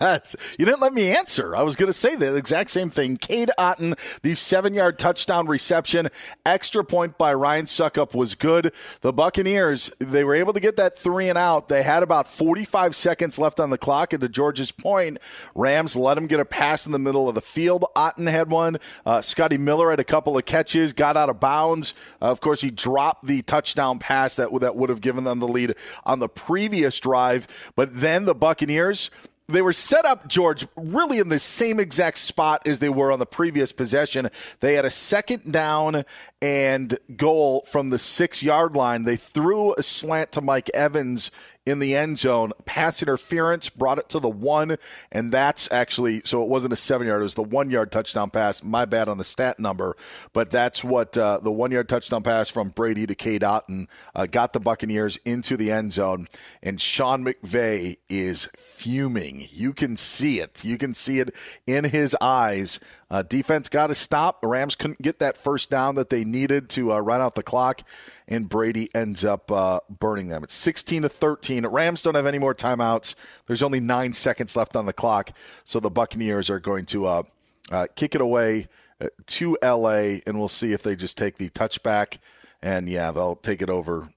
[SPEAKER 3] yes. You didn't let me answer. I was going to say the exact same thing. Cade Otton, the seven yard touchdown reception, extra point by Ryan Succop was good. The Buccaneers, they were able to get that three and out. They had about 45 seconds left on the clock. And to George's point, Rams let him get a pass in the middle of the field. Otton had one. Uh, Scotty Miller had a couple of catches, got out of bounds. Uh, of course, he dropped the touchdown pass that, that would have given them the lead on the previous drive. But then the Buccaneers, they were set up, George, really in the same exact spot as they were on the previous possession. They had a second down and goal from the six yard line. They threw a slant to Mike Evans in the end zone. Pass interference brought it to the one, and that's actually so it wasn't a seven yard; it was the one yard touchdown pass. My bad on the stat number, but that's what uh, the one yard touchdown pass from Brady to K. Otton uh, got the Buccaneers into the end zone, and Sean McVay is fuming. You can see it. You can see it in his eyes. Uh, defense got to stop. The Rams couldn't get that first down that they needed to uh, run out the clock, and Brady ends up uh, burning them. It's 16 to 13. Rams don't have any more timeouts. There's only nine seconds left on the clock, so the Buccaneers are going to uh, uh, kick it away uh, to LA, and we'll see if they just take the touchback. And yeah, they'll take it over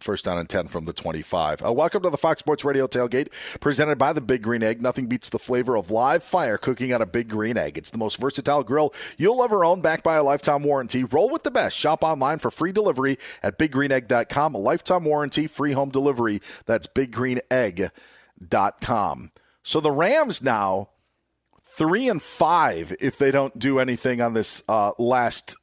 [SPEAKER 3] First down and 10 from the 25. Uh, welcome to the Fox Sports Radio tailgate presented by the Big Green Egg. Nothing beats the flavor of live fire cooking on a Big Green Egg. It's the most versatile grill you'll ever own, backed by a lifetime warranty. Roll with the best. Shop online for free delivery at biggreenegg.com. A lifetime warranty, free home delivery. That's biggreenegg.com. So the Rams now, three and five if they don't do anything on this uh, last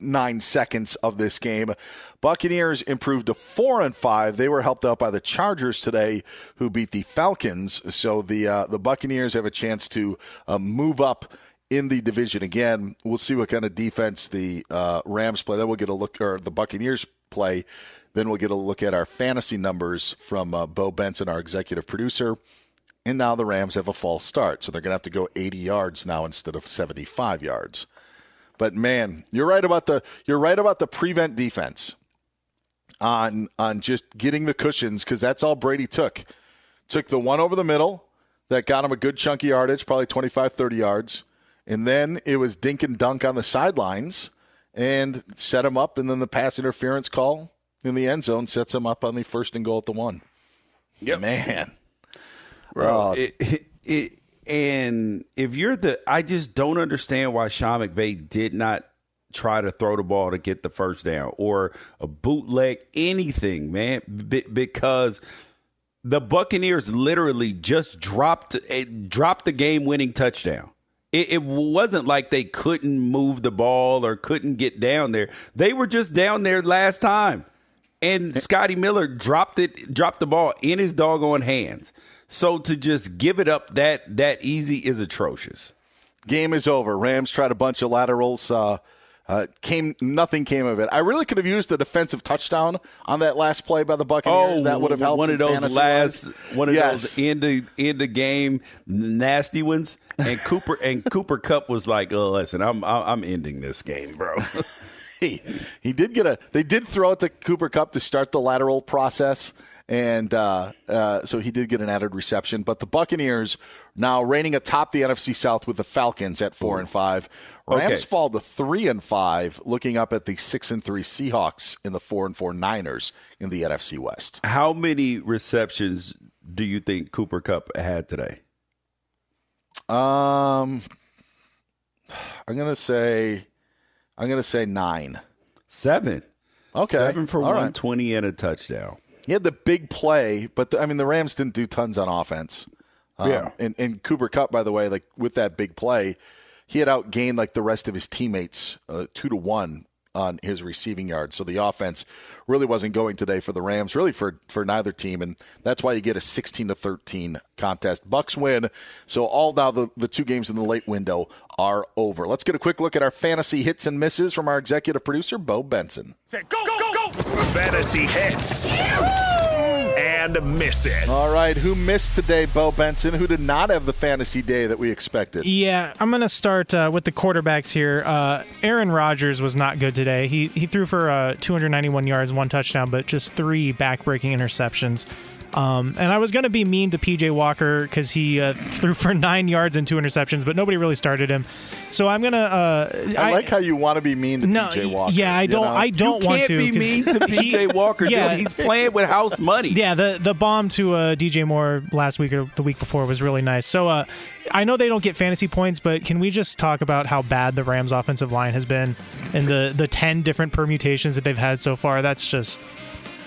[SPEAKER 3] nine seconds of this game. Buccaneers improved to four and five. They were helped out by the Chargers today, who beat the Falcons. So the uh, the Buccaneers have a chance to uh, move up in the division again. We'll see what kind of defense the uh, Rams play. Then we'll get a look, or the Buccaneers play. Then we'll get a look at our fantasy numbers from uh, Bo Benson, our executive producer. And now the Rams have a false start, so they're going to have to go 80 yards now instead of 75 yards. But man, you're right about the you're right about the prevent defense on on just getting the cushions because that's all Brady took. Took the one over the middle that got him a good chunky yardage, probably 25, 30 yards. And then it was dink and dunk on the sidelines and set him up. And then the pass interference call in the end zone sets him up on the first and goal at the one.
[SPEAKER 4] Yeah,
[SPEAKER 3] Man.
[SPEAKER 4] Bro,
[SPEAKER 3] Uh,
[SPEAKER 4] it, it, it, and if you're the, I just don't understand why Sean McVay did not try to throw the ball to get the first down or a bootleg, anything, man, Be- because the Buccaneers literally just dropped it, dropped the game winning touchdown. It, it wasn't like they couldn't move the ball or couldn't get down there. They were just down there last time, and eh. Scotty Miller dropped it, dropped the ball in his doggone hands. So to just give it up that that easy is atrocious.
[SPEAKER 3] Game is over. Rams tried a bunch of laterals. Uh, uh, came nothing came of it. I really could have used a defensive touchdown on that last play by the Buccaneers. that would have helped.
[SPEAKER 4] Oh, One of those last, one of
[SPEAKER 3] Yes.
[SPEAKER 4] those end of, end of game nasty ones. And Cooper and Cooper Kupp was like, oh, "Listen, I'm I'm ending this game, bro."
[SPEAKER 3] he, he did get a. They did throw it to Cooper Kupp to start the lateral process, and uh, uh, so he did get an added reception. But the Buccaneers now reigning atop the NFC South with the Falcons at four and five. Rams
[SPEAKER 4] Okay.
[SPEAKER 3] fall to three and five, looking up at the six and three Seahawks in the four and four Niners in the NFC West.
[SPEAKER 4] How many receptions do you think Cooper Kupp had today?
[SPEAKER 3] Um, I'm gonna say, I'm gonna say nine.
[SPEAKER 4] Seven.
[SPEAKER 3] Okay,
[SPEAKER 4] Seven for
[SPEAKER 3] All right.
[SPEAKER 4] 120 and a touchdown.
[SPEAKER 3] He had the big play, but the, I mean the Rams didn't do tons on offense. Um,
[SPEAKER 4] Yeah.
[SPEAKER 3] and, and Cooper Kupp, by the way, like with that big play, he had outgained like the rest of his teammates uh, two to one on his receiving yards. So the offense really wasn't going today for the Rams, really for for neither team, and that's why you get a sixteen to thirteen contest. Bucks win. So all now the the two games in the late window are over. Let's get a quick look at our fantasy hits and misses from our executive producer Bo Benson.
[SPEAKER 2] Go, go, go! Fantasy hits and misses.
[SPEAKER 3] All right, who missed today, Bo Benson? Who did not have the fantasy day that we expected?
[SPEAKER 7] Yeah, I'm going to start uh, with the quarterbacks here. Uh, Aaron Rodgers was not good today. He he threw for uh, 291 yards, one touchdown, but just three backbreaking interceptions. Um, and I was going to be mean to PJ Walker because he uh, threw for nine yards and two interceptions, but nobody really started him. So I'm gonna. Uh,
[SPEAKER 3] I, like how you want to be mean to
[SPEAKER 7] No,
[SPEAKER 3] PJ Walker.
[SPEAKER 7] yeah, I don't-
[SPEAKER 3] know?
[SPEAKER 7] I don't
[SPEAKER 4] you
[SPEAKER 7] want
[SPEAKER 4] can't
[SPEAKER 7] to,
[SPEAKER 4] be
[SPEAKER 7] 'cause
[SPEAKER 4] mean to PJ Walker.
[SPEAKER 7] Yeah.
[SPEAKER 4] dude. He's playing with house money.
[SPEAKER 7] Yeah, the the bomb to uh, DJ Moore last week or the week before was really nice. So uh, I know they don't get fantasy points, but can we just talk about how bad the Rams' offensive line has been and the the ten different permutations that they've had so far? That's just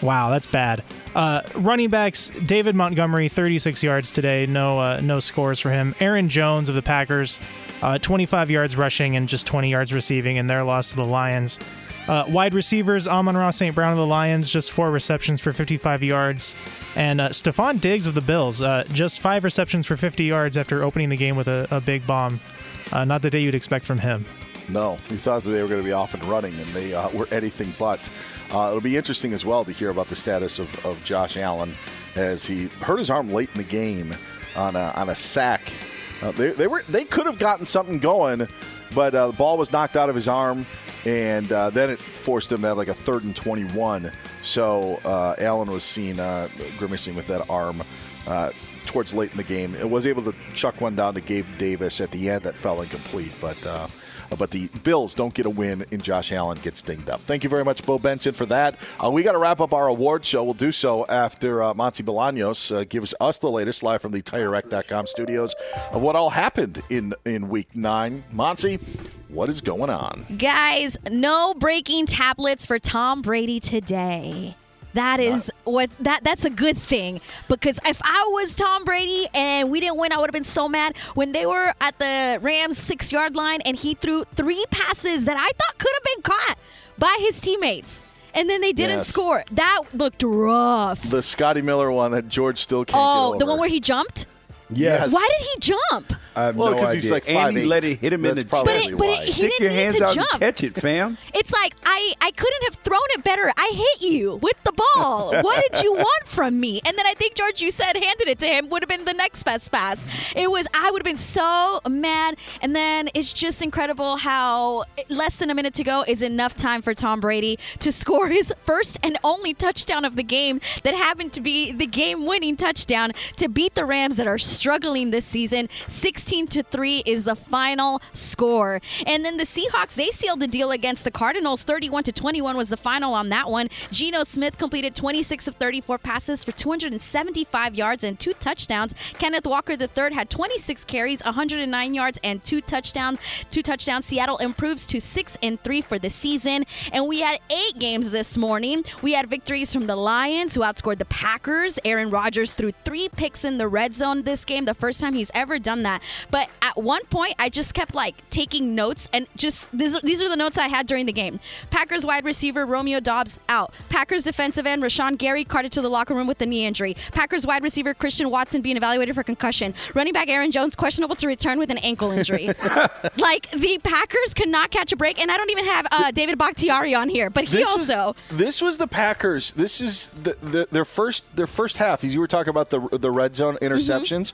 [SPEAKER 7] wow, that's bad. Uh, running backs: David Montgomery, 36 yards today. No uh, no scores for him. Aaron Jones of the Packers, uh, 25 yards rushing and just 20 yards receiving in their loss to the Lions. Uh, wide receivers, Amon-Ra St. Brown of the Lions, just four receptions for 55 yards. And uh, Stefon Diggs of the Bills, uh, just five receptions for 50 yards after opening the game with a, a big bomb. Uh, not the day you'd expect from him.
[SPEAKER 3] No, we thought that they were going to be off and running, and they were anything but. Uh, it'll be interesting as well to hear about the status of, of Josh Allen as he hurt his arm late in the game on a, on a sack. Uh, they, they were they could have gotten something going, but uh, the ball was knocked out of his arm, and uh, then it forced him to have like a third and 21. So uh, Allen was seen uh, grimacing with that arm. Towards late in the game, it was able to chuck one down to Gabe Davis at the end that fell incomplete, but but the Bills don't get a win, and Josh Allen gets dinged up. Thank you very much, Bo Benson, for that. Uh, we got to wrap up our award show. We'll do so after uh, Monty Bolaños uh, gives us the latest live from the TireRack.com studios of what all happened in in Week Nine. Monty, what is going on?
[SPEAKER 8] Guys, no breaking tablets for Tom Brady today. That is what that that's a good thing because if I was Tom Brady and we didn't win, I would have been so mad when they were at the Rams six yard line and he threw three passes that I thought could have been caught by his teammates, and then they didn't
[SPEAKER 3] Yes.
[SPEAKER 8] score. That looked rough.
[SPEAKER 3] The Scotty Miller one that George still can't
[SPEAKER 8] Oh, the one where he jumped.
[SPEAKER 4] Yes.
[SPEAKER 8] Why did he jump?
[SPEAKER 4] I have
[SPEAKER 3] Well,
[SPEAKER 4] no
[SPEAKER 3] 'cause
[SPEAKER 4] idea.
[SPEAKER 3] he's like
[SPEAKER 4] and he let it hit him in
[SPEAKER 3] That's
[SPEAKER 4] the
[SPEAKER 3] probably
[SPEAKER 8] But it- but it- he
[SPEAKER 4] Stick
[SPEAKER 8] didn't
[SPEAKER 4] your
[SPEAKER 8] need
[SPEAKER 4] hands
[SPEAKER 8] to
[SPEAKER 4] out
[SPEAKER 8] jump.
[SPEAKER 4] and catch it, fam.
[SPEAKER 8] It's like I I couldn't have thrown it better. I hit you with the ball. what did you want from me? And then I think George, you said handed it to him would have been the next best pass. It was I would have been so mad. And then it's just incredible how less than a minute to go is enough time for Tom Brady to score his first and only touchdown of the game that happened to be the game-winning touchdown to beat the Rams that are struggling this season. 16 to 3 is the final score. And then the Seahawks, they sealed the deal against the Cardinals. 31 to 21 was the final on that one. Geno Smith completed 26 of 34 passes for 275 yards and two touchdowns. Kenneth Walker III had 26 carries, 109 yards and two touchdowns. Two touchdowns. Seattle improves to 6 and 3 for the season. And we had 8 games this morning. We had victories from the Lions who outscored the Packers. Aaron Rodgers threw 3 picks in the red zone this game, the first time he's ever done that. But at one point I just kept like taking notes and just these are, these are the notes I had during the game. Packers wide receiver Romeo Doubs out. Packers defensive end Rashan Gary carted to the locker room with a knee injury. Packers wide receiver Christian Watson being evaluated for concussion. Running back Aaron Jones questionable to return with an ankle injury. like the Packers could not catch a break, and I don't even have uh, David Bakhtiari on here, but he
[SPEAKER 3] This
[SPEAKER 8] also.
[SPEAKER 3] is- this was the Packers. This is the, the, their first their first half. You were talking about the the red zone interceptions.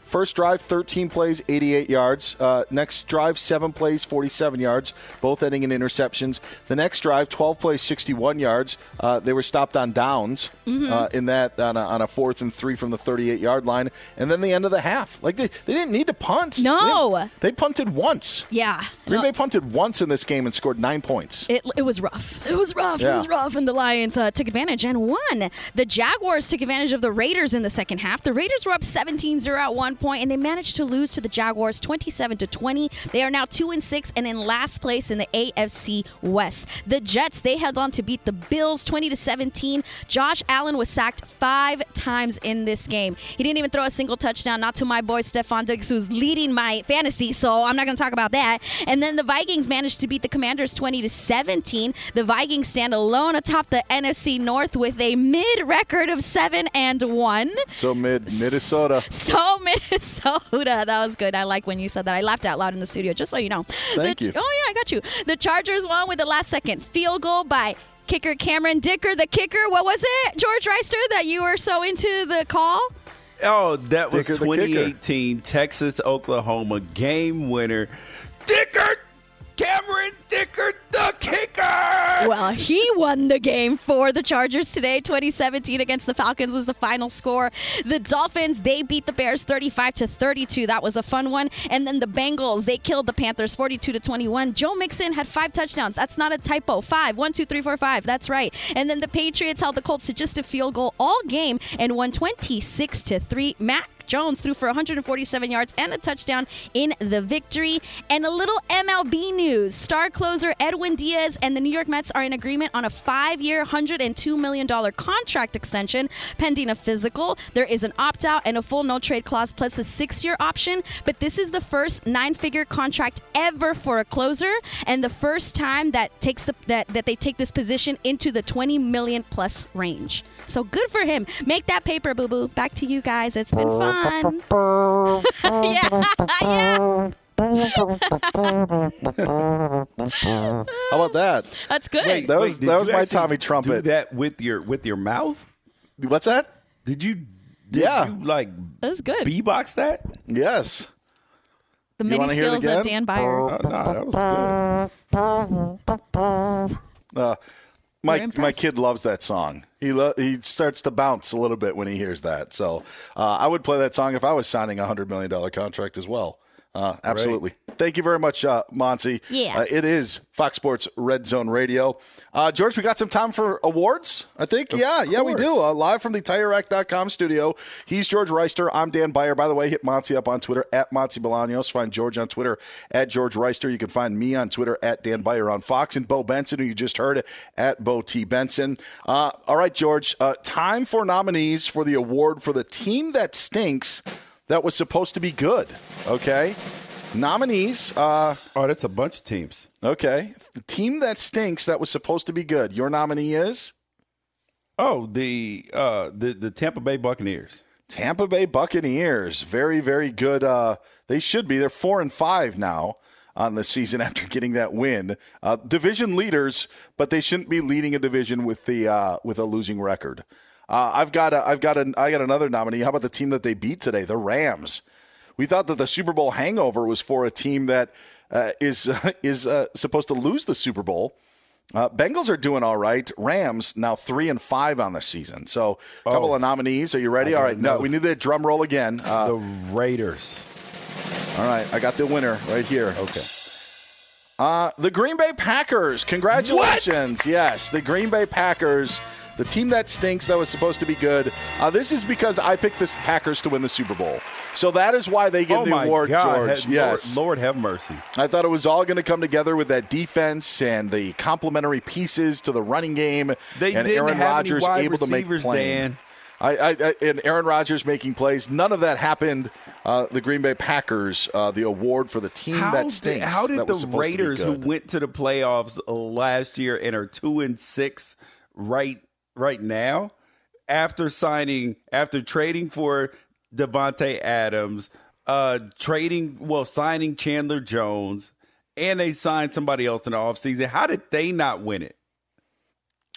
[SPEAKER 3] First drive, 13 plays, 88 yards. Uh, next drive, seven plays, 47 yards, both ending in interceptions. The next drive, 12 plays, 61 yards. Uh, they were stopped on downs
[SPEAKER 8] Mhm.
[SPEAKER 3] uh, in that on a, on a fourth and three from the 38 yard line, and then the end of the half. Like they, they didn't need to punt.
[SPEAKER 8] No.
[SPEAKER 3] they, they punted once.
[SPEAKER 8] Yeah.
[SPEAKER 3] Green Bay punted once in this game and scored nine points.
[SPEAKER 8] It, it was rough. It was rough. It was rough. And the Lions uh, took advantage and won. The Jaguars took advantage of the Raiders in the second half. The Raiders were up 17 0 at one point, and they managed to lose to the Jaguars 27 to 20. They are now 2 and 6 and in last place in the AFC West. The Jets, they held on to beat the Bills 20 to 17. Josh Allen was sacked five times in this game. He didn't even throw a single touchdown, not to my boy Stefon Diggs, who's leading my fantasy, so I'm not going to talk about that. And then the Vikings managed to beat the Commanders 20 to 17. The Vikings stand alone atop the NFC North with a mid record of 7 and 1.
[SPEAKER 3] So mid Minnesota.
[SPEAKER 8] So Minnesota. That was good. I like when you said that. I laughed out loud in the studio, just so you know.
[SPEAKER 3] Thank
[SPEAKER 8] The-
[SPEAKER 3] you.
[SPEAKER 8] Oh, yeah, I got you. The Chargers won with the last second field goal by kicker Cameron Dicker. The kicker, what was it, George Wrighster, that you were so into the call?
[SPEAKER 4] Oh, that was
[SPEAKER 3] Dicker
[SPEAKER 4] 2018 Texas Oklahoma game winner. Dicker Cameron Dicker the kicker.
[SPEAKER 8] Well, he won the game for the Chargers today. 2017 against the Falcons was the final score. The Dolphins, they beat the Bears 35 to 32. That was a fun one. And then the Bengals, they killed the Panthers 42 to 21. Joe Mixon had five touchdowns. That's not a typo. Five. One, two, three, four, five. That's right. And then the Patriots held the Colts to just a field goal all game and won 26 to 3. Mac Jones threw for 147 yards and a touchdown in the victory. And a little MLB news. Star closer Edwin Diaz and the New York Mets are in agreement on a five year, $102 million contract extension pending a physical. There is an opt out and a full no trade clause plus a six year option. But this is the first nine figure contract ever for a closer and the first time that takes the that, that they take this position into the 20 million plus range. So good for him. Make that paper, boo boo. Back to you guys. It's been fun. yeah, yeah.
[SPEAKER 3] How about that?
[SPEAKER 8] That's good.
[SPEAKER 3] Wait, that was
[SPEAKER 4] Wait,
[SPEAKER 3] that was my
[SPEAKER 4] actually
[SPEAKER 3] Tommy
[SPEAKER 4] Do
[SPEAKER 3] trumpet.
[SPEAKER 4] that with your with your mouth?
[SPEAKER 3] What's that?
[SPEAKER 4] Did you? Did
[SPEAKER 3] Yeah.
[SPEAKER 4] You like
[SPEAKER 8] That's good.
[SPEAKER 4] B-box that?
[SPEAKER 3] Yes.
[SPEAKER 8] The
[SPEAKER 3] You
[SPEAKER 8] mini
[SPEAKER 3] wanna hear it
[SPEAKER 8] skills of? Dan Beyer.
[SPEAKER 4] Oh, no, that was good.
[SPEAKER 3] Uh, my my kid loves that song. He lo- he starts to bounce a little bit when he hears that. So uh, I would play that song if I was signing a hundred million dollar contract as well. Uh, absolutely. Thank you very much, uh, Monty.
[SPEAKER 8] Yeah.
[SPEAKER 3] Uh, it is Fox Sports Red Zone Radio. Uh, George, we got some time for awards, I think. yeah, yeah, we do. Uh, live from the TireRack.com studio. He's George Wrighster. I'm Dan Beyer. By the way, hit Monty up on Twitter at Monty Bolaños. Find George on Twitter at George Wrighster. You can find me on Twitter at Dan Beyer on Fox and Bo Benson, who you just heard at Bo T. Benson. Uh, all right, George. Uh, time for nominees for the award for the team that stinks that was supposed to be good. Okay. Nominees. Uh,
[SPEAKER 4] oh, that's a bunch of teams.
[SPEAKER 3] Okay. The team that stinks that was supposed to be good. Your nominee is?
[SPEAKER 4] Oh, the uh, the the Tampa Bay Buccaneers.
[SPEAKER 3] Tampa Bay Buccaneers. Very, very good. Uh, they should be. They're four and five now. On the season after getting that win. Uh, division leaders, but they shouldn't be leading a division with the uh, with a losing record. Uh, I've got a, I've got a, I got another nominee. How about the team that they beat today, the Rams? We thought that the Super Bowl hangover was for a team that uh, is is uh, supposed to lose the Super Bowl. Uh, Bengals are doing all right. Rams now three and five on the season. So a couple
[SPEAKER 4] Oh.
[SPEAKER 3] of nominees. Are you ready? All right. All.
[SPEAKER 4] No,
[SPEAKER 3] we need the drum roll again. Uh,
[SPEAKER 4] the Raiders.
[SPEAKER 3] All right, I got the winner right here.
[SPEAKER 4] Okay.
[SPEAKER 3] Uh, the Green Bay Packers. Congratulations. Yes, the Green Bay Packers, the team that stinks that was supposed to be good. Uh, this is because I picked the Packers to win the Super Bowl. So that is why they get
[SPEAKER 4] oh
[SPEAKER 3] the award,
[SPEAKER 4] God.
[SPEAKER 3] George.
[SPEAKER 4] Lord-
[SPEAKER 3] yes.
[SPEAKER 4] Lord, have mercy.
[SPEAKER 3] I thought it was all going to come together with that defense and the complementary pieces to the running game.
[SPEAKER 4] They
[SPEAKER 3] and Aaron Rodgers able to make plays. I, I, I, and Aaron Rodgers making plays. None of that happened. Uh, the Green Bay Packers, uh, the award for the team
[SPEAKER 4] How
[SPEAKER 3] that
[SPEAKER 4] did,
[SPEAKER 3] stinks.
[SPEAKER 4] how did the
[SPEAKER 3] supposed to be
[SPEAKER 4] Raiders, who went to the playoffs uh, last year and are two and six right right now, after signing after trading for Davante Adams, uh, trading well signing Chandler Jones, and they signed somebody else in the offseason, how did they not win it?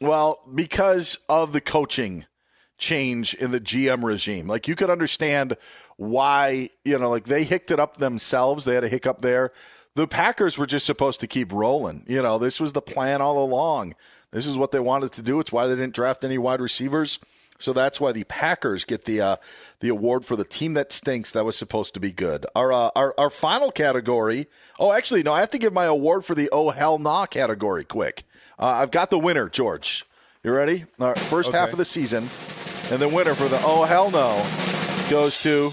[SPEAKER 3] Well, because of the coaching change in the GM regime. Like you could understand why, you know, like they hicked it up themselves. They had a hiccup there. The Packers were just supposed to keep rolling. You know, this was the plan all along. This is what they wanted to do. It's why they didn't draft any wide receivers. So that's why the Packers get the uh, the award for the team that stinks. That was supposed to be good. Our uh, our our final category. Oh, actually, no. I have to give my award for the oh hell nah category quick. Uh, I've got the winner, George. You ready? All right, first half of the season, and the winner for the oh hell no goes to.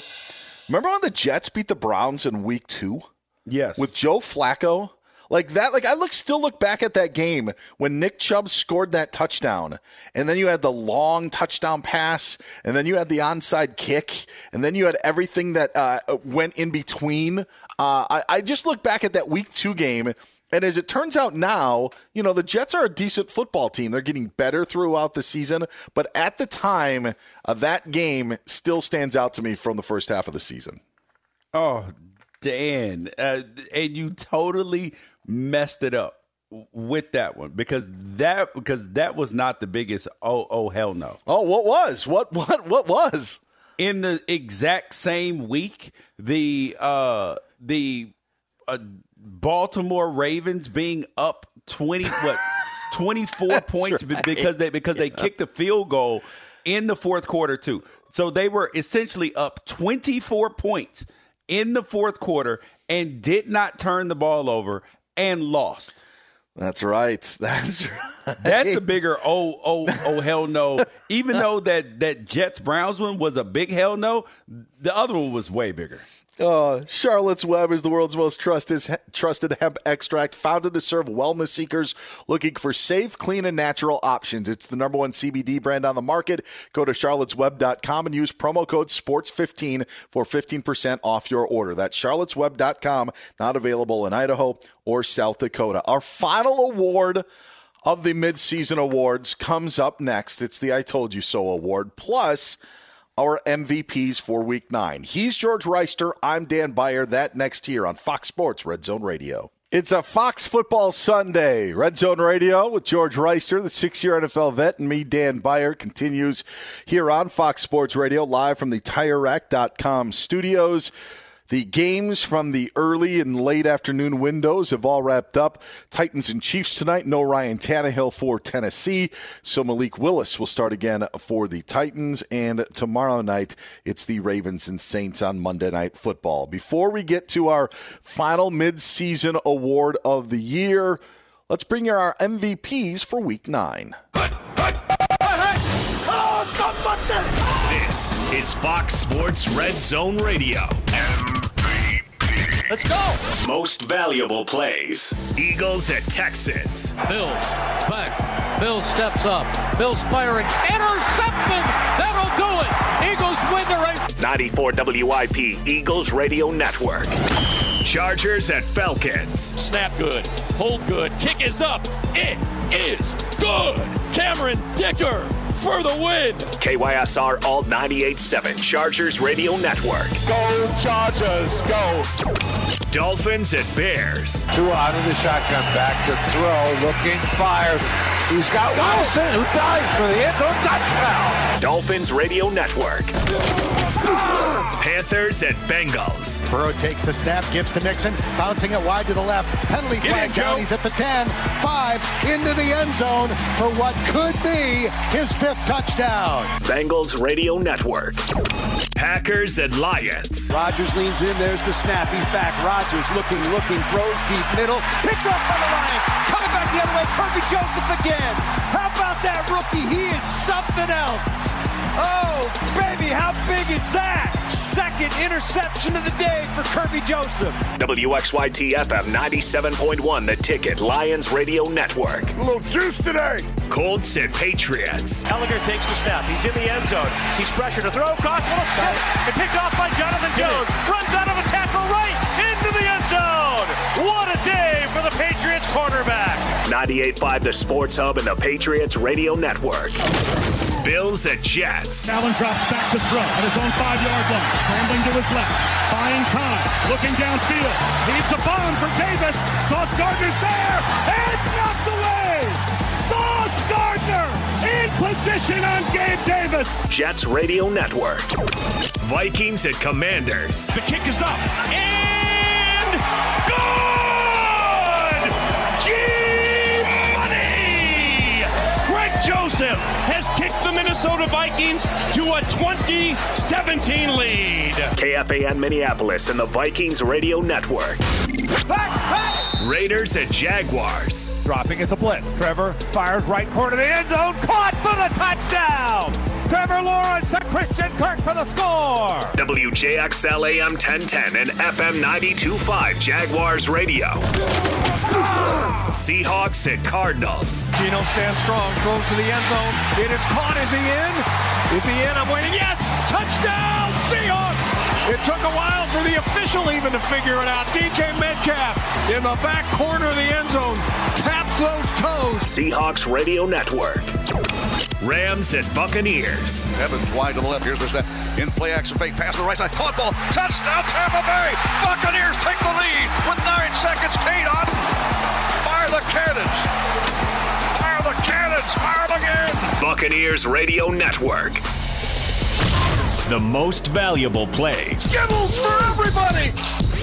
[SPEAKER 3] Remember when the Jets beat the Browns in Week Two?
[SPEAKER 4] Yes.
[SPEAKER 3] with Joe Flacco. Like that, like I look still look back at that game when Nick Chubb scored that touchdown, and then you had the long touchdown pass, and then you had the onside kick, and then you had everything that uh, went in between. Uh, I, I just look back at that week two game, and as it turns out now, you know the Jets are a decent football team. They're getting better throughout the season, but at the time, uh, that game still stands out to me from the first half of the season.
[SPEAKER 4] Oh, Dan, uh, and you totally messed it up with that one because that because that was not the biggest. Oh, oh, hell no!
[SPEAKER 3] Oh, what was what what what was
[SPEAKER 4] in the exact same week the uh the uh, Baltimore Ravens being up twenty what twenty four points
[SPEAKER 3] right.
[SPEAKER 4] because they because they kicked a field goal in the fourth quarter too. So they were essentially up twenty four points in the fourth quarter and did not turn the ball over and lost.
[SPEAKER 3] That's right. That's right.
[SPEAKER 4] That's a bigger oh oh oh hell no. Even though that that Jets Browns one was a big hell no, the other one was way bigger.
[SPEAKER 3] Uh, Charlotte's Web is the world's most trusted trusted hemp extract, founded to serve wellness seekers looking for safe, clean, and natural options. It's the number one CBD brand on the market. Go to charlottesweb.com and use promo code SPORTS15 for 15% off your order. That's charlottesweb.com, not available in Idaho or South Dakota. Our final award of the midseason awards comes up next. It's the I Told You So award. Plus, our MVPs for week nine. He's George Wrighster. I'm Dan Beyer. That next here on Fox Sports Red Zone Radio. It's a Fox Football Sunday. Red Zone Radio with George Wrighster, the six year NFL vet, and me, Dan Beyer, continues here on Fox Sports Radio, live from the TireRack.com studios. The games from the early and late afternoon windows have all wrapped up. Titans and Chiefs tonight. No Ryan Tannehill for Tennessee. So Malik Willis will start again for the Titans. And tomorrow night, it's the Ravens and Saints on Monday Night Football. Before we get to our final midseason award of the year, let's bring you our MVPs for week nine.
[SPEAKER 2] This is Fox Sports Red Zone Radio.
[SPEAKER 11] Let's go.
[SPEAKER 2] Most valuable plays. Eagles at Texans.
[SPEAKER 13] Bill back. Bill steps up. Bill's firing. Intercepted. That'll do it. Eagles win the race.
[SPEAKER 2] 94 WIP Eagles Radio Network. Chargers at Falcons.
[SPEAKER 11] Snap good. Hold good. Kick is up. It is good. Cameron Dicker for the win.
[SPEAKER 2] KYSR Alt 98.7 Chargers Radio Network.
[SPEAKER 11] Go Chargers. Go.
[SPEAKER 2] Dolphins at Bears.
[SPEAKER 11] Two out of the shotgun, back to throw, looking, fires. He's got Wilson, who dives for the end zone touchdown.
[SPEAKER 2] Dolphins Radio Network. Panthers at Bengals.
[SPEAKER 15] Burrow takes the snap, gives to Mixon, bouncing it wide to the left. Penalty
[SPEAKER 2] Get
[SPEAKER 15] flag
[SPEAKER 2] in,
[SPEAKER 15] down.
[SPEAKER 2] Joe.
[SPEAKER 15] He's at the 10, 5, into the end zone for what could be his fifth touchdown.
[SPEAKER 2] Bengals Radio Network. Packers and Lions.
[SPEAKER 16] Rodgers leans in. There's the snap. He's back. Rodgers looking, looking, throws deep middle. Picked off by the Lions. Coming back the other way. Kerby Joseph again. How about that rookie? He is something else. Oh, baby, how big is that? Second interception of the day for Kerby Joseph.
[SPEAKER 2] WXYT FM 97.1, The Ticket, Lions Radio Network.
[SPEAKER 11] A little juice today.
[SPEAKER 2] Colts at Patriots.
[SPEAKER 17] Ehlinger takes the snap. He's in the end zone. He's pressured to throw. Cross little tip. And picked off by Jonathan Jones. Runs out of a tackle right day for the Patriots quarterback.
[SPEAKER 2] 98.5 The Sports Hub and the Patriots Radio Network. Bills at Jets.
[SPEAKER 18] Allen drops back to throw at his own five-yard line, scrambling to his left, buying time, looking downfield. Heaves a bomb for Davis. Sauce Gardner's there. It's knocked away. Sauce Gardner in position on Gabe Davis.
[SPEAKER 2] Jets Radio Network. Vikings at Commanders.
[SPEAKER 18] The kick is up and good. Joseph has kicked the Minnesota Vikings to a 2017 lead.
[SPEAKER 2] KFAN Minneapolis and the Vikings Radio Network. Raiders at Jaguars.
[SPEAKER 17] Dropping as a blitz. Trevor fires right corner of the end zone. Caught for the touchdown. Trevor Lawrence and Christian Kirk for the score.
[SPEAKER 2] WJXL AM 1010 and FM 925 Jaguars Radio. Seahawks at Cardinals.
[SPEAKER 11] Geno stands strong, throws to the end zone. It is caught. Is he in? Is he in? I'm waiting. Yes! Touchdown, Seahawks! It took a while for the official even to figure it out. DK Metcalf in the back corner of the end zone taps those toes.
[SPEAKER 2] Seahawks Radio Network. Rams at Buccaneers.
[SPEAKER 19] Evans wide to the left. Here's the snap. In play action fake pass to the right side. Caught ball. Touchdown Tampa Bay. Buccaneers take the lead with nine seconds. Kate on. Fire the cannons. Fire the cannons. Fire them again.
[SPEAKER 2] Buccaneers Radio Network. The most valuable plays.
[SPEAKER 19] Gibbles for everybody.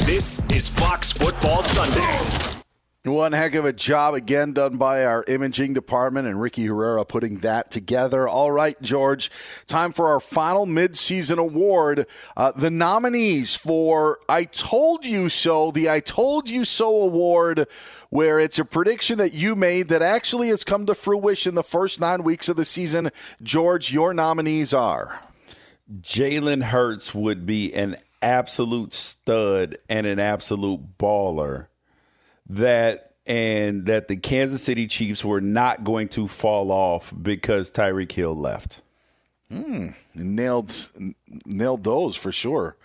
[SPEAKER 2] This is Fox Football Sunday.
[SPEAKER 3] One heck of a job again done by our imaging department and Ricky Herrera putting that together. All right, George, time for our final midseason award. Uh, the nominees for I Told You So, the I Told You So award, where it's a prediction that you made that actually has come to fruition the first nine weeks of the season. George, your nominees are.
[SPEAKER 4] Jalen Hurts would be an absolute stud and an absolute baller that and that the Kansas City Chiefs were not going to fall off because Tyreek Hill left.
[SPEAKER 3] Hmm, nailed nailed those for sure.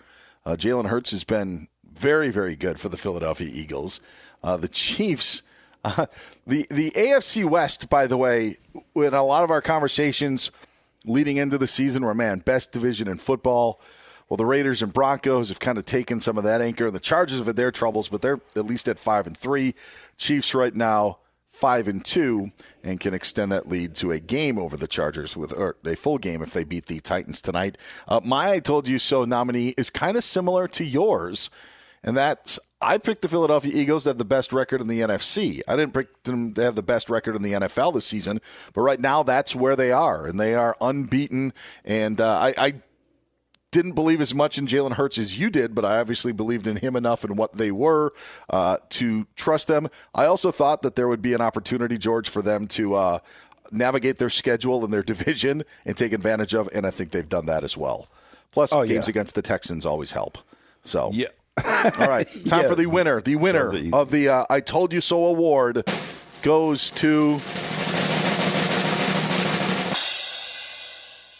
[SPEAKER 3] Uh, Jalen Hurts has been very very good for the Philadelphia Eagles. Uh, the Chiefs, uh, the the AFC West, by the way, in a lot of our conversations leading into the season, were man best division in football. Well, the Raiders and Broncos have kind of taken some of that anchor. The Chargers have had their troubles, but they're at least at five and three. Chiefs right now five and two, and can extend that lead to a game over the Chargers with or a full game if they beat the Titans tonight. Uh, my "I Told You So" nominee is kind of similar to yours, and that's I picked the Philadelphia Eagles to have the best record in the NFC. I didn't pick them to have the best record in the NFL this season, but right now that's where they are, and they are unbeaten. And uh, I, I didn't believe as much in Jalen Hurts as you did, but I obviously believed in him enough and what they were uh, to trust them. I also thought that there would be an opportunity, George, for them to uh, navigate their schedule and their division and take advantage of, and I think they've done that as well. Plus,
[SPEAKER 4] Oh,
[SPEAKER 3] games
[SPEAKER 4] yeah.
[SPEAKER 3] against the Texans always help. So,
[SPEAKER 4] yeah.
[SPEAKER 3] All right, time
[SPEAKER 4] Yeah.
[SPEAKER 3] for the winner. The winner
[SPEAKER 4] Those are easy.
[SPEAKER 3] of the uh, "I Told You So" award goes to.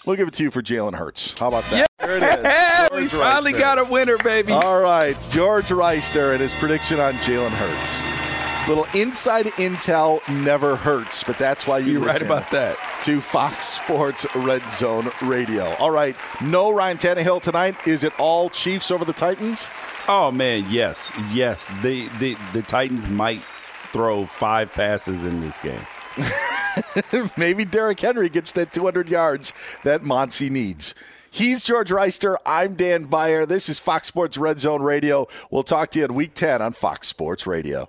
[SPEAKER 3] We'll give it to you for Jalen Hurts. How about that? There it is.
[SPEAKER 4] Yeah, we finally
[SPEAKER 3] Wrighster.
[SPEAKER 4] got a winner, baby.
[SPEAKER 3] All right, George Wrighster and his prediction on Jalen Hurts. Little inside intel never hurts, but that's why you
[SPEAKER 4] You're right about that.
[SPEAKER 3] To Fox Sports Red Zone Radio. All right, no Ryan Tannehill tonight. Is it all Chiefs over the Titans?
[SPEAKER 4] Oh man, yes, yes. The the the Titans might throw five passes in this game.
[SPEAKER 3] Maybe Derrick Henry gets that 200 yards that Monty needs. He's George Wrighster. I'm Dan Beyer. This is Fox Sports Red Zone Radio. We'll talk to you in Week 10 on Fox Sports Radio.